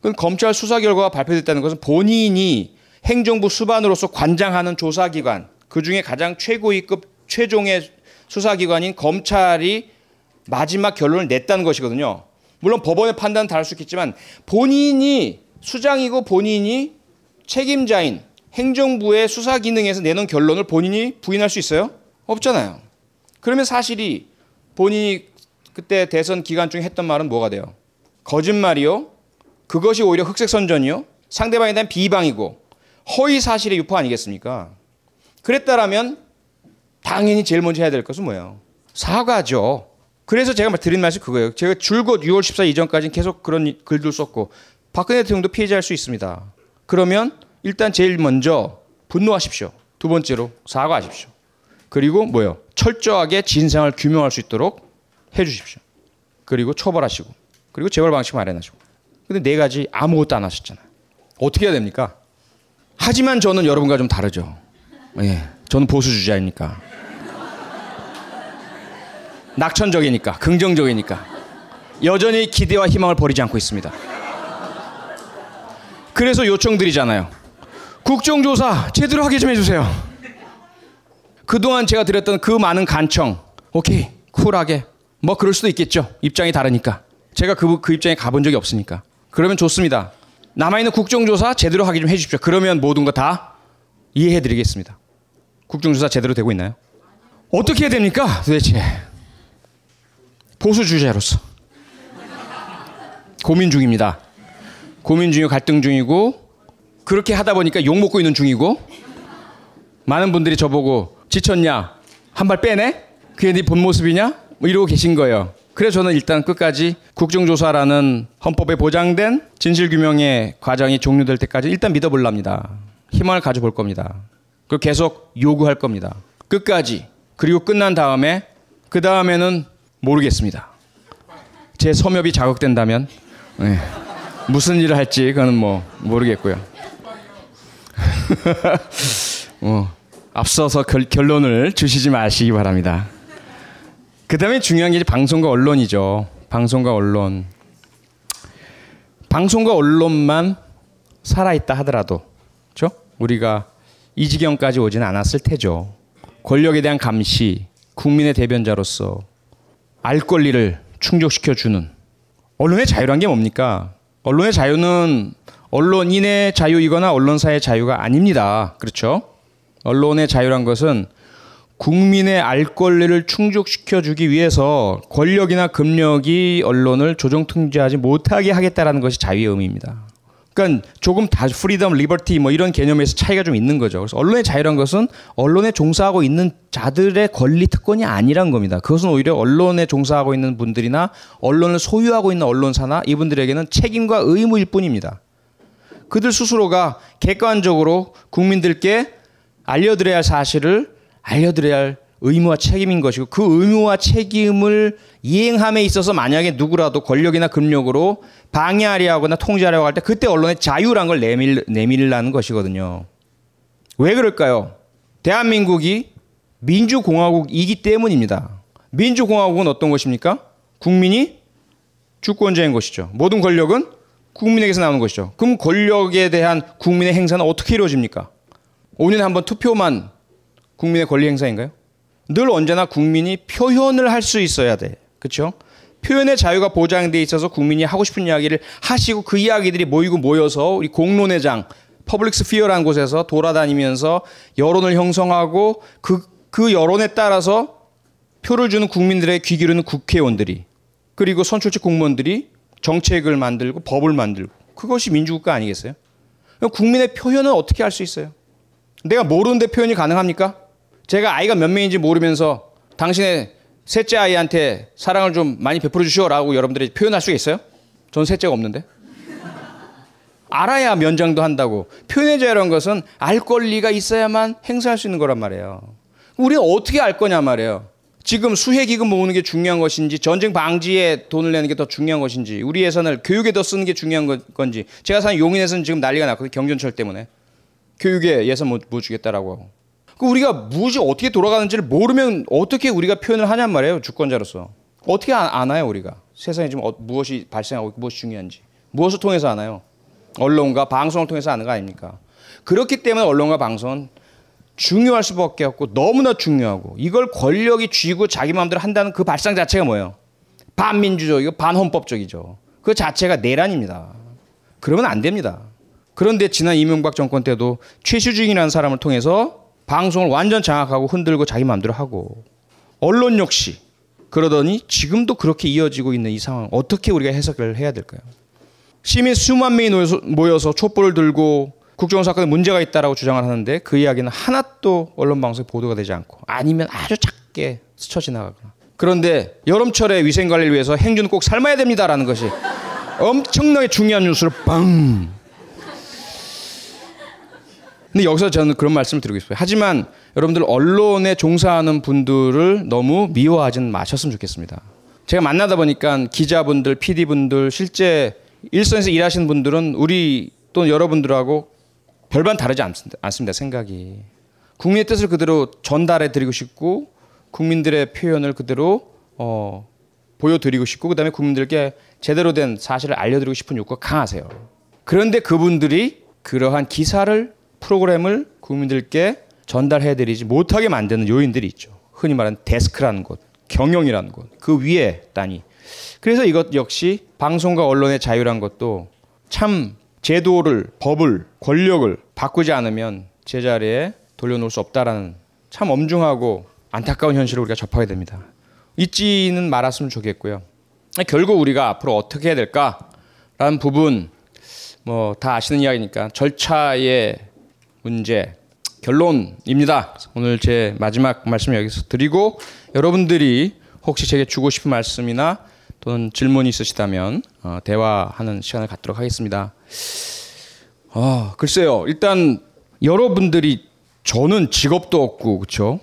그럼 검찰 수사 결과가 발표됐다는 것은 본인이 행정부 수반으로서 관장하는 조사기관, 그 중에 가장 최고위급 최종의 수사기관인 검찰이 마지막 결론을 냈다는 것이거든요. 물론 법원의 판단은 다를 수 있겠지만 본인이 수장이고 본인이 책임자인 행정부의 수사 기능에서 내놓은 결론을 본인이 부인할 수 있어요? 없잖아요. 그러면 사실이 본인이 그때 대선 기간 중에 했던 말은 뭐가 돼요? 거짓말이요? 그것이 오히려 흑색 선전이요. 상대방에 대한 비방이고 허위 사실의 유포 아니겠습니까? 그랬다라면 당연히 제일 먼저 해야 될 것은 뭐예요? 사과죠. 그래서 제가 드린 말씀이 그거예요. 제가 줄곧 6월 14일 이전까지는 계속 그런 글들 썼고 박근혜 대통령도 피해자일 수 있습니다. 그러면 일단 제일 먼저 분노하십시오. 두 번째로 사과하십시오. 그리고 뭐요? 철저하게 진상을 규명할 수 있도록 해 주십시오. 그리고 처벌하시고 그리고 재벌 방식 마련하시고. 근데 네 가지 아무것도 안 하셨잖아요. 어떻게 해야 됩니까? 하지만 저는 여러분과 좀 다르죠. 예. 저는 보수 주자이니까. 낙천적이니까, 긍정적이니까. 여전히 기대와 희망을 버리지 않고 있습니다. 그래서 요청드리잖아요. 국정조사 제대로 하게 좀 해주세요. 그동안 제가 드렸던 그 많은 간청, 오케이, 쿨하게. 뭐 그럴 수도 있겠죠. 입장이 다르니까. 제가 그, 그 입장에 가본 적이 없으니까. 그러면 좋습니다. 남아있는 국정조사 제대로 하게 좀 해주십시오. 그러면 모든 거 다 이해해 드리겠습니다. 국정조사 제대로 되고 있나요? 어떻게 해야 됩니까? 도대체. 보수 주자로서. 고민 중입니다. 고민 중이고 갈등 중이고 그렇게 하다 보니까 욕 먹고 있는 중이고 많은 분들이 저보고 지쳤냐? 한 발 빼네? 그게 네 본 모습이냐? 뭐 이러고 계신 거예요. 그래서 저는 일단 끝까지 국정조사라는 헌법에 보장된 진실규명의 과정이 종료될 때까지 일단 믿어볼랍니다. 희망을 가져볼 겁니다. 그리고 계속 요구할 겁니다. 끝까지. 그리고 끝난 다음에 그 다음에는 모르겠습니다. 제 섬엽이 자극된다면 네. 무슨 일을 할지 그거는 뭐 모르겠고요. 어, 앞서서 결, 결론을 주시지 마시기 바랍니다. 그 다음에 중요한 게 이제 방송과 언론이죠. 방송과 언론. 방송과 언론만 살아있다 하더라도, 그죠? 우리가 이 지경까지 오지는 않았을 테죠. 권력에 대한 감시, 국민의 대변자로서 알 권리를 충족시켜주는 언론의 자유란 게 뭡니까? 언론의 자유는 언론인의 자유이거나 언론사의 자유가 아닙니다. 그렇죠? 언론의 자유란 것은 국민의 알 권리를 충족시켜 주기 위해서 권력이나 금력이 언론을 조정 통제하지 못하게 하겠다라는 것이 자유의 의미입니다. 그러니까 조금 다 freedom, liberty 뭐 이런 개념에서 차이가 좀 있는 거죠. 그래서 언론의 자유란 것은 언론에 종사하고 있는 자들의 권리 특권이 아니란 겁니다. 그것은 오히려 언론에 종사하고 있는 분들이나 언론을 소유하고 있는 언론사나 이분들에게는 책임과 의무일 뿐입니다. 그들 스스로가 객관적으로 국민들께 알려드려야 할 사실을 알려드려야 할 의무와 책임인 것이고 그 의무와 책임을 이행함에 있어서 만약에 누구라도 권력이나 금력으로 방해하려 하거나 통제하려고 할 때 그때 언론의 자유란 걸 내밀, 내밀라는 것이거든요. 왜 그럴까요? 대한민국이 민주공화국이기 때문입니다. 민주공화국은 어떤 것입니까? 국민이 주권자인 것이죠. 모든 권력은 국민에게서 나오는 것이죠. 그럼 권력에 대한 국민의 행사는 어떻게 이루어집니까? 5년에 한 번 투표만 국민의 권리 행사인가요? 늘 언제나 국민이 표현을 할 수 있어야 돼. 그렇죠? 표현의 자유가 보장돼 있어서 국민이 하고 싶은 이야기를 하시고 그 이야기들이 모이고 모여서 우리 공론의 장, public sphere라는 곳에서 돌아다니면서 여론을 형성하고 그, 그 여론에 따라서 표를 주는 국민들의 귀 기르는 국회의원들이 그리고 선출직 공무원들이 정책을 만들고 법을 만들고 그것이 민주국가 아니겠어요? 국민의 표현은 어떻게 할 수 있어요? 내가 모르는데 표현이 가능합니까? 제가 아이가 몇 명인지 모르면서 당신의 셋째 아이한테 사랑을 좀 많이 베풀어 주시오라고 여러분들이 표현할 수 있어요? 전 셋째가 없는데. 알아야 면장도 한다고. 표현의 자유라는 것은 알 권리가 있어야만 행사할 수 있는 거란 말이에요. 우리가 어떻게 알 거냐 말이에요. 지금 수혜기금 모으는 게 중요한 것인지 전쟁 방지에 돈을 내는 게 더 중요한 것인지 우리 예산을 교육에 더 쓰는 게 중요한 건지 제가 사는 용인에서는 지금 난리가 났거든요. 경전철 때문에. 교육에 예산 못, 못 주겠다라고. 그 우리가 무엇이 어떻게 돌아가는지를 모르면 어떻게 우리가 표현을 하냔 말이에요. 주권자로서. 어떻게 안, 아요 우리가. 세상에 지금 어, 무엇이 발생하고 무엇이 중요한지. 무엇을 통해서 아나요? 언론과 방송을 통해서 아는 거 아닙니까? 그렇기 때문에 언론과 방송은 중요할 수밖에 없고 너무나 중요하고 이걸 권력이 쥐고 자기 마음대로 한다는 그 발상 자체가 뭐예요? 반민주적이고 반헌법적이죠. 그 자체가 내란입니다. 그러면 안 됩니다. 그런데 지난 이명박 정권 때도 최수중이라는 사람을 통해서 방송을 완전 장악하고 흔들고 자기 마음대로 하고 언론 역시 그러더니 지금도 그렇게 이어지고 있는 이 상황 어떻게 우리가 해석을 해야 될까요? 시민 수만 명이 모여서 촛불을 들고 국정원 사건에 문제가 있다라고 주장을 하는데 그 이야기는 하나도 언론 방송에 보도가 되지 않고 아니면 아주 작게 스쳐 지나가거나 그런데 여름철에 위생 관리를 위해서 행주는 꼭 삶아야 됩니다라는 것이 엄청나게 중요한 뉴스를 빵. 근데 여기서 저는 그런 말씀을 드리고 싶어요. 하지만 여러분들 언론에 종사하는 분들을 너무 미워하지는 마셨으면 좋겠습니다. 제가 만나다 보니까 기자분들, PD분들, 실제 일선에서 일하시는 분들은 우리 또 여러분들하고 별반 다르지. 않습니다. 생각이. 국민의 뜻을 그대로 전달해 드리고 싶고 국민들의 표현을 그대로 어, 보여드리고 싶고 그다음에 국민들께 제대로 된 사실을 알려드리고 싶은 욕구가 강하세요. 그런데 그분들이 그러한 기사를 프로그램을 국민들께 전달해드리지 못하게 만드는 요인들이 있죠. 흔히 말하는 데스크라는 곳, 경영이라는 곳, 그 위에 단위. 그래서 이것 역시 방송과 언론의 자유란 것도 참 제도를, 법을, 권력을 바꾸지 않으면 제자리에 돌려놓을 수 없다라는 참 엄중하고 안타까운 현실을 우리가 접하게 됩니다. 잊지는 말았으면 좋겠고요. 결국 우리가 앞으로 어떻게 해야 될까라는 부분 뭐 다 아시는 이야기니까 절차의 문제 결론입니다. 오늘 제 마지막 말씀 여기서 드리고 여러분들이 혹시 제게 주고 싶은 말씀이나 또는 질문이 있으시다면 어, 대화하는 시간을 갖도록 하겠습니다. 어, 글쎄요. 일단 여러분들이 저는 직업도 없고 그렇죠?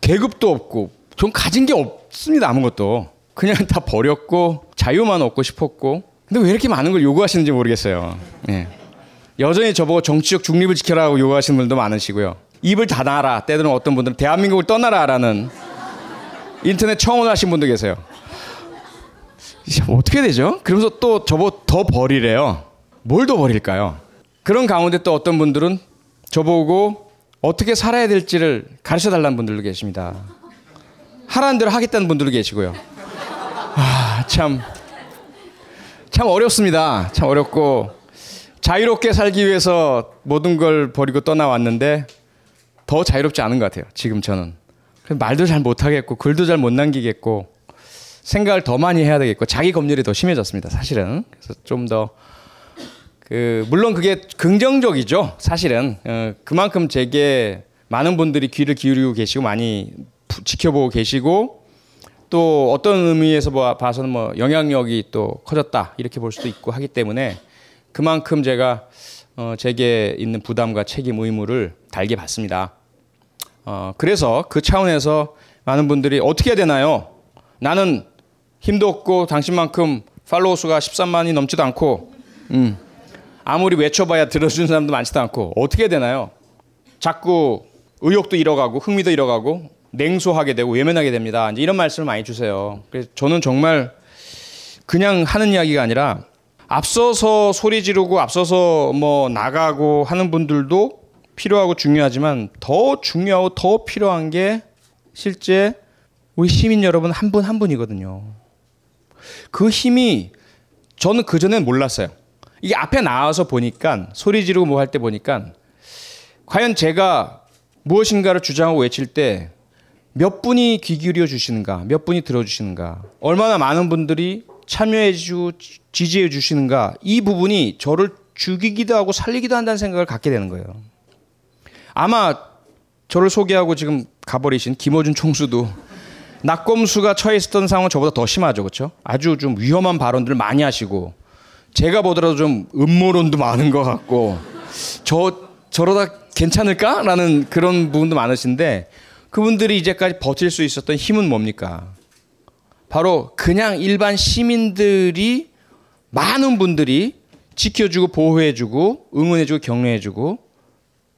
계급도 없고 전 가진 게 없습니다. 아무것도. 그냥 다 버렸고 자유만 얻고 싶었고 근데 왜 이렇게 많은 걸 요구하시는지 모르겠어요. 예. 여전히 저보고 정치적 중립을 지켜라고 요구하시는 분들도 많으시고요. 입을 닫아라. 때로는 어떤 분들은 대한민국을 떠나라라는 인터넷 청원을 하신 분도 계세요. 어떻게 되죠? 그러면서 또 저보고 더 버리래요. 뭘 더 버릴까요? 그런 가운데 또 어떤 분들은 저보고 어떻게 살아야 될지를 가르쳐 달라는 분들도 계십니다. 하라는 대로 하겠다는 분들도 계시고요. 아, 참, 참 어렵습니다. 참 어렵고, 자유롭게 살기 위해서 모든 걸 버리고 떠나왔는데, 더 자유롭지 않은 것 같아요. 지금 저는. 말도 잘 못하겠고, 글도 잘 못 남기겠고, 생각을 더 많이 해야 되겠고, 자기 검열이 더 심해졌습니다. 사실은. 그래서 좀 더, 그, 물론 그게 긍정적이죠. 사실은. 어, 그만큼 제게 많은 분들이 귀를 기울이고 계시고, 많이 지켜보고 계시고, 또 어떤 의미에서 봐서는 뭐 영향력이 또 커졌다 이렇게 볼 수도 있고 하기 때문에 그만큼 제가 어 제게 있는 부담과 책임 의무를 달게 받습니다. 어 그래서 그 차원에서 많은 분들이 어떻게 해야 되나요? 나는 힘도 없고 당신만큼 팔로워 수가 13만이 넘지도 않고 음 아무리 외쳐봐야 들어주는 사람도 많지도 않고 어떻게 해야 되나요? 자꾸 의욕도 잃어가고 흥미도 잃어가고 냉소하게 되고 외면하게 됩니다. 이제 이런 말씀을 많이 주세요. 그래서 저는 정말 그냥 하는 이야기가 아니라 앞서서 소리 지르고 앞서서 뭐 나가고 하는 분들도 필요하고 중요하지만 더 중요하고 더 필요한 게 실제 우리 시민 여러분 한분한 분이거든요. 그 힘이 저는 그전엔 몰랐어요. 이게 앞에 나와서 보니까 소리 지르고 뭐 할 때 보니까 과연 제가 무엇인가를 주장하고 외칠 때 몇 분이 귀 기울여 주시는가, 몇 분이 들어 주시는가, 얼마나 많은 분들이 참여해 주 지지해 주시는가 이 부분이 저를 죽이기도 하고 살리기도 한다는 생각을 갖게 되는 거예요. 아마 저를 소개하고 지금 가버리신 김어준 총수도 낙검수가 처해 있었던 상황은 저보다 더 심하죠, 그렇죠? 아주 좀 위험한 발언들을 많이 하시고 제가 보더라도 좀 음모론도 많은 것 같고 저 저러다 괜찮을까라는 그런 부분도 많으신데 그분들이 이제까지 버틸 수 있었던 힘은 뭡니까? 바로 그냥 일반 시민들이 많은 분들이 지켜주고 보호해주고 응원해주고 격려해주고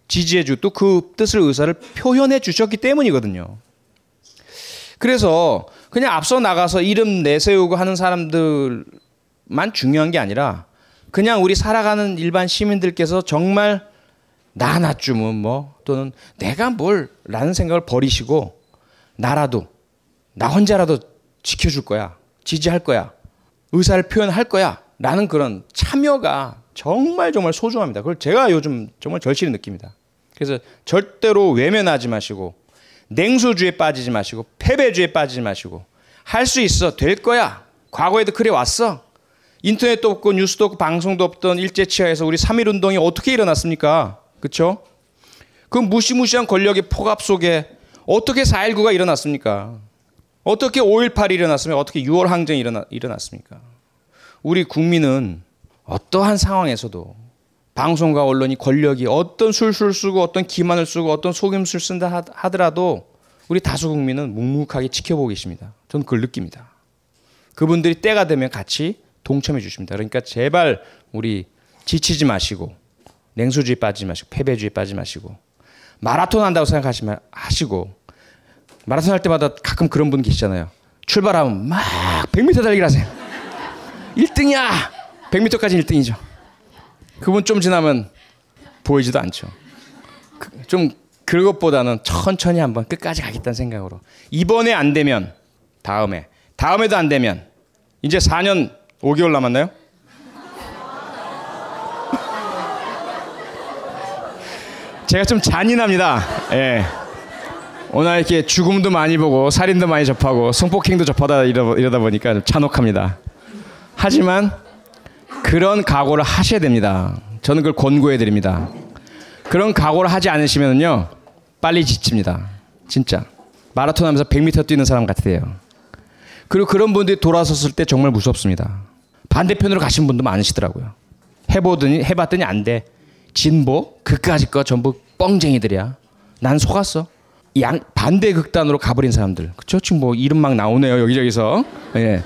지지해주고 또 그 뜻을 의사를 표현해 주셨기 때문이거든요. 그래서 그냥 앞서 나가서 이름 내세우고 하는 사람들만 중요한 게 아니라 그냥 우리 살아가는 일반 시민들께서 정말 나 하나쯤은 뭐 또는 내가 뭘 라는 생각을 버리시고 나라도 나 혼자라도 지켜줄 거야 지지할 거야 의사를 표현할 거야 라는 그런 참여가 정말 정말 소중합니다. 그걸 제가 요즘 정말 절실히 느낍니다. 그래서 절대로 외면하지 마시고 냉소주의에 빠지지 마시고 패배주의에 빠지지 마시고 할 수 있어 될 거야 과거에도 그래 왔어 인터넷도 없고 뉴스도 없고 방송도 없던 일제치하에서 우리 3.1 운동이 어떻게 일어났습니까? 그렇죠? 그 무시무시한 권력의 폭압 속에 어떻게 4.19가 일어났습니까? 어떻게 5.18이 일어났으면 어떻게 6월 항쟁이 일어나, 일어났습니까? 우리 국민은 어떠한 상황에서도 방송과 언론이 권력이 어떤 술술 쓰고 어떤 기만을 쓰고 어떤 속임수를 쓴다 하더라도 우리 다수 국민은 묵묵하게 지켜보고 계십니다. 저는 그걸 느낍니다. 그분들이 때가 되면 같이 동참해 주십니다. 그러니까 제발 우리 지치지 마시고 냉수주의 빠지지 마시고 패배주의 빠지지 마시고 마라톤 한다고 생각하시 하시고 마라톤 할 때마다 가끔 그런 분 계시잖아요. 출발하면 막 100m 달리기 하세요. 1등이야. 100m까지 1등이죠. 그분 좀 지나면 보이지도 않죠. 그, 좀 그것보다는 천천히 한번 끝까지 가겠다는 생각으로 이번에 안 되면 다음에 다음에도 안 되면 이제 4년 5개월 남았나요? 제가 좀 잔인합니다. 예. 오늘 이렇게 죽음도 많이 보고 살인도 많이 접하고 성폭행도 접하다 이러다 보니까 좀 잔혹합니다. 하지만 그런 각오를 하셔야 됩니다. 저는 그걸 권고해 드립니다. 그런 각오를 하지 않으시면요 빨리 지칩니다. 진짜 마라톤 하면서 100m 뛰는 사람 같아요. 그리고 그런 분들이 돌아섰을 때 정말 무섭습니다. 반대편으로 가신 분도 많으시더라고요. 해보더니 해봤더니 안 돼. 진보 그까짓 거 전부 뻥쟁이들이야. 난 속았어. 양 반대 극단으로 가버린 사람들. 그쵸? 지금 뭐 이름 막 나오네요 여기저기서. 예.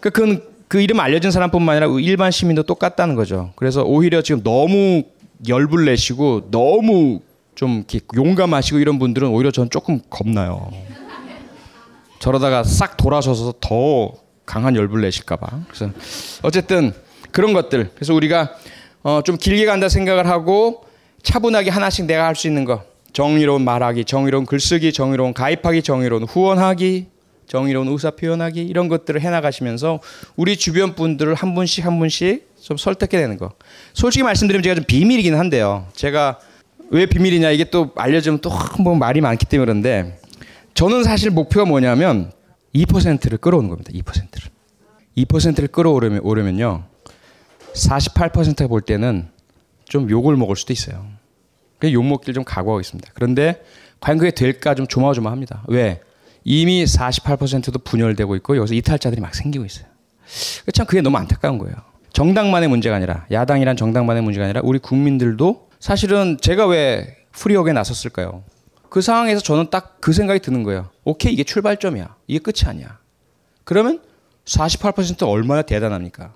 그 그건 그 이름 알려진 사람뿐만 아니라 일반 시민도 똑같다는 거죠. 그래서 오히려 지금 너무 열불 내시고 너무 좀 용감하시고 이런 분들은 오히려 전 조금 겁나요. 저러다가 싹 돌아서서 더 강한 열불 내실까봐. 그래서 어쨌든 그런 것들. 그래서 우리가 어, 좀 길게 간다 생각을 하고 차분하게 하나씩 내가 할 수 있는 거. 정의로운 말하기, 정의로운 글쓰기, 정의로운 가입하기, 정의로운 후원하기, 정의로운 의사 표현하기 이런 것들을 해나가시면서 우리 주변 분들을 한 분씩 한 분씩 좀 설득해 내는 거. 솔직히 말씀드리면 제가 좀 비밀이긴 한데요. 제가 왜 비밀이냐 이게 또 알려주면 또 뭐 말이 많기 때문에 그런데 저는 사실 목표가 뭐냐면 2%를 끌어오는 겁니다. 2%를. 2%를 끌어오려면 오려면요. 48%가 볼 때는 좀 욕을 먹을 수도 있어요. 그 욕 먹기를 좀 각오하고 있습니다. 그런데 과연 그게 될까 좀 조마조마합니다. 왜? 이미 48%도 분열되고 있고 여기서 이탈자들이 막 생기고 있어요. 참 그게 너무 안타까운 거예요. 정당만의 문제가 아니라 야당이란 정당만의 문제가 아니라 우리 국민들도 사실은 제가 왜 프리옥에 나섰을까요? 그 상황에서 저는 딱 그 생각이 드는 거예요. 오케이 이게 출발점이야. 이게 끝이 아니야. 그러면 48% 얼마나 대단합니까?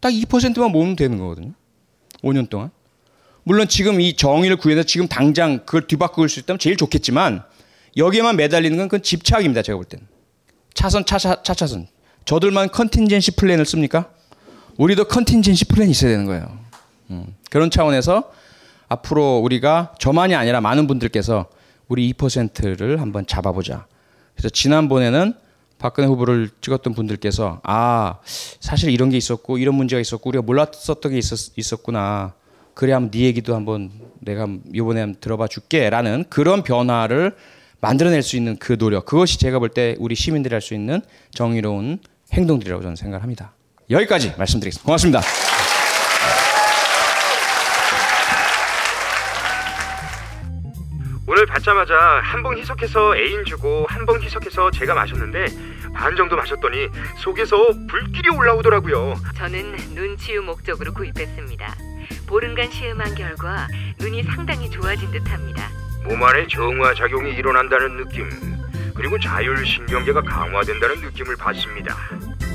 딱 2%만 모으면 되는 거거든요. 5년 동안. 물론 지금 이 정의를 구해서 지금 당장 그걸 뒤바꿀 수 있다면 제일 좋겠지만 여기에만 매달리는 건 그건 집착입니다. 제가 볼 때는. 차선, 차차, 차차선. 저들만 contingency plan을 씁니까? 우리도 contingency plan이 있어야 되는 거예요. 음. 그런 차원에서 앞으로 우리가 저만이 아니라 많은 분들께서 우리 2%를 한번 잡아보자. 그래서 지난번에는 박근혜 후보를 찍었던 분들께서 아 사실 이런 게 있었고 이런 문제가 있었고 우리가 몰랐었던 게 있었, 있었구나. 그래 한번 네 얘기도 한번 내가 이번에 한번 들어봐 줄게라는 그런 변화를 만들어낼 수 있는 그 노력 그것이 제가 볼 때 우리 시민들이 할 수 있는 정의로운 행동들이라고 저는 생각합니다. 여기까지 말씀드리겠습니다. 고맙습니다. 오늘 받자마자 한 봉 희석해서 애인 주고 한 봉 희석해서 제가 마셨는데 반 정도 마셨더니 속에서 불길이 올라오더라고요. 저는 눈치유 목적으로 구입했습니다. 보름간 시음한 결과 눈이 상당히 좋아진 듯합니다. 몸 안에 정화 작용이 일어난다는 느낌 그리고 자율신경계가 강화된다는 느낌을 받습니다.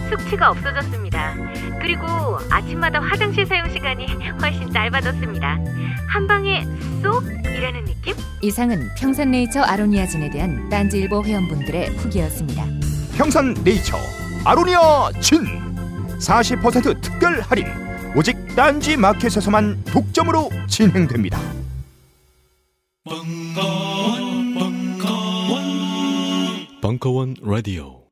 숙취가 없어졌습니다. 그리고 아침마다 화장실 사용 시간이 훨씬 짧아졌습니다. 한 방에 쏙이라는 느낌? 이상은 평산네이처 아로니아진에 대한 딴지일보 회원분들의 후기였습니다. 평산네이처 아로니아 진 40% 특별 할인 오직 딴지 마켓에서만 독점으로 진행됩니다. 벙커원, 벙커원, 벙커원 라디오.